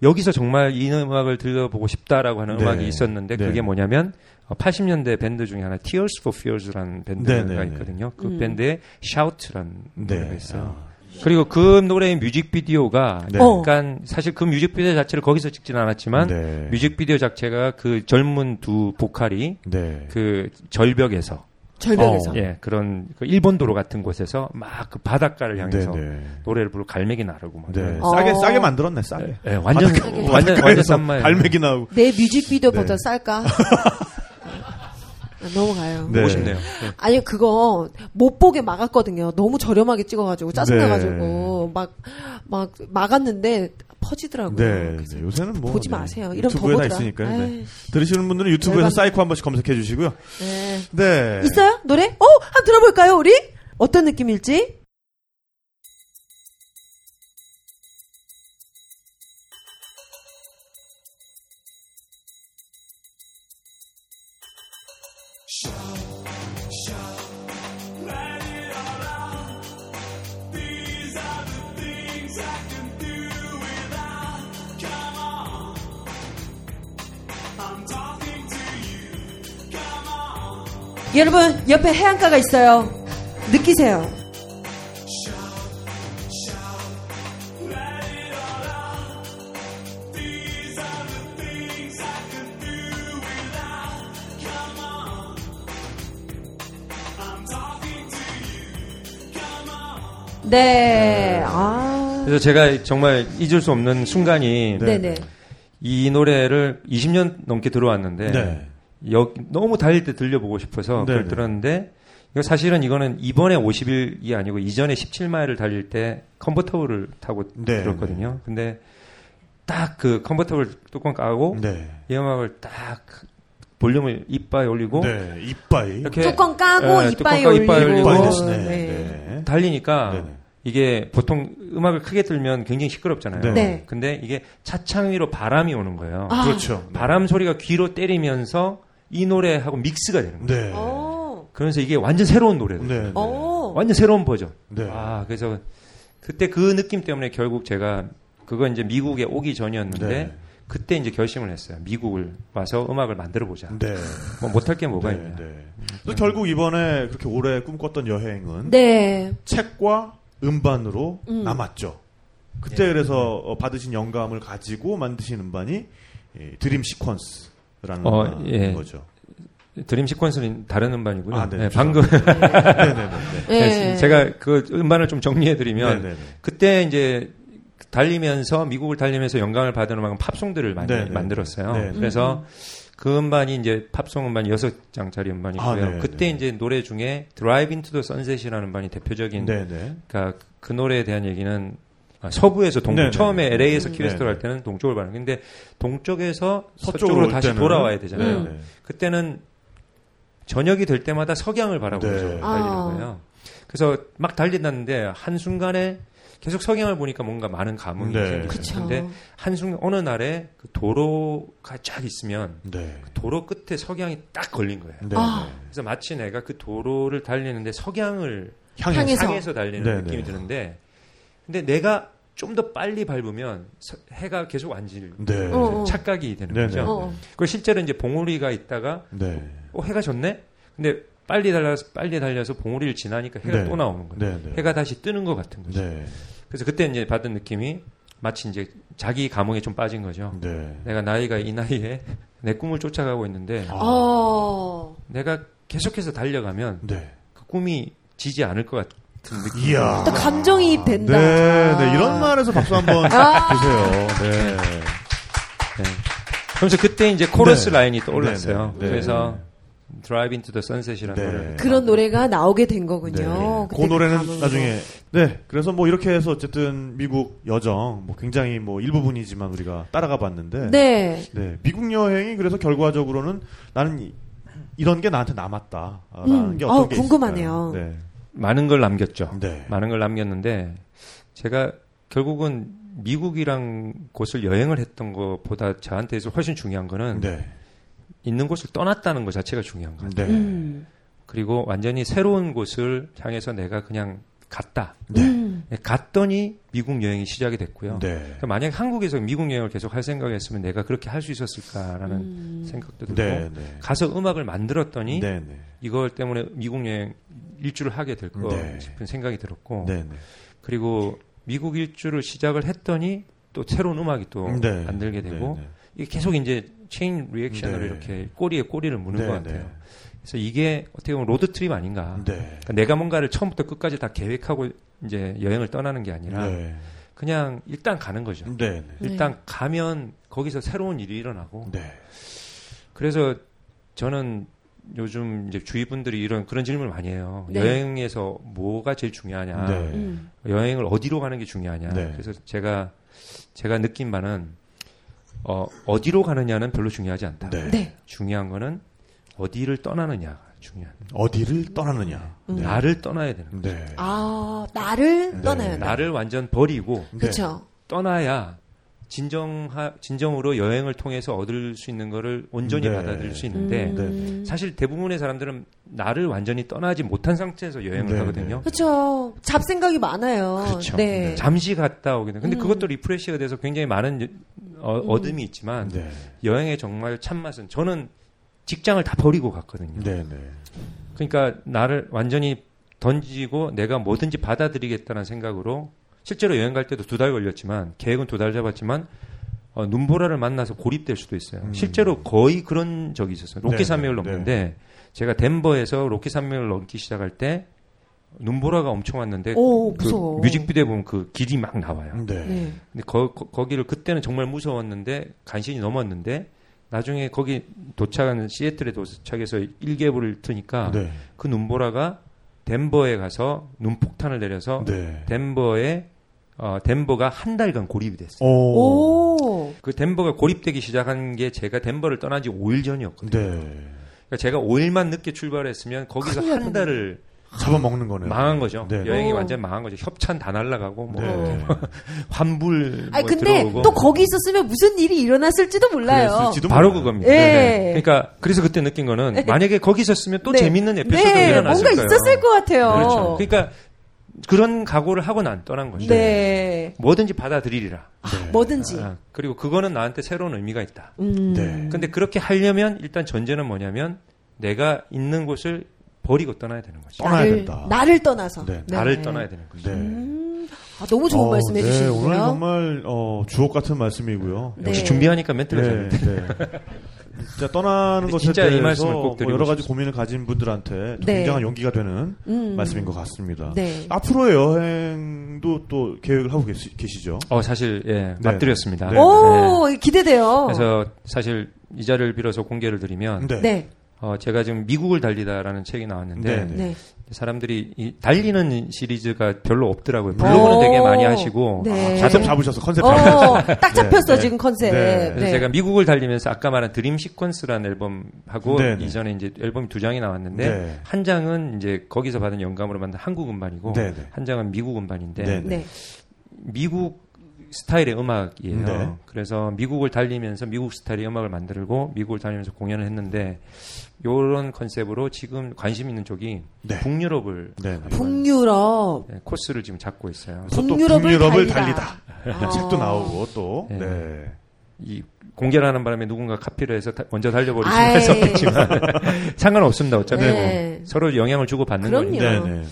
S4: 여기서 정말 이 음악을 들려보고 싶다라고 하는
S2: 네.
S4: 음악이 있었는데
S2: 네.
S4: 그게 뭐냐면 어, 80년대 밴드 중에 하나 Tears for Fears라는 밴드가
S2: 네, 네, 네.
S4: 있거든요. 그
S3: 음.
S4: 밴드의 Shout라는
S2: 네.
S4: 노래가 있어요. 그리고 그 노래의 뮤직비디오가
S2: 네.
S3: 어.
S4: 약간 사실 그 뮤직비디오 자체를 거기서 찍지는 않았지만
S2: 네.
S4: 뮤직비디오 자체가 그 젊은 두 보컬이
S2: 네.
S4: 그 절벽에서
S3: 절벽에서.
S2: 어.
S4: 예 그런 그 일본 도로 같은 곳에서 막 그 바닷가를 향해서
S2: 네네.
S4: 노래를 부르고 갈매기 나르고 막
S2: 네.
S3: 어.
S2: 싸게 싸게 만들었네. 싸게.
S4: 예, 완전
S2: 바닷가-
S4: 완전 완전
S2: 바닷가에서
S4: 싼말
S2: 갈매기 나오고.
S3: 내 뮤직비디오보다
S2: 네.
S3: 쌀까? 아, 넘어가요.
S2: 네.
S4: 보고 싶네요. 예.
S3: 아니 그거 못 보게 막았거든요. 너무 저렴하게 찍어가지고 짜증나가지고 막 막 막았는데 퍼지더라고요.
S2: 네. 네. 요새는 뭐
S3: 보지
S2: 네.
S3: 마세요. 이런 더
S2: 유튜브에. 있으니까요. 네. 들으시는 분들은 유튜브에서. 사이코 한 번씩 검색해 주시고요.
S3: 네.
S2: 네.
S3: 있어요 노래? 어, 한번 들어볼까요 우리? 어떤 느낌일지? 여러분 옆에 해안가가 있어요. 느끼세요. 네. 아.
S4: 그래서 제가 정말 잊을 수 없는 순간이
S2: 네.
S4: 이 노래를 20년 넘게 들어왔는데
S2: 네.
S4: 여, 너무 달릴 때 들려보고 싶어서
S2: 네,
S4: 그걸
S2: 네.
S4: 들었는데 이거 사실은 이거는 이번에 50일이 아니고 이전에 17마일을 달릴 때 컨버터블을 타고
S2: 네,
S4: 들었거든요. 근데 딱 그 컨버터블 뚜껑 까고
S2: 네.
S4: 이 음악을 딱 볼륨을 이빠에 올리고
S2: 네. 이빠이.
S4: 이렇게
S3: 뚜껑 까고
S4: 예, 까고 이빠이
S3: 올리고.
S4: 올리고.
S2: 이빠이 됐네.
S3: 네.
S2: 네.
S4: 달리니까
S2: 네네.
S4: 이게 보통 음악을 크게 들면 굉장히 시끄럽잖아요.
S2: 네.
S3: 네.
S4: 근데 이게 차창 위로 바람이 오는 거예요.
S3: 아.
S2: 그렇죠.
S4: 바람 소리가 귀로 때리면서 이 노래하고 믹스가 되는 거예요.
S2: 네.
S3: 어.
S4: 그러면서 이게 완전 새로운 노래들.
S2: 네. 네.
S3: 어.
S4: 완전 새로운 버전.
S2: 네.
S4: 아, 그래서 그때 그 느낌 때문에 결국 제가 그거 이제 미국에 오기 전이었는데
S2: 네.
S4: 그때 이제 결심을 했어요. 미국을 와서 음악을 만들어 보자.
S2: 네.
S4: 뭐 못할 게 뭐가
S2: 네,
S4: 있냐.
S2: 네. 그래서 결국 이번에 그렇게 오래 꿈꿨던 여행은
S3: 네.
S2: 책과 음반으로
S3: 음.
S2: 남았죠. 그때
S4: 예.
S2: 그래서 어, 받으신 영감을 가지고 만드신 음반이 이 드림 시퀀스 라는
S4: 어, 예.
S2: 거죠.
S4: 드림 시퀀스는 다른 음반이고요.
S2: 아, 네,
S4: 네, 방금
S2: 네네네.
S3: 네.
S4: 제가 그 음반을 좀 정리해 드리면. 그때 이제 달리면서 미국을 달리면서 영감을 받은 음악은 팝송들을 많이
S2: 네네.
S4: 만들었어요.
S2: 네네.
S4: 그래서 그 음반이 이제 팝송 음반 여섯 장짜리 음반이고요.
S2: 아.
S4: 그때 이제 노래 중에 Drive into the Sunset이라는 음반이 대표적인
S2: 네네.
S4: 그러니까 그 노래에 대한 얘기는 아, 서부에서 동쪽
S2: 네네.
S4: 처음에 LA에서
S2: 음.
S4: 키웨스트로
S2: 네네.
S4: 할 때는 동쪽을 가는 근데 동쪽에서
S2: 서쪽으로
S4: 다시
S2: 때는
S4: 돌아와야 되잖아요.
S2: 네네.
S4: 그때는 저녁이 될 때마다 석양을 바라보면서
S2: 네.
S4: 달리는
S3: 아.
S4: 거예요. 그래서 막 달리는데 한 순간에 계속 석양을 보니까 뭔가 많은 감흥이
S2: 네.
S4: 생기죠.
S3: 그쵸.
S4: 근데 한 순간 어느 날에 그 도로가 쫙 있으면
S2: 네.
S4: 도로 끝에 석양이 딱 걸린 거예요.
S2: 네.
S3: 아.
S4: 그래서 마치 내가 그 도로를 달리는데 석양을
S2: 향해서.
S3: 향해서.
S4: 달리는
S2: 네,
S4: 느낌이
S2: 네.
S4: 드는데 근데 내가 좀 더 빨리 밟으면 서- 해가 계속 안 질
S2: 네.
S3: 어, 어.
S4: 착각이 되는
S2: 네,
S4: 거죠. 그 실제로 이제 봉우리가 있다가
S2: 네.
S4: 어, 해가 졌네? 근데 빨리 달려서 빨리 달려서 봉우리를 지나니까 해가
S2: 네.
S4: 또 나오는 거예요.
S2: 네. 네.
S4: 해가 다시 뜨는 것 같은 거죠.
S2: 네.
S4: 그래서 그때 이제 받은 느낌이 마치 이제 자기 감흥에 좀 빠진 거죠.
S2: 네.
S4: 내가 나이가 이 나이에 내 꿈을 쫓아가고 있는데
S2: 아.
S3: 어.
S4: 내가 계속해서 달려가면
S2: 네.
S4: 그 꿈이 지지 않을 것 같은 느낌.
S2: 이야.
S3: 또 감정이입 된다.
S2: 네, 네, 이런 말에서 박수 한번
S3: 아.
S2: 주세요. 네.
S4: 네. 그러면서 그때 이제 코러스
S2: 네.
S4: 라인이 떠올랐어요.
S2: 네, 네.
S4: 그래서 Drive into the Sunset이라는
S2: 네.
S4: 노래.
S3: 그런 노래가 나오게 된
S2: 네.
S3: 거군요.
S2: 그
S3: 그때
S2: 노래는. 나중에 네 그래서 뭐 이렇게 해서 어쨌든 미국 여정 뭐 굉장히 뭐 일부분이지만 우리가 따라가 봤는데
S3: 네.
S2: 네, 미국 여행이 그래서 결과적으로는 나는 이, 이런 게 나한테 남았다라는
S3: 음.
S2: 게 어떤
S3: 어,
S2: 게
S3: 궁금하네요.
S2: 있을까요? 네.
S4: 많은 걸 남겼죠.
S2: 네.
S4: 많은 걸 남겼는데 제가 결국은 미국이란 곳을 여행을 했던 것보다 저한테 훨씬 중요한 거는
S2: 네.
S4: 있는 곳을 떠났다는 것 자체가 중요한 거예요.
S2: 네.
S3: 음.
S4: 그리고 완전히 새로운 곳을 향해서 내가 그냥 갔다.
S2: 네.
S3: 음.
S4: 갔더니 미국 여행이 시작이 됐고요.
S2: 네.
S4: 그러니까 만약 한국에서 미국 여행을 계속 할 생각이었으면 내가 그렇게 할 수 있었을까라는
S3: 음.
S4: 생각도 들고
S2: 네. 네.
S4: 가서 음악을 만들었더니
S2: 네. 네.
S4: 이걸 때문에 미국 여행 일주를 하게 될거
S2: 네.
S4: 싶은 생각이 들었고
S2: 네. 네.
S4: 그리고 미국 일주를 시작을 했더니 또 새로운 음악이 또
S2: 네.
S4: 만들게 되고
S2: 네.
S4: 이게 계속 이제 chain reaction으로
S2: 네.
S4: 이렇게 꼬리에 꼬리를 무는
S2: 네.
S4: 것 같아요. 그래서 이게 어떻게 보면 road trip 아닌가.
S2: 네.
S4: 그러니까 내가 뭔가를 처음부터 끝까지 다 계획하고 이제 여행을 떠나는 게 아니라
S2: 네.
S4: 그냥 일단 가는 거죠.
S2: 네. 네.
S4: 일단 가면 거기서 새로운 일이 일어나고
S2: 네.
S4: 그래서 저는 요즘 이제 주위 분들이 이런 그런 질문을 많이 해요.
S3: 네.
S4: 여행에서 뭐가 제일 중요하냐?
S2: 네.
S3: 음.
S4: 여행을 어디로 가는 게 중요하냐?
S2: 네.
S4: 그래서 제가 제가 느낀 바는 어, 어디로 가느냐는 별로 중요하지 않다.
S2: 네.
S3: 네.
S4: 중요한 거는 어디를 떠나느냐가 중요한.
S2: 어디를 떠나느냐.
S3: 음.
S2: 네.
S4: 나를 떠나야 되는. 거예요.
S2: 네.
S3: 아, 나를
S2: 네.
S3: 떠나야 돼.
S4: 나를 완전 버리고
S2: 네.
S3: 그렇죠.
S4: 떠나야 진정하 진정으로 여행을 통해서 얻을 수 있는 거를 온전히
S2: 네.
S4: 받아들일 수 있는데
S3: 음.
S4: 사실 대부분의 사람들은 나를 완전히 떠나지 못한 상태에서 여행을
S2: 네,
S4: 하거든요.
S3: 그렇죠. 잡생각이 많아요.
S4: 그렇죠.
S3: 네.
S4: 잠시 갔다 오게 돼. 근데
S3: 음.
S4: 그것도 리프레시가 돼서 굉장히 많은 어,
S3: 음.
S4: 얻음이 있지만
S2: 네.
S4: 여행의 정말 참맛은 저는 직장을 다 버리고 갔거든요.
S2: 네. 네.
S4: 그러니까 나를 완전히 던지고 내가 뭐든지 받아들이겠다는 생각으로 실제로 여행 갈 때도 두 달 걸렸지만 계획은 두 달 잡았지만 어, 눈보라를 만나서 고립될 수도 있어요.
S2: 음.
S4: 실제로 거의 그런 적이 있었어요. 로키
S2: 네,
S4: 산맥을
S2: 네,
S4: 넘는데 제가 덴버에서 로키 산맥을 넘기 시작할 때 눈보라가 엄청 왔는데
S3: 오,
S4: 그
S3: 무서워.
S4: 뮤직비디오에 보면 그 길이 막 나와요.
S2: 네.
S3: 네.
S4: 근데 거, 기를 그때는 정말 무서웠는데 간신히 넘었는데 나중에 거기 도착하는 시애틀에 도착해서 일개부를 트니까
S2: 네.
S4: 그 눈보라가 덴버에 가서 눈폭탄을 내려서
S2: 네.
S4: 덴버에 어, 덴버가 한 달간 고립이 됐어요.
S2: 오.
S3: 오.
S4: 그 덴버가 고립되기 시작한 게 제가 덴버를 떠난 지 5일 전이었거든요.
S2: 네.
S4: 그러니까 제가 5일만 늦게 출발했으면 거기서 한 달을
S2: 잡아먹는 거네요.
S4: 망한 거죠.
S2: 네.
S4: 여행이
S3: 오.
S4: 완전 망한 거죠. 협찬 다 날라가고 뭐
S2: 네.
S4: 환불
S3: 아니
S4: 뭐
S3: 근데
S4: 들어오고
S3: 또 거기 있었으면 무슨 일이 일어났을지도 몰라요.
S4: 바로
S2: 몰라요.
S4: 그겁니다.
S3: 예.
S4: 네. 그러니까 그래서 그때 느낀 거는 만약에 거기 있었으면 또
S3: 네.
S4: 재밌는 에피소드가
S3: 네,
S4: 일어났을
S3: 뭔가
S4: 거예요.
S3: 있었을 것 같아요.
S4: 그렇죠. 그러니까 그런 각오를 하고 난 떠난 거죠.
S3: 네.
S4: 뭐든지 받아들이리라.
S2: 네.
S3: 뭐든지.
S4: 아, 그리고 그거는 나한테 새로운 의미가 있다.
S3: 음.
S2: 네.
S4: 근데 그렇게 하려면 일단 전제는 뭐냐면 내가 있는 곳을 버리고 떠나야 되는 거죠.
S2: 떠나야
S3: 나를,
S2: 된다.
S3: 나를 떠나서.
S2: 네.
S4: 나를 떠나야 되는 거죠.
S2: 네.
S3: 음, 아, 너무 좋은
S2: 어,
S3: 말씀
S2: 네,
S3: 해주시는데요.
S2: 오늘 정말 어, 주옥 같은 말씀이고요.
S3: 네.
S4: 역시 준비하니까 멘트가 잘
S2: 네,
S4: 돼.
S2: 네. 진짜 떠나는 것에
S4: 진짜 이
S2: 대해서
S4: 말씀을
S2: 꼭뭐
S4: 드리고
S2: 여러 가지
S4: 싶습니다.
S2: 고민을 가진 분들한테
S3: 네.
S2: 굉장한 용기가 되는
S3: 음.
S2: 말씀인 것 같습니다.
S3: 네.
S2: 앞으로의 여행도 또 계획을 하고 계시, 계시죠?
S4: 어 사실 예 맞드렸습니다.
S2: 네.
S3: 오, 기대돼요.
S4: 그래서 사실 이 자리를 빌어서 공개를 드리면
S2: 네.
S3: 네.
S4: 어, 제가 지금 미국을 달리다라는 책이 나왔는데
S2: 네,
S3: 네.
S4: 사람들이 이 달리는 시리즈가 별로 없더라고요. 블로그는
S3: 오.
S4: 되게 많이 하시고
S3: 네.
S2: 컨셉 잡으셔서 컨셉.
S3: 어, 딱 잡혔어,
S2: 네.
S3: 지금 컨셉.
S2: 네.
S4: 그래서 제가 미국을 달리면서 아까 말한 Dream Sequence라는 앨범하고
S2: 네, 네.
S4: 이전에 이제 앨범이 두 장이 나왔는데
S2: 네.
S4: 한 장은 이제 거기서 받은 영감으로 만든 한국 음반이고
S2: 네, 네.
S4: 한 장은 미국 음반인데
S2: 네,
S3: 네.
S4: 미국 스타일의 음악이에요.
S2: 네.
S4: 그래서 미국을 달리면서 미국 스타일의 음악을 만들고 미국을 다니면서 공연을 했는데 이런 컨셉으로 지금 관심 있는 쪽이
S2: 네.
S4: 북유럽을
S2: 네, 네.
S3: 북유럽.
S4: 네, 코스를 지금 잡고 있어요.
S3: 북유럽을
S2: 북유럽을
S3: 달리다.
S2: 달리다.
S3: 아.
S2: 책도 나오고 또.
S4: 네.
S2: 네.
S4: 이 공개를 하는 바람에 누군가 카피를 해서 다- 먼저 달려버리시면
S3: 아이.
S4: 할수 없겠지만 상관없습니다. 어차피
S3: 네.
S4: 뭐 서로 영향을 주고 받는. 거니까.
S2: 네, 네. 네.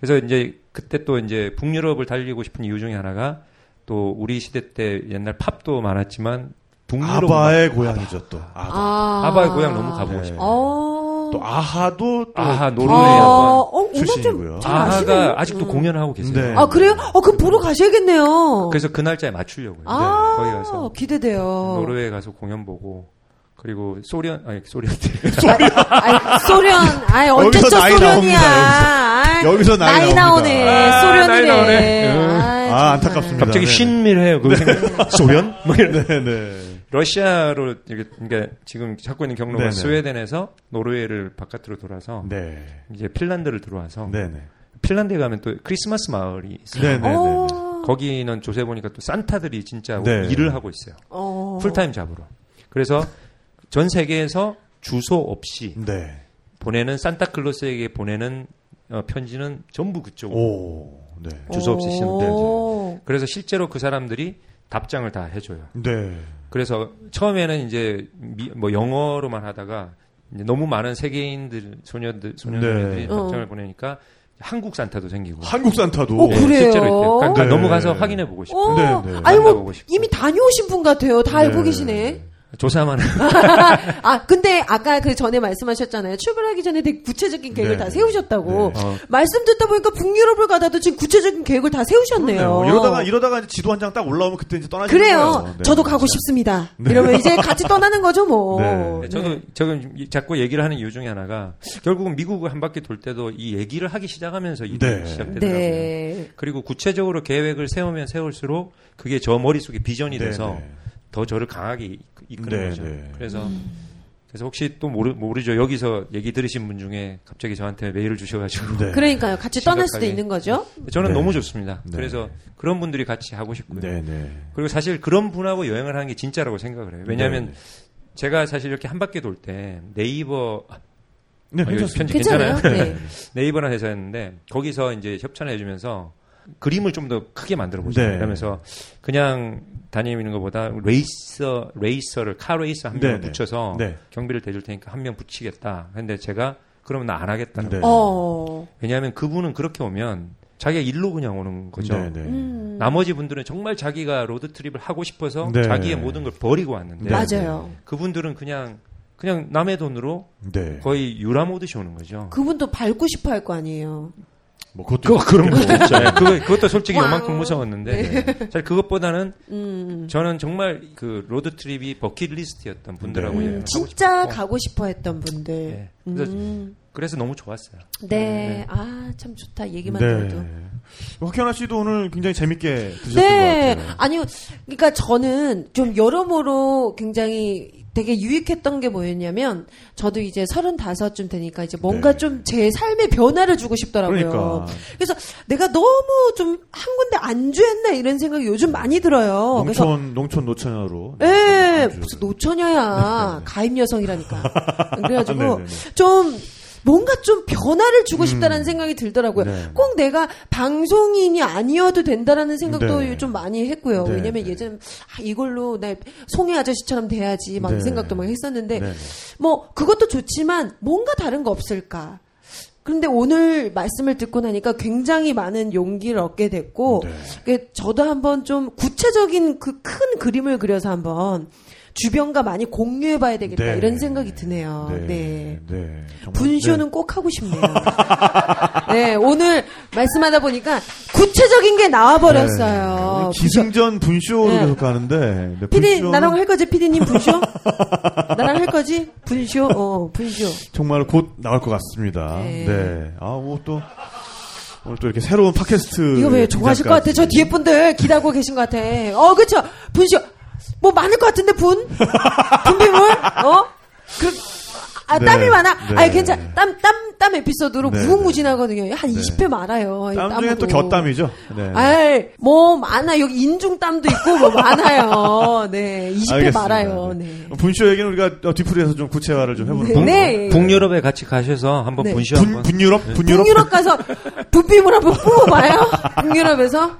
S4: 그래서 이제 그때 또 이제 북유럽을 달리고 싶은 이유 중에 하나가 또 우리 시대 때 옛날 팝도 많았지만 북유럽
S2: 아바의 고향이죠 또. 아바.
S3: 아.
S4: 아바의 고향 너무 가보고
S2: 네.
S4: 싶어요.
S3: 어.
S2: 또 아하도 또
S4: 아하
S3: 아,
S4: 노르웨이 한번.
S3: 어,
S2: 출신이고요.
S4: 아하가 아직도
S3: 음.
S4: 공연을 하고 계세요.
S2: 네.
S3: 아, 그래요? 어, 그럼 보러 가셔야겠네요.
S4: 그래서 그 날짜에 맞추려고요.
S3: 아,
S4: 거기 가서
S3: 기대돼요.
S4: 노르웨이 가서 공연 보고 그리고 소련 아니 소련
S3: 소련, 아이, 언제
S2: 여기서
S3: 저
S2: 나이
S3: 소련이야.
S2: 나옵니다, 여기서 나이.
S3: 나오네.
S4: 아,
S3: 소련이래.
S4: 나이 나오네. 음.
S3: 아.
S2: 안타깝습니다.
S4: 갑자기
S2: 네.
S4: 신밀해요. 그 생각. 소련? 뭐 이런.
S2: 네, 네.
S4: 러시아로 이렇게 그러니까 지금 잡고 있는 경로가
S2: 네네.
S4: 스웨덴에서 노르웨이를 바깥으로 돌아서
S2: 네.
S4: 이제 핀란드를 들어와서
S2: 네, 네.
S4: 핀란드에 가면 또 크리스마스 마을이 있어요.
S2: 네, 네, 네.
S3: 어,
S4: 거기는 조사해 보니까 또 산타들이 진짜
S2: 네.
S4: 일을 하고 있어요.
S3: 어.
S4: full-time job으로. 그래서 전 세계에서 주소 없이
S2: 네.
S4: 보내는 산타클로스에게 보내는 어, 편지는 전부 그쪽으로.
S2: 오. 네.
S4: 주소 없이 쓰는
S3: 오.
S4: 그래서 실제로 그 사람들이 답장을 다 해줘요.
S2: 네.
S4: 그래서 처음에는 이제 미- 뭐 영어로만 하다가 이제 너무 많은 세계인들 소녀들 소녀들이
S2: 네.
S4: 답장을
S3: 어.
S4: 보내니까 한국 산타도 생기고
S2: 한국 산타도.
S3: 어, 그래요?
S4: 실제로 있대요. 그러니까
S2: 네.
S4: 넘어가서 확인해 보고 싶어.
S3: 어,
S2: 네, 네.
S3: 아니 뭐
S4: 싶고.
S3: 이미 다녀오신 분 같아요. 다 알고
S2: 네.
S3: 계시네.
S4: 조사만
S3: 아 근데 아까 그 전에 말씀하셨잖아요. 출발하기 전에 되게 구체적인 계획을
S2: 네.
S3: 다 세우셨다고.
S2: 네.
S4: 어,
S3: 말씀 듣다 보니까 북유럽을 가다도 지금 구체적인 계획을 다 세우셨네요.
S2: 그러네요. 이러다가 이러다가 이제 지도 한 장 딱 올라오면 그때 이제 떠나시는
S3: 그래요.
S2: 거예요. 네.
S3: 저도 가고 싶습니다. 이러면 이제 같이 떠나는 거죠, 뭐.
S2: 네.
S4: 네, 저도 저는 이- 자꾸 얘기를 하는 이유 중에 하나가 결국은 미국을 한 바퀴 돌 때도 이 얘기를 하기 시작하면서 일이
S2: 네.
S4: 시작되더라고요.
S3: 네.
S4: 그리고 구체적으로 계획을 세우면 세울수록 그게 저 머릿속에 비전이
S2: 네,
S4: 돼서
S2: 네.
S4: 더 저를 강하게 이- 이끄는
S2: 네,
S4: 거죠.
S2: 네.
S4: 그래서 그래서 혹시 또 모르, 모르죠. 여기서 얘기 들으신 분 중에 갑자기 저한테 메일을 주셔가지고
S2: 네.
S3: 그러니까요. 같이 떠날 수도. 있는 거죠.
S4: 저는
S2: 네.
S4: 너무 좋습니다.
S2: 네.
S4: 그래서 그런 분들이 같이 하고 싶고요.
S2: 네, 네.
S4: 그리고 사실 그런 분하고 여행을 하는 게 진짜라고 생각을 해요. 왜냐하면
S2: 네.
S4: 제가 사실 이렇게 한 바퀴 돌 때 네이버
S2: 네,
S4: 아. 편집
S3: 괜찮아요?
S4: 괜찮아요?
S3: 네.
S4: 네이버라는 회사였는데 거기서 이제 협찬을 해주면서 그림을 좀 더 크게 만들어 보자.
S2: 네.
S4: 그러면서 그냥 다니는 것보다 레이서 레이서를 카 레이서 한 명을
S2: 네, 네.
S4: 붙여서
S2: 네.
S4: 경비를 대줄 테니까 한 명 붙이겠다. 근데 제가 그러면 나 안 하겠다는
S2: 네.
S4: 거예요.
S3: 어.
S4: 왜냐하면 그분은 그렇게 오면 자기가 일로 그냥 오는 거죠.
S2: 네, 네.
S3: 음.
S4: 나머지 분들은 정말 자기가 road trip을 하고 싶어서
S2: 네.
S4: 자기의 모든 걸 버리고 왔는데
S2: 네.
S3: 맞아요.
S4: 그분들은 그냥 그냥 남의 돈으로
S2: 네.
S4: 거의 유람오듯이 오는 거죠.
S3: 그분도 밟고 싶어 할 거 아니에요.
S2: 뭐 그것도
S4: 그, 그런 거 있죠. 네, 그거, 그것도 솔직히. 요만큼 무서웠는데 사실 그것보다는
S3: 음.
S4: 저는 정말 그 road trip이 버킷리스트였던 분들하고
S2: 네.
S3: 음, 진짜
S4: 싶었고
S3: 가고 싶어 했던 분들.
S4: 네. 그래서
S3: 음.
S4: 그래서 너무 좋았어요.
S3: 네. 아, 참 좋다. 얘기만
S2: 네.
S3: 들어도.
S2: 곽현화 씨도 오늘 굉장히 재밌게 드셨던
S3: 네.
S2: 것 같아요.
S3: 아니요. 그러니까 저는 좀 여러모로 굉장히 되게 유익했던 게 뭐였냐면 저도 이제 서른다섯쯤 되니까 이제 뭔가
S2: 네.
S3: 좀제 삶의 변화를 주고 싶더라고요.
S2: 그러니까.
S3: 그래서 내가 너무 좀 한 군데 안주했나 이런 생각이 요즘 많이 들어요. 그래서
S2: 농촌 농촌 노처녀로.
S3: 예,
S2: 네,
S3: 무슨 노처녀야. 가임 여성이라니까. 그래가지고. 좀 뭔가 좀 변화를 주고 싶다라는 생각이 들더라고요.
S2: 음. 네.
S3: 꼭 내가 방송인이 아니어도 된다라는 생각도
S2: 네.
S3: 좀 많이 했고요.
S2: 네,
S3: 왜냐면
S2: 네.
S3: 예전 아, 이걸로 나 송혜 아저씨처럼 돼야지 막
S2: 네.
S3: 이 생각도 막 했었는데
S2: 네.
S3: 뭐 그것도 좋지만 뭔가 다른 거 없을까? 그런데 오늘 말씀을 듣고 나니까 굉장히 많은 용기를 얻게 됐고
S2: 네.
S3: 그 저도 한번 좀 구체적인 그 큰 그림을 그려서 한번 주변과 많이 공유해 봐야 되겠다
S2: 네.
S3: 이런 생각이 드네요. 네.
S2: 네. 네.
S3: 분쇼는 꼭 하고 싶네요. 네, 오늘 말씀하다 보니까 구체적인 게 나와 버렸어요.
S2: 네. 기승전 분쇼로
S3: 네.
S2: 계속 가는데. 네,
S3: 피디
S2: 분쇼는
S3: 나랑 할 거지 피디님 분쇼? 나랑 할 거지 분쇼? 어 분쇼.
S2: 정말 곧 나올 것 같습니다.
S3: 네.
S2: 네. 아, 뭐 또, 오늘 또 이렇게 새로운 팟캐스트.
S3: 이거 왜 좋아하실 것 같아? 저 뒤에 분들 기다리고 계신 것 같아. 어, 그쵸? 분쇼. 뭐 많을 것 같은데, 분? 분비물? 어? 그, 아,
S2: 네,
S3: 땀이 많아?
S2: 네.
S3: 아니, 괜찮, 땀, 땀, 땀 에피소드로
S2: 네,
S3: 무궁무진하거든요. 한
S2: 네.
S3: 20회 많아요.
S2: 이땀 중에 또. 곁땀이죠. 네.
S3: 아이, 뭐, 많아. 여기 인중땀도 있고, 뭐, 많아요. 네. 20회
S2: 알겠습니다.
S3: 많아요.
S2: 네.
S3: 네.
S2: 분쇼 얘기는 우리가 어, 뒤풀이에서 좀 구체화를 좀 해보는
S3: 네.
S2: 걸로.
S3: 네.
S4: 북유럽에 같이 가셔서 한번
S3: 네.
S4: 분쇼
S2: 분,
S4: 한번.
S2: 분유럽? 분유럽?
S3: 북유럽 가서 분비물 한번 뽑아봐요. 북유럽에서.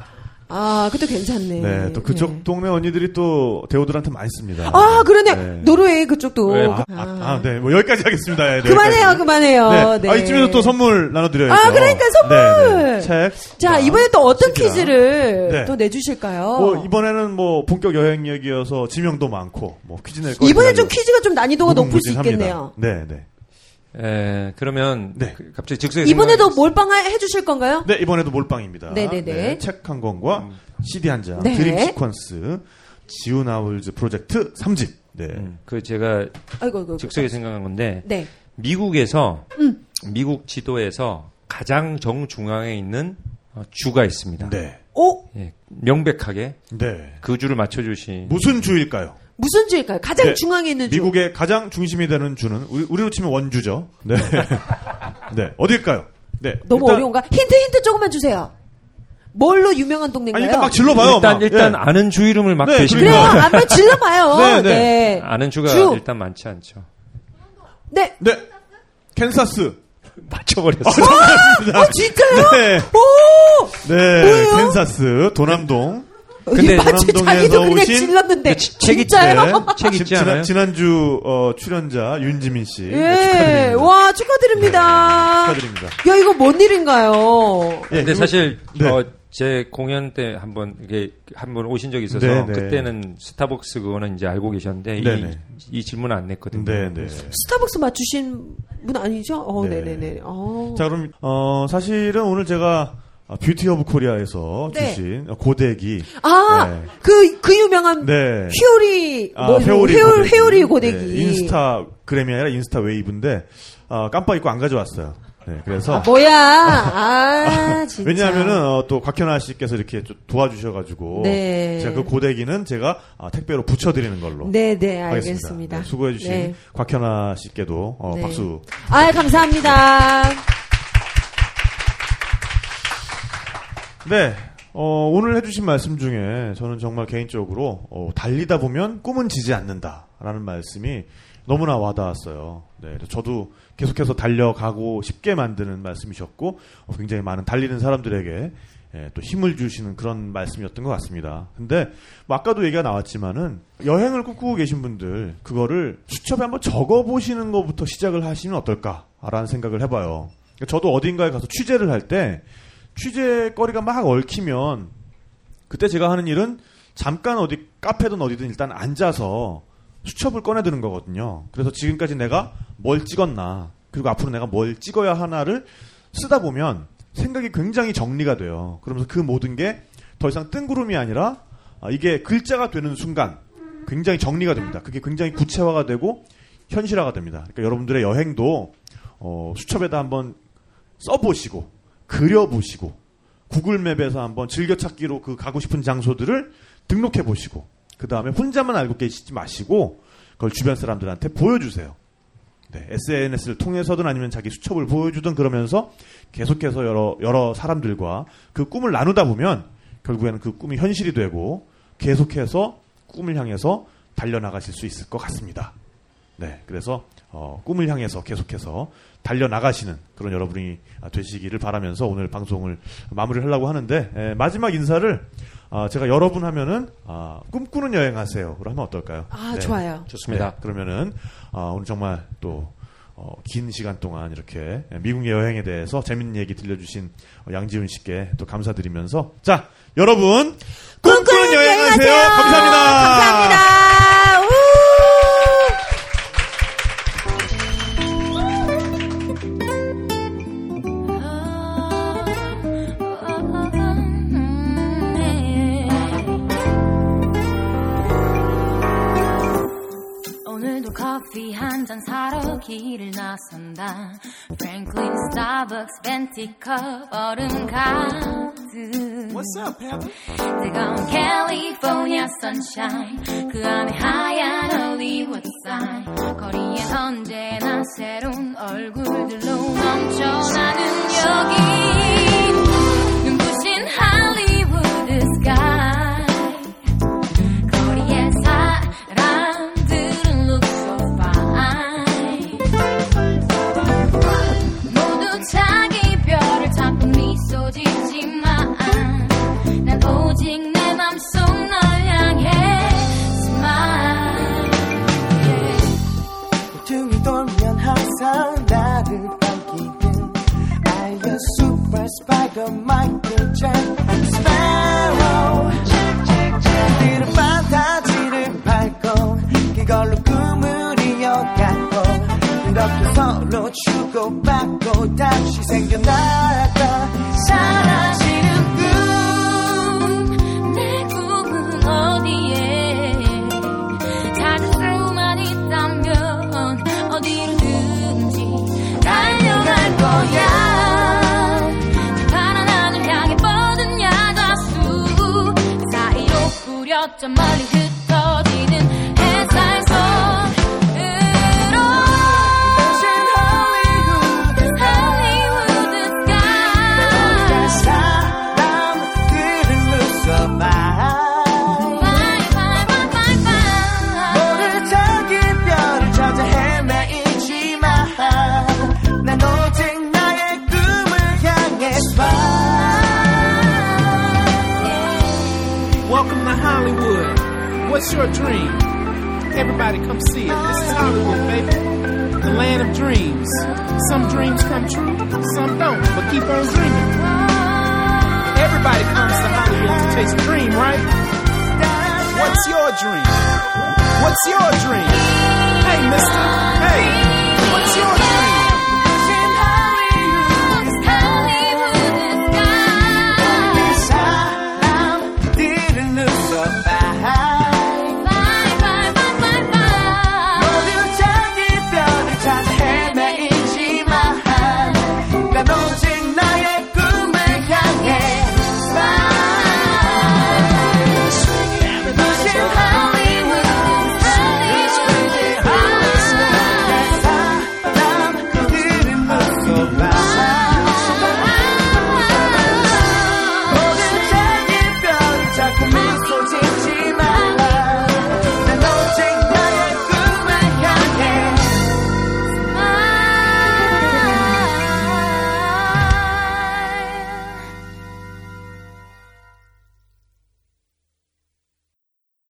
S3: 아, 그것도 괜찮네.
S2: 네, 또 그쪽
S3: 네.
S2: 동네 언니들이 또 대우들한테 많이 씁니다.
S3: 아, 그러네.
S2: 네.
S3: 노르웨이 그쪽도.
S2: 네, 아, 아, 아, 네, 뭐 여기까지 하겠습니다. 네,
S3: 그만해요,
S2: 여기까지.
S3: 그만해요.
S2: 네.
S3: 네.
S2: 아, 이쯤에서 또 선물 나눠드려야죠.
S3: 아, 그러니까 선물!
S2: 네, 네. 책.
S3: 자, 이번에 또 어떤
S2: 책이랑.
S3: 퀴즈를
S2: 네.
S3: 또 내주실까요?
S2: 뭐, 이번에는 뭐, 본격 여행 얘기여서 지명도 많고, 뭐, 퀴즈 낼 거.
S3: 이번에 좀 퀴즈가 좀 난이도가 높을 수. 있겠네요.
S2: 네, 네.
S4: 에, 그러면
S2: 네.
S4: 그- 갑자기 즉석에
S3: 이번에도 몰빵 해 주실 건가요?
S2: 네, 이번에도 몰빵입니다.
S3: 네네네.
S2: 책한 권과 CD 한 장,
S3: 네.
S2: 드림 시퀀스, 지훈 아울즈 프로젝트 3집. 네.
S4: 음, 그 제가
S3: 아이고, 아이고.
S4: 즉석에 생각한 건데
S3: 네.
S4: 미국에서
S3: 음.
S4: 미국 지도에서 가장 정중앙에 있는 어, 주가 있습니다.
S2: 네.
S3: 오,
S4: 예, 명백하게
S2: 네.
S4: 그 주를 맞춰주시.
S2: 무슨 주일까요?
S3: 무슨 주일까요? 가장
S2: 네.
S3: 중앙에 있는 주.
S2: 미국의 가장 중심이 되는 주는 우리, 우리로 치면 원주죠. 네. 네. 어딜까요? 네.
S3: 너무
S2: 일단-
S3: 어려운가? 힌트, 힌트 조금만 주세요. 뭘로 유명한 동네인가요?
S2: 아니, 일단 막 질러봐요.
S4: 일단
S2: 막.
S4: 일단
S2: 예.
S4: 아는 주 이름을 막
S2: 네,
S4: 대시면
S3: 그래요.
S2: 그러니까.
S3: 한번 질러봐요.
S2: 네,
S3: 네,
S2: 네.
S4: 아는 주가
S3: 주.
S4: 일단 많지 않죠.
S3: 네.
S2: 네. 캔사스.
S4: 맞춰버렸어.
S3: 어, 진짜요?
S2: 네.
S3: 오!
S2: 네.
S3: 뭐예요?
S2: 캔사스, 도남동.
S4: 근데
S3: 그냥
S2: 오신
S3: 질렀는데.
S4: 그 치- 책이
S3: 진짜요?
S4: 책 있지
S2: 지난,
S4: 않아요?
S2: 지난 주 어, 출연자 윤지민 씨. 네,
S3: 예.
S2: 축하드립니다.
S3: 와, 축하드립니다.
S2: 네, 축하드립니다.
S3: 야, 이거 뭔 일인가요?
S2: 예,
S4: 근데 사실
S2: 네.
S4: 어, 제 공연 때 한번 이게 한번 오신 적이 있어서
S2: 네, 네.
S4: 그때는 스타벅스 그거는 이제 알고 계셨는데
S2: 네,
S4: 이,
S2: 네.
S4: 이 질문 안 냈거든요.
S2: 네, 네.
S3: 스타벅스 맞추신 분 아니죠? 어,
S2: 네.
S3: 네, 네, 네. 어.
S2: 자, 그럼 어, 사실은 오늘 제가 아, Beauty of Korea에서
S3: 네.
S2: 주신 고데기
S3: 아,
S2: 네.
S3: 그, 그 유명한
S2: 네.
S3: 휘오리,
S2: 아,
S3: 뭐,
S2: 회오리
S3: 회오리,
S2: 고데기.
S3: 회오리 고데기.
S2: 네, 인스타그램이 아니라 인스타 웨이브인데 어, 깜빡 잊고 안 가져왔어요. 네, 그래서
S3: 아, 뭐야. 아, 진짜.
S2: 왜냐하면은 어, 또 곽현화 씨께서 이렇게 좀 도와주셔가지고
S3: 네.
S2: 제가 그 고데기는 제가 아, 택배로 붙여드리는 걸로
S3: 네, 네. 알겠습니다.
S2: 네, 수고해주신
S3: 네.
S2: 곽현화 씨께도 어,
S3: 네.
S2: 박수.
S3: 아, 감사합니다.
S2: 네. 어, 오늘 해주신 말씀 중에 저는 정말 개인적으로 어, 달리다 보면 꿈은 지지 않는다라는 말씀이 너무나 와닿았어요. 네, 저도 계속해서 달려가고 싶게 만드는 말씀이셨고 어, 굉장히 많은 달리는 사람들에게 예, 또 힘을 주시는 그런 말씀이었던 것 같습니다. 근데 뭐 아까도 얘기가 나왔지만은 여행을 꿈꾸고 계신 분들 그거를 수첩에 한번 적어 보시는 것부터 시작을 하시면 어떨까라는 생각을 해봐요. 그러니까 저도 어딘가에 가서 취재를 할때 취재거리가 막 얽히면 그때 제가 하는 일은 잠깐 어디 카페든 어디든 일단 앉아서 수첩을 꺼내드는 거거든요. 그래서 지금까지 내가 뭘 찍었나 그리고 앞으로 내가 뭘 찍어야 하나를 쓰다 보면 생각이 굉장히 정리가 돼요. 그러면서 그 모든 게 더 이상 뜬구름이 아니라 아, 이게 글자가 되는 순간 굉장히 정리가 됩니다. 그게 굉장히 구체화가 되고 현실화가 됩니다. 그러니까 여러분들의 여행도 어, 수첩에다 한번 써보시고 그려보시고 구글맵에서 한번 즐겨찾기로 그 가고 싶은 장소들을 등록해 보시고 그 다음에 혼자만 알고 계시지 마시고 그걸 주변 사람들한테 보여주세요. 네, SNS를 통해서든 아니면 자기 수첩을 보여주든 그러면서 계속해서 여러 여러 사람들과 그 꿈을 나누다 보면 결국에는 그 꿈이 현실이 되고 계속해서 꿈을 향해서 달려나가실 수 있을 것 같습니다. 네, 그래서 어, 꿈을 향해서 계속해서 달려나가시는 그런 여러분이 되시기를 바라면서 오늘 방송을 마무리를 하려고 하는데 에, 마지막 인사를 아, 제가 여러분 하면은 아, 꿈꾸는 여행하세요로 하면 어떨까요?
S3: 아,
S2: 네.
S3: 좋아요.
S4: 좋습니다.
S2: 네, 그러면은 아, 오늘 정말 또 어, 긴 시간 동안 이렇게 미국 여행에 대해서 재밌는 얘기 들려주신 어, 양지훈 씨께 또 감사드리면서 자 여러분 꿈꾸는 여행하세요. 감사합니다.
S3: 감사합니다.
S1: 길을 나선다. Franklin Starbucks 벤티컵 얼음 가득.
S6: What's up, Pepper?
S1: 뜨거운 캘리포니아 선샤인 그 안에 하얀 hollywood sign. 거리엔 언제나 새로운 얼굴들로 넘쳐나는 여기